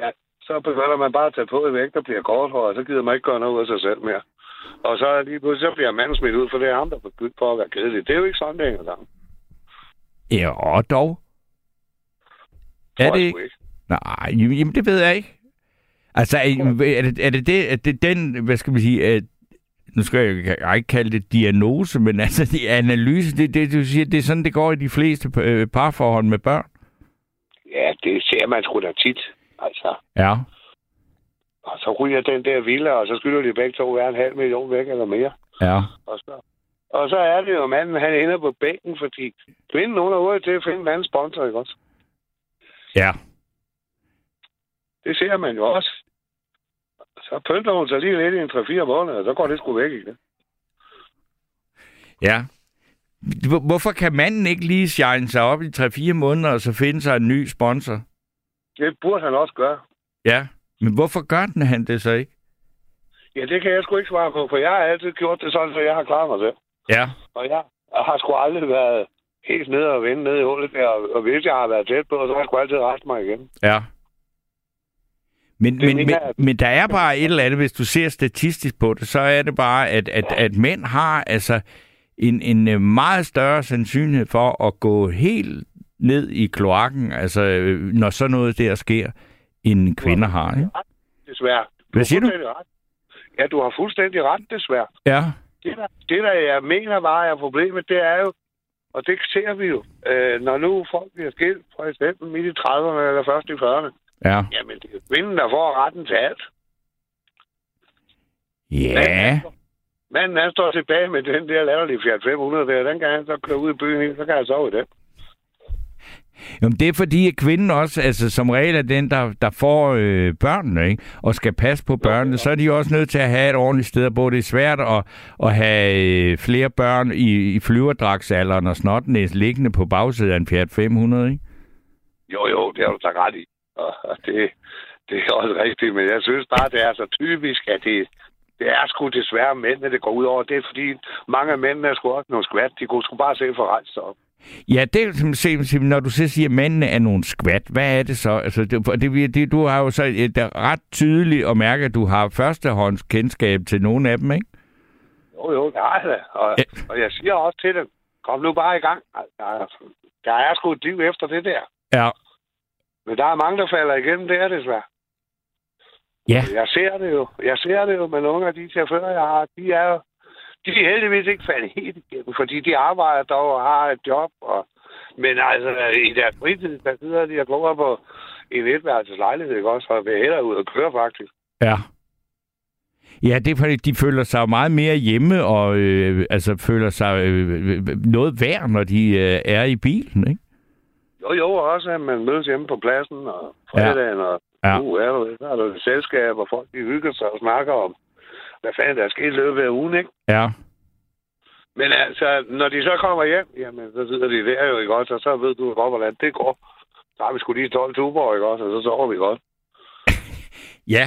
ja, så begynder man bare at tage på i vægt og bliver korthåret, og så gider man ikke gøre noget ud af sig selv mere. Og så lige pludselig så bliver manden smidt ud, for det er ham, der er begyndt for at være kedelig. Det er jo ikke sådan, det hænger sammen. Ja, og dog. Er det ikke? ikke. Nej, jamen det ved jeg ikke. Altså, er, er, det, er det det, er det den, hvad skal man sige, øh, nu skal jeg, jeg ikke kalde det diagnose, men altså det analyse, det, det, du siger, det er sådan, det går i de fleste øh, parforhold med børn? Ser man sgu da tit. Altså, Ja. Og så ryger den der villa, og så skylder de begge to være en halv million væk eller mere. Ja. Og så, og så er det jo, manden han ender på bænken, fordi kvinden hun er ude til at finde en anden sponsor, ikke også? Ja. Det ser man jo også. Så pynter hun sig lige lidt i en 3-4 måneder, og så går det sgu væk igen. Ja. Hvor- Hvorfor kan manden ikke lige shine sig op i 3-4 måneder, og så finde sig en ny sponsor? Det burde han også gøre. Ja. Men hvorfor gør den han det så ikke? Ja, det kan jeg sgu ikke svare på, for jeg har altid gjort det sådan, så jeg har klaret mig selv. Ja. Og jeg har sgu aldrig været helt nede og vende nede i hullet der, og, hvis jeg har været tæt på, så har jeg sgu altid rejst mig igen. Ja. Men, men, men, men der er bare et eller andet, hvis du ser statistisk på det, så er det bare, at, at, at mænd har altså en, en øh, meget større sandsynlighed for at gå helt ned i kloakken, altså øh, når sådan noget der sker, end kvinder har. Ikke? Desværre. Hvad har siger du? Ret. Ja, du har fuldstændig ret, desværre. Ja. Det der, det, der jeg mener bare er problemet, det er jo, og det ser vi jo, øh, når nu folk bliver skilt, for eksempel midt i 30'erne eller først i 40'erne, Ja. jamen det er kvinden, der får retten til alt. Ja. Manden, han står tilbage med den der latterlige Fiat 500 der, den kan han så køre ud i byen, så kan han sove i den. Jamen, det er fordi, at kvinden også, altså som regel er den, der, der får øh, børnene, ikke? og skal passe på børnene, så er de også nødt til at have et ordentligt sted at bo. Det er svært at, at have øh, flere børn i, i flyverdragsalderen og snotnæs liggende på bagsiden af en Fiat 500, ikke? Jo, jo, det har du da ret i. Og og det, det er også rigtigt, men jeg synes bare, det er så typisk, at det, det er sgu desværre mændene, det går ud over. Det er fordi, mange af mændene er sgu også nogle skvat. De kunne sgu bare se for rejse op. Ja, det er når du så siger, at mændene er nogle skvat, hvad er det så? Altså, det, det, det, du har jo så et, det ret tydeligt at mærke, at du har førstehånds kendskab til nogle af dem, ikke? Jo, jo, det har jeg da. Og, og jeg siger også til dem, kom nu bare i gang. Der, der er sgu et liv efter det der. Ja. Men der er mange, der falder igennem der, desværre. Ja. Jeg ser det jo. Jeg ser det jo med nogle af de chauffører, jeg har. De er jo de er heldigvis ikke faldet helt igennem, fordi de arbejder dog og har et job. Og, men altså, i deres fritid, der sidder de og glor på en etværelses lejlighed, ikke også? Og vil hellere ud og køre, faktisk. Ja. Ja, det er fordi, de føler sig meget mere hjemme, og øh, altså føler sig øh, noget værd, når de øh, er i bilen, ikke? Jo, jo, også at man mødes hjemme på pladsen og fredagen, og Ja. nu er der, så er der selskab, og folk de hygger sig og snakker om, hvad fanden der er sket i løbet af ugen, ikke? Ja. Men altså, når de så kommer hjem, jamen, så sidder de der jo, ikke også? Og så ved du godt, hvordan det går. Så har vi sgu lige 12 tuber, ikke også? Og så sover vi godt. Ja.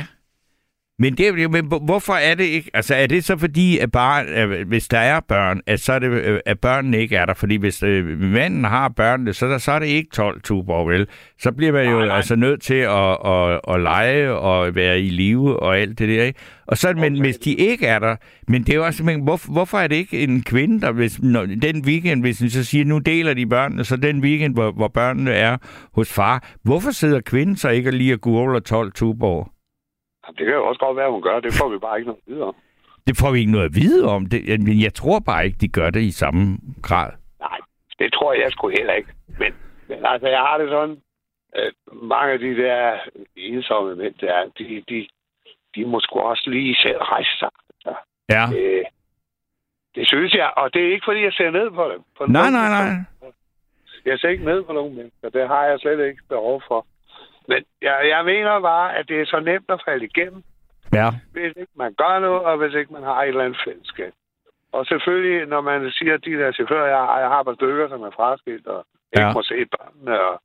Men, det, men hvor- hvorfor er det ikke? Altså, er det så fordi, at bare, at hvis der er børn, at så er det, øh, at børnene ikke er der? Fordi hvis øh, manden har børnene, så, der, så er det ikke 12 tuber, vel? Så bliver man jo altså nødt til at, at, at lege og være i live og alt det der, ikke? Og så, men hvis de ikke er der, men det er jo også, men hvor, hvorfor er det ikke en kvinde, der hvis, når, den weekend, hvis den så siger, nu deler de børnene, så den weekend, hvor, hvor børnene er hos far, hvorfor sidder kvinden så ikke lige og gurler 12 tuber? Det kan jo også godt være, hun gør. Det får vi bare ikke noget videre om. Det får vi ikke noget at vide om. Det, men jeg tror bare ikke, de gør det i samme grad. Nej, det tror jeg sgu heller ikke. Men, men altså, jeg har det sådan, at mange af de der ensomme mænd, der, de, de, de må sgu også lige selv rejse sig. Altså, Ja. øh, det synes jeg, og det er ikke, fordi jeg ser ned på dem. På Nej, nej, nej. Jeg ser ikke ned på nogen mennesker. Det har jeg slet ikke behov for. Men jeg, jeg mener bare, at det er så nemt at falde igennem, Ja. hvis ikke man gør noget, og hvis ikke man har et eller andet fællesskab. Og selvfølgelig, når man siger, at de der chauffører, jeg har, jeg har par stykker, som er fraskilt, og ikke Ja. må se børnene, og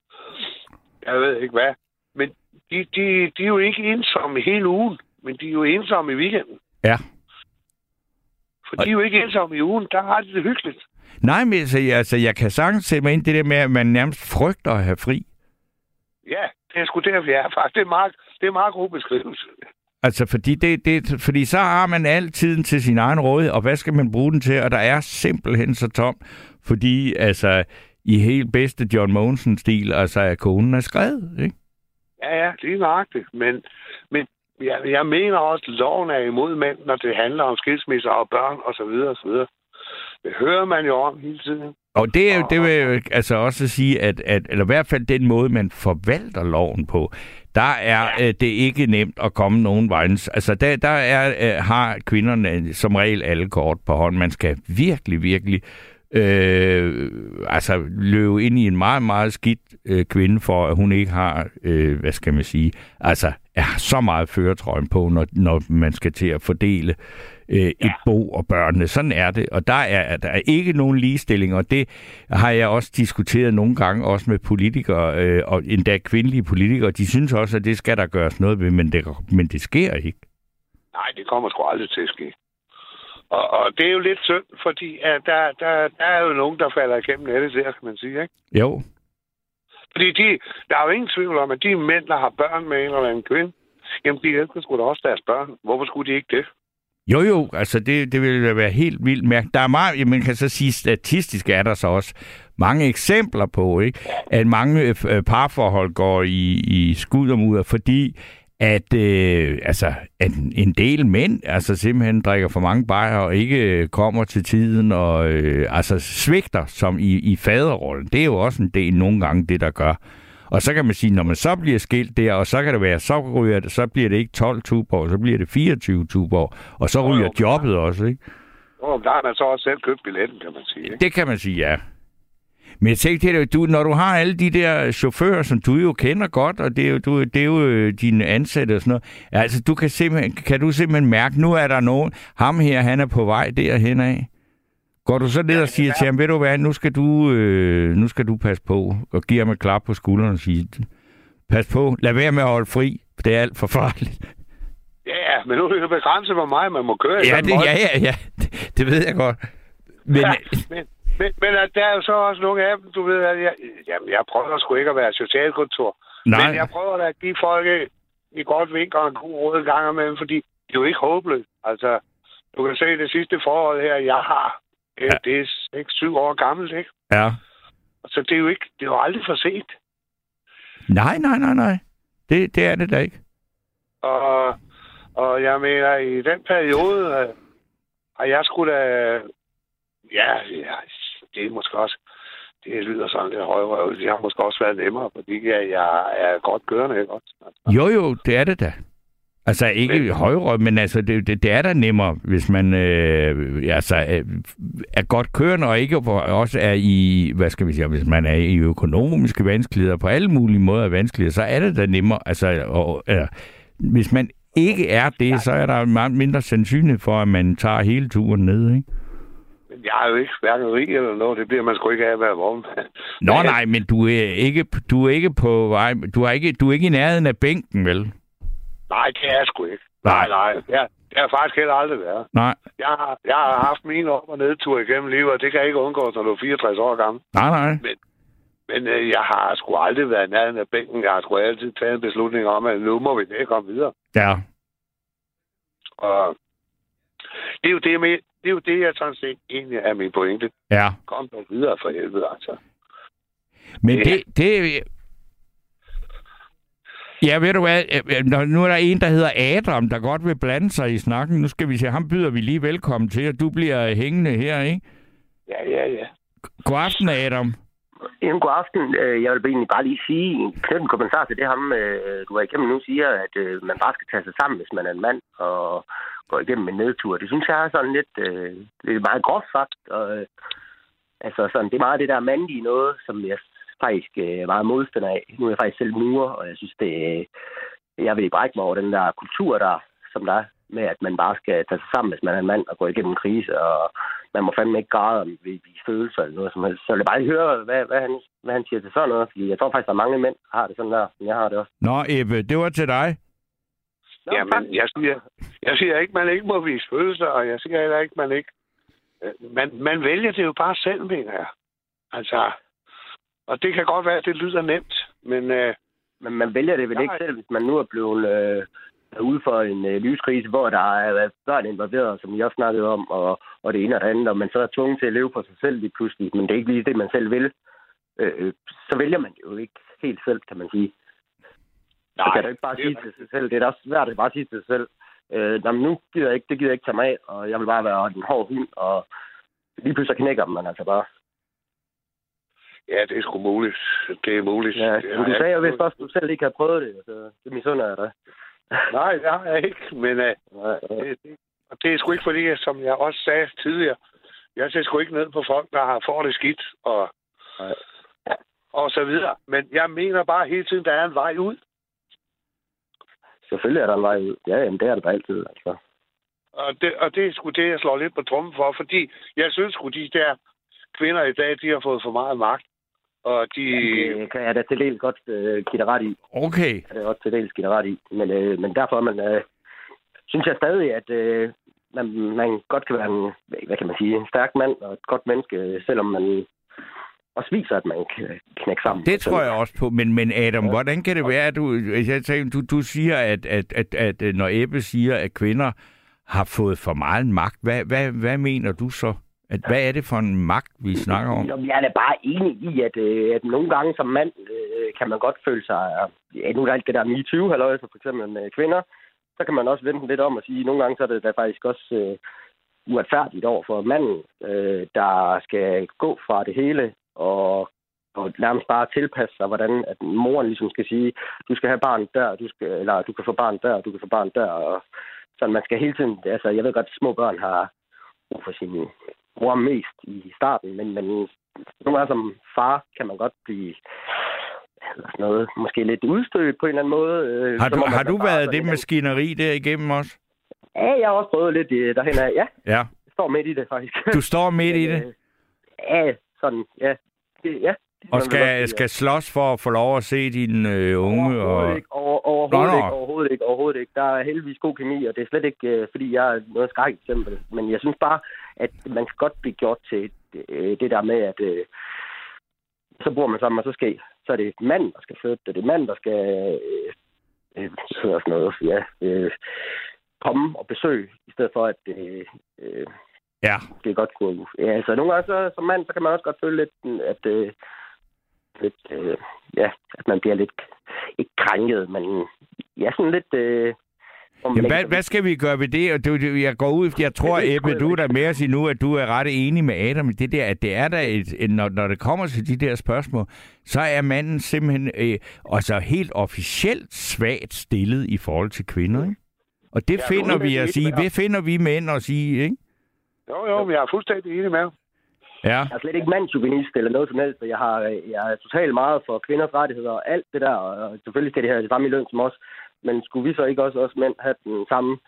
jeg ved ikke hvad. Men de, de, de er jo ikke ensomme hele ugen, men de er jo ensomme i weekenden. Ja. For de er jo ikke ensomme i ugen, der har de det hyggeligt. Nej, men altså, altså, jeg kan sagtens sætte mig ind det der med, at man nærmest frygter at have fri. Ja, det er sgu derfor, jeg er faktisk. Det er meget, det er meget god beskrivelse. Altså, fordi, det, det, fordi så har man al tiden til sin egen råd, og hvad skal man bruge den til? Og der er simpelthen så tom, fordi altså, i helt bedste John Mogensen-stil, altså, at konen er skrevet, ikke? Ja, ja, lige nøjagtigt. Men, men jeg, jeg mener også, at loven er imod mænd, når det handler om skilsmisser og børn osv. osv. Det hører man jo om hele tiden. Og det, er jo- det vil jeg altså også sige, at, at eller i hvert fald den måde, man forvalter loven på, der er ja. øh, det ikke nemt at komme nogen vejens. Altså der, der er, øh, har kvinderne som regel alle kort på hånd. Man skal virkelig, virkelig øh, altså løbe ind i en meget, meget skidt øh, kvinde, for at hun ikke har, øh, hvad skal man sige, altså er så meget føretrøjen på, når, når man skal til at fordele øh, et ja. bo og børnene. Sådan er det, og der er, der er ikke nogen ligestilling, og det har jeg også diskuteret nogle gange, også med politikere, øh, og endda kvindelige politikere. De synes også, at det skal der gøres noget ved, men det, men det sker ikke. Nej, det kommer sgu aldrig til at ske. Og, og det er jo lidt synd, fordi at der, der, der er jo nogen, der falder igennem nettet der, kan man sige, ikke? Jo, fordi de, der er jo ingen tvivl om, at de mænd, der har børn med en eller anden kvinde, jamen de elsker sgu da også deres børn. Hvorfor skulle de ikke det? Jo, jo, altså det, det vil da være helt vildt mærkeligt. Der er meget, man kan så sige, statistisk er der så også mange eksempler på, ikke? at mange øh, parforhold går i, i skud og mudder, fordi at, øh, altså, at en del mænd altså simpelthen drikker for mange bajer og ikke kommer til tiden og øh, altså svigter som i, i faderrollen. Det er jo også en del nogle gange det, der gør. Og så kan man sige, når man så bliver skilt der, og så kan det være, så, ryger det, så bliver det ikke 12 tuborg, så bliver det 24 tuborg, og så ryger jobbet også, ikke? Og der har man så også selv købt billetten, kan man sige. Ikke? Det kan man sige, ja. Men jeg tænkte, det, du, når du har alle de der chauffører, som du jo kender godt, og det er jo, du, det er jo øh, dine ansatte og sådan noget, altså du kan, simpelthen, kan du simpelthen mærke, nu er der nogen, ham her, han er på vej derhen af. Går du så ned og siger til ham, ved du hvad, nu skal du, øh, nu skal du passe på, og give ham et klap på skulderen og sige, pas på, lad være med at holde fri, for det er alt for farligt. Ja, men nu er det jo begrænset, hvor meget man må køre. Ja, det, ja, ja, ja, det, det ved jeg godt. Men, ja, men, men, men at der er jo så også nogle af dem, du ved, at jeg, jamen, jeg prøver sgu ikke at være socialkontor. Nej. Men jeg prøver da at give folk et, et godt vink og en god råd en gang imellem, fordi det er jo ikke håbløst. Altså, du kan se det sidste forhold her, jeg har. Ja. Det er 6-7 år gammelt, ikke? ja. Så det er jo ikke, det er jo aldrig for sent. Nej, nej, nej, nej. Det, det er det da ikke. Og, og jeg mener, i den periode øh, har jeg skulle da... Ja, ja, det er måske også... Det lyder sådan lidt højrøvet. Det har måske også været nemmere, fordi jeg, jeg er godt kørende, ikke også? Jo, jo, det er det da. Altså ikke men... højre, men altså det, det, det er da nemmere, hvis man øh, altså, øh, er godt kørende og ikke også er i, hvad skal vi sige, hvis man er i økonomiske vanskeligheder, på alle mulige måder vanskeligheder, så er det da nemmere. Altså, og, øh, hvis man ikke er det, så er der meget mindre sandsynlighed for, at man tager hele turen ned, ikke? Jeg er jo ikke hverken rig eller noget. Det bliver man sgu ikke af at være vognmand. Nå nej, men du er ikke, du er ikke på vej, du er ikke, du er ikke i nærheden af bænken, vel? Nej, det er jeg sgu ikke. Nej. Nej, nej. Ja, det har faktisk heller aldrig været. Nej. Jeg har, jeg har haft mine op- og nedtur igennem livet, og det kan ikke undgås, når du er 64 år gammel. Nej, nej. Men, men øh, jeg har sgu aldrig været i nærheden af bænken. Jeg har sgu altid taget en beslutning om, at nu må vi ikke komme videre. Ja. Og det er jo det, med, det, er jo det jeg sådan set egentlig er min pointe. Ja. Kom dog videre for helvede, altså. Men det, det... Ja, ved du hvad? Nu er der en, der hedder Adam, der godt vil blande sig i snakken. Nu skal vi se, ham byder vi lige velkommen til, og du bliver hængende her, ikke? Ja, ja, ja. God aften, Adam. Jamen, god aften. Øh, jeg vil egentlig bare lige sige, knytte en kommentar til det, ham, øh, du var igennem nu, siger, at øh, man bare skal tage sig sammen, hvis man er en mand, og gå igennem en nedtur. Det synes jeg er sådan lidt, lidt meget groft sagt. Og, altså, sådan, det er meget det der mandlige noget, som jeg faktisk er meget modstander af. Nu er jeg faktisk selv murer, og jeg synes, det jeg vil brække mig over den der kultur, der, som der er med, at man bare skal tage sig sammen, hvis man er en mand, og gå igennem en krise, og man må fandme ikke græde om vi, vi følelser eller noget som helst. Så jeg vil bare lige høre, hvad, hvad, han, hvad han siger til sådan noget, fordi jeg tror faktisk, der er mange mænd, der har det sådan der, som jeg har det også. Nå, Ebbe, det var til dig. Jamen, jeg siger, jeg siger ikke, man ikke må vise følelser, og jeg siger heller ikke, man ikke... Øh, Man, man vælger det jo bare selv, mener jeg. Altså, og det kan godt være, at det lyder nemt, men... Øh, Men man vælger det vel jeg- ikke selv, hvis man nu er blevet øh, er ude for en øh, livskrise, hvor der er været børn involveret, som også snakkede om, og, og det ene og det andet, og man så er tvunget til at leve for sig selv lige pludselig, men det er ikke lige det, man selv vil. Øh, øh, så vælger man det jo ikke helt selv, kan man sige. Nej, så kan du ikke bare det sige til sig selv. Det er da også svært at bare sige til sig selv. Øh, "Nå, men nu gider jeg ikke, det gider jeg ikke tage mig af, og jeg vil bare være en hård hund, og lige pludselig knækker man altså bare. Ja, det er sgu muligt. Det er muligt. Ja, men har du jeg sagde jo vist også, at du selv ikke har prøvet det. Så det misunder jeg dig. Nej, det har jeg ikke, men uh, det, det, det er sgu ikke fordi, som jeg også sagde tidligere, jeg ser sgu ikke ned på folk, der har får det skidt og, og så videre. Men jeg mener bare hele tiden, der er en vej ud. Selvfølgelig er der en vej ud. Ja, jamen, det er det da altid. Altså. Og det, og det er sgu det, jeg slår lidt på trummen for, fordi jeg synes sgu, de der kvinder i dag, de har fået for meget magt. Og de... Det kan jeg da til dels godt øh, give dig ret i. Okay. Det kan jeg godt til dels give dig ret i. Men, øh, men derfor er man, øh, synes jeg stadig, at øh, man, man godt kan være en, hvad kan man sige, en stærk mand og et godt menneske, selvom man også viser, at man kan knække sammen. Det tror jeg også på, men, men Adam, ja. hvordan kan det være, at du, jeg tænker, du, du siger, at, at, at, at når Ebbe siger, at kvinder har fået for meget magt, hvad, hvad, hvad mener du så? At, hvad er det for en magt, vi snakker om? Jo, jeg er da bare enig i, at, øh, at nogle gange som mand øh, kan man godt føle sig... Ja, nu er der alt det der MeToo, halløj, for eksempel med kvinder. Så kan man også vente lidt om og sige, at nogle gange så er det da faktisk også øh, uretfærdigt over for manden, øh, der skal gå fra det hele og, og nærmest bare tilpasse sig, hvordan at moren ligesom skal sige, du skal have barn der, du skal, eller du kan få barn der, du kan få barn der. Og, så man skal hele tiden... Altså, jeg ved godt, at små børn har brug for sin mor mest i starten, men, men nogle gange som far kan man godt blive eller sådan noget, måske lidt udstødt på en eller anden måde. øh, Har du, har du været det maskineri der igennem også? Ja, jeg har også prøvet lidt i- derhen af. Ja, Ja. jeg står midt i det faktisk. Du står midt i det øh, Ja, sådan, ja. Det, ja. Og kan skal, skal slås for at få lov at se dine øh, unge. Overhovedet Og... ikke, over, overhovedet, Nå, nå. ikke, overhovedet ikke, overhovedet ikke. Der er heldigvis god kemi, og det er slet ikke, øh, fordi jeg er noget skræk eksempel. Men jeg synes bare, at man skal godt blive gjort til øh, det der med, at øh, så bor man sammen, og så skal så er det mand, der skal flytte, det er mand, der skal øh, øh, sådan noget, ja, øh, komme og besøge, i stedet for at øh, øh, Ja. det godt kunne... Ja, så nogle gange så, som mand, så kan man også godt føle lidt, at, øh, lidt, øh, ja, at man bliver lidt, ikke krænket, men ja, sådan lidt... Øh, om Jamen, hvad, hvad skal vi gøre ved det? Og du, jeg går ud, jeg tror, det Ebbe, du er der med os nu, at du er ret enig med Adam i det der, at det er der et, når, når det kommer til de der spørgsmål, så er manden simpelthen øh, altså helt officielt svagt stillet i forhold til kvinder, ikke? Og det er finder vi at sige, det finder vi mænd at sige, ikke? Jo, jo, men jeg er fuldstændig enig med ham. Ja. Jeg er slet ikke mandsjuvenist eller noget som helst. Jeg, har, jeg er totalt meget for kvinders rettigheder og alt det der. Og selvfølgelig skal de have det samme i løn som os. Men skulle vi så ikke også, os mænd have den samme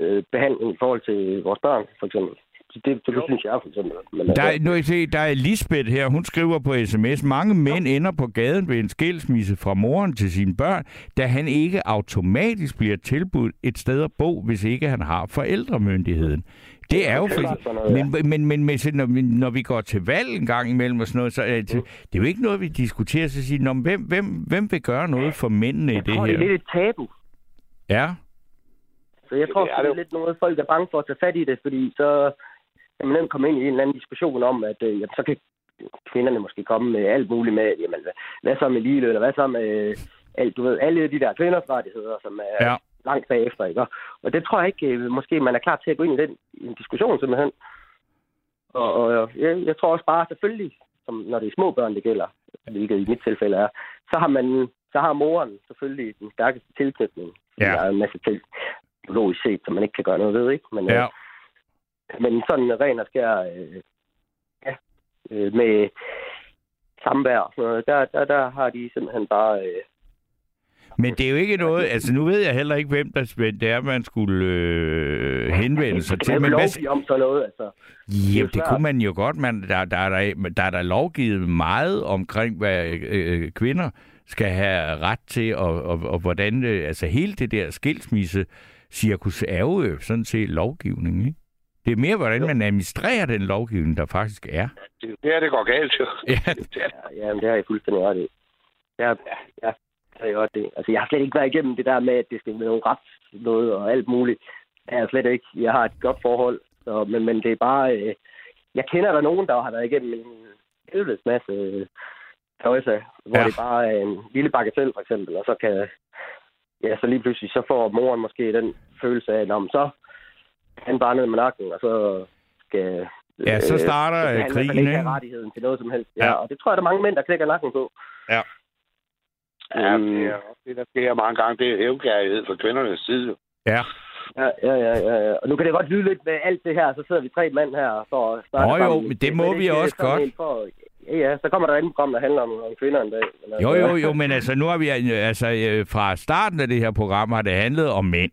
øh, behandling i forhold til vores børn, for eksempel? Det, det, det synes jeg for eksempel. Men, Der er, nu, se, der er Lisbeth her, hun skriver på sms, mange mænd ender på gaden ved en skilsmisse fra moren til sine børn, da han ikke automatisk bliver tilbudt et sted at bo, hvis ikke han har forældremyndigheden. Det er jo fordi, sådan noget, ja. men, men, men, men så når, vi, når vi går til valg en gang imellem og sådan noget, så er det, det er jo ikke noget, vi diskuterer, så siger, Nå, men hvem, hvem, hvem vil gøre noget for mændene i jeg det tror, det er her? lidt et tabu. Ja, Så jeg tror, Det er det er lidt noget, folk er bange for at tage fat i det, fordi så kan man nemt komme ind i en eller anden diskussion om, at øh, jamen, så kan kvinderne måske komme med alt muligt med, jamen, hvad, hvad så med ligeløn, og hvad så med øh, alt, du ved, alle de der kvinders rettigheder, som er Ja. Ja. langt bagefter, ikke? Og- det tror jeg ikke, øh, måske man er klar til at gå ind i den i en diskussion simpelthen. Og, og jeg, jeg tror også bare, selvfølgelig, som når det er små børn, det gælder, hvilket i mit tilfælde er, så har man så har moren selvfølgelig den stærkeste tilknytning. Ja. Der er en masse til, biologisk set, som man ikke kan gøre noget ved, ikke? Men, ja. øh, men sådan ren og skær, øh, ja, øh, med samvær og sådan noget, der, der, der har de simpelthen bare... Øh, Men det er jo ikke noget, altså nu ved jeg heller ikke, hvem der det er, man skulle øh, henvende sig det til. Men jo hvad, om sådan noget, altså. Ja, jo det svært. kunne man jo godt. Man, der, der, er der, der er der lovgivet meget omkring, hvad øh, kvinder skal have ret til, og, og, og hvordan... Øh, altså hele det der skilsmisse cirkus er jo øh, sådan set lovgivning, ikke? Det er mere, hvordan man administrerer den lovgivning, der faktisk er. Det, det er det går galt til. Ja, Ja, jamen, det har jeg fuldstændig ret i. Ja, ja, det jeg godt det. Altså, jeg har slet ikke været igennem det der med, at det skal være nogle rets noget og alt muligt. Det har jeg slet ikke. Jeg har et godt forhold, så, men, men det er bare... Øh, jeg kender der nogen, der har været igennem en helvedes masse øh, tøjse, hvor Ja. det bare er en lille bagatell, for eksempel, og så kan... Ja, så lige pludselig, så får moren måske den følelse af, at "Nå, men så er han bare ned med nakken, og så skal Ja, så øh, starter, øh, krigen, ikke? rettigheden til noget som helst. Ja. Ja. og det tror jeg, der er mange mænd, der klikker nakken på. Ja. Ja, det er også det, der sker mange gange. Det er hævnkærlighed fra kvindernes side. Ja. Ja, ja, ja, ja, ja. Og nu kan det godt lyde lidt med alt det her, så sidder vi tre mænd her for at starte Nå jo, sammen. men det må vi ikke også sådan godt. For, ja, ja, så kommer der et program, der handler om, om kvinder en dag. Men Jo, jo, jo, men altså nu har vi, øh, altså øh, fra starten af det her program har det handlet om mænd.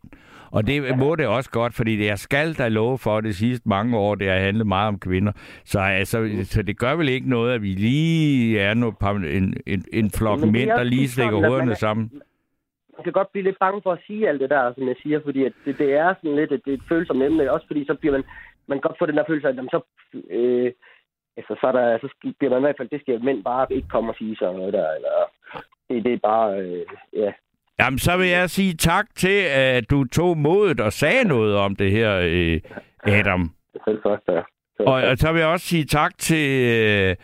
Og det må det også godt, fordi det jeg skal da love for de sidste mange år, det har handlet meget om kvinder. Så, altså, så det gør vel ikke noget, at vi lige er par- en, en, en flok Men det mænd, der lige stikker hovederne er- sammen. man kan godt blive lidt bange for at sige alt det der, som jeg siger, fordi at det, det er sådan lidt, at det er et følsomt emne, også fordi så bliver man, man kan godt få den der følelse af, at så, øh, altså, så, er der, så bliver man i hvert fald, det skal mænd bare ikke komme og sige sådan noget der, eller det, det er bare, øh, ja. Jamen, så vil jeg sige tak til, at du tog modet og sagde noget om det her, øh, Adam. Selv først, ja. Og, og så vil jeg også sige tak til, øh,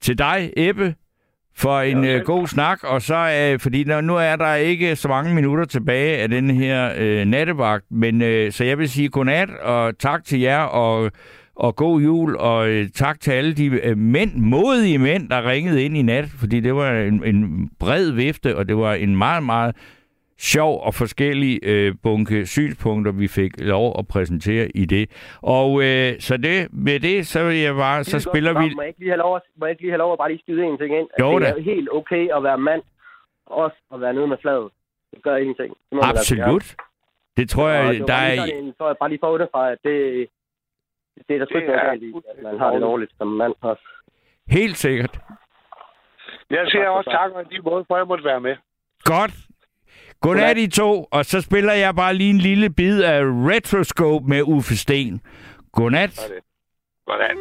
til dig, Ebbe, for en øh, god snak. Og så, øh, fordi nu, nu er der ikke så mange minutter tilbage af den her øh, nattevagt, men øh, så jeg vil sige godnat, og tak til jer, og, og god jul, og øh, tak til alle de øh, mænd, modige mænd, der ringede ind i nat, fordi det var en, en bred vifte, og det var en meget, meget sjov og forskellig øh, bunke synspunkter, vi fik lov at præsentere i det. Og øh, så det, med det, så vil jeg bare, så spiller vi... Må jeg ikke lige have lov, at- må jeg ikke lige have lov at bare lige skyde en ting ind? At Jo det da. er helt okay at være mand, også at være nede med fladet. Det gør ingenting. Det altså. Absolut. Det tror jeg, det der lige er... en- Så jeg bare lige får underfra, at det, det er der sgu ikke Det noget er i, at man har det dårligt som mand også. Helt sikkert. Jeg siger også tak og de måde, for at jeg måtte være med. Godt. Godnat I to, og så spiller jeg bare lige en lille bid af Retroscope med Uffe Sten. Godnat. Godnat.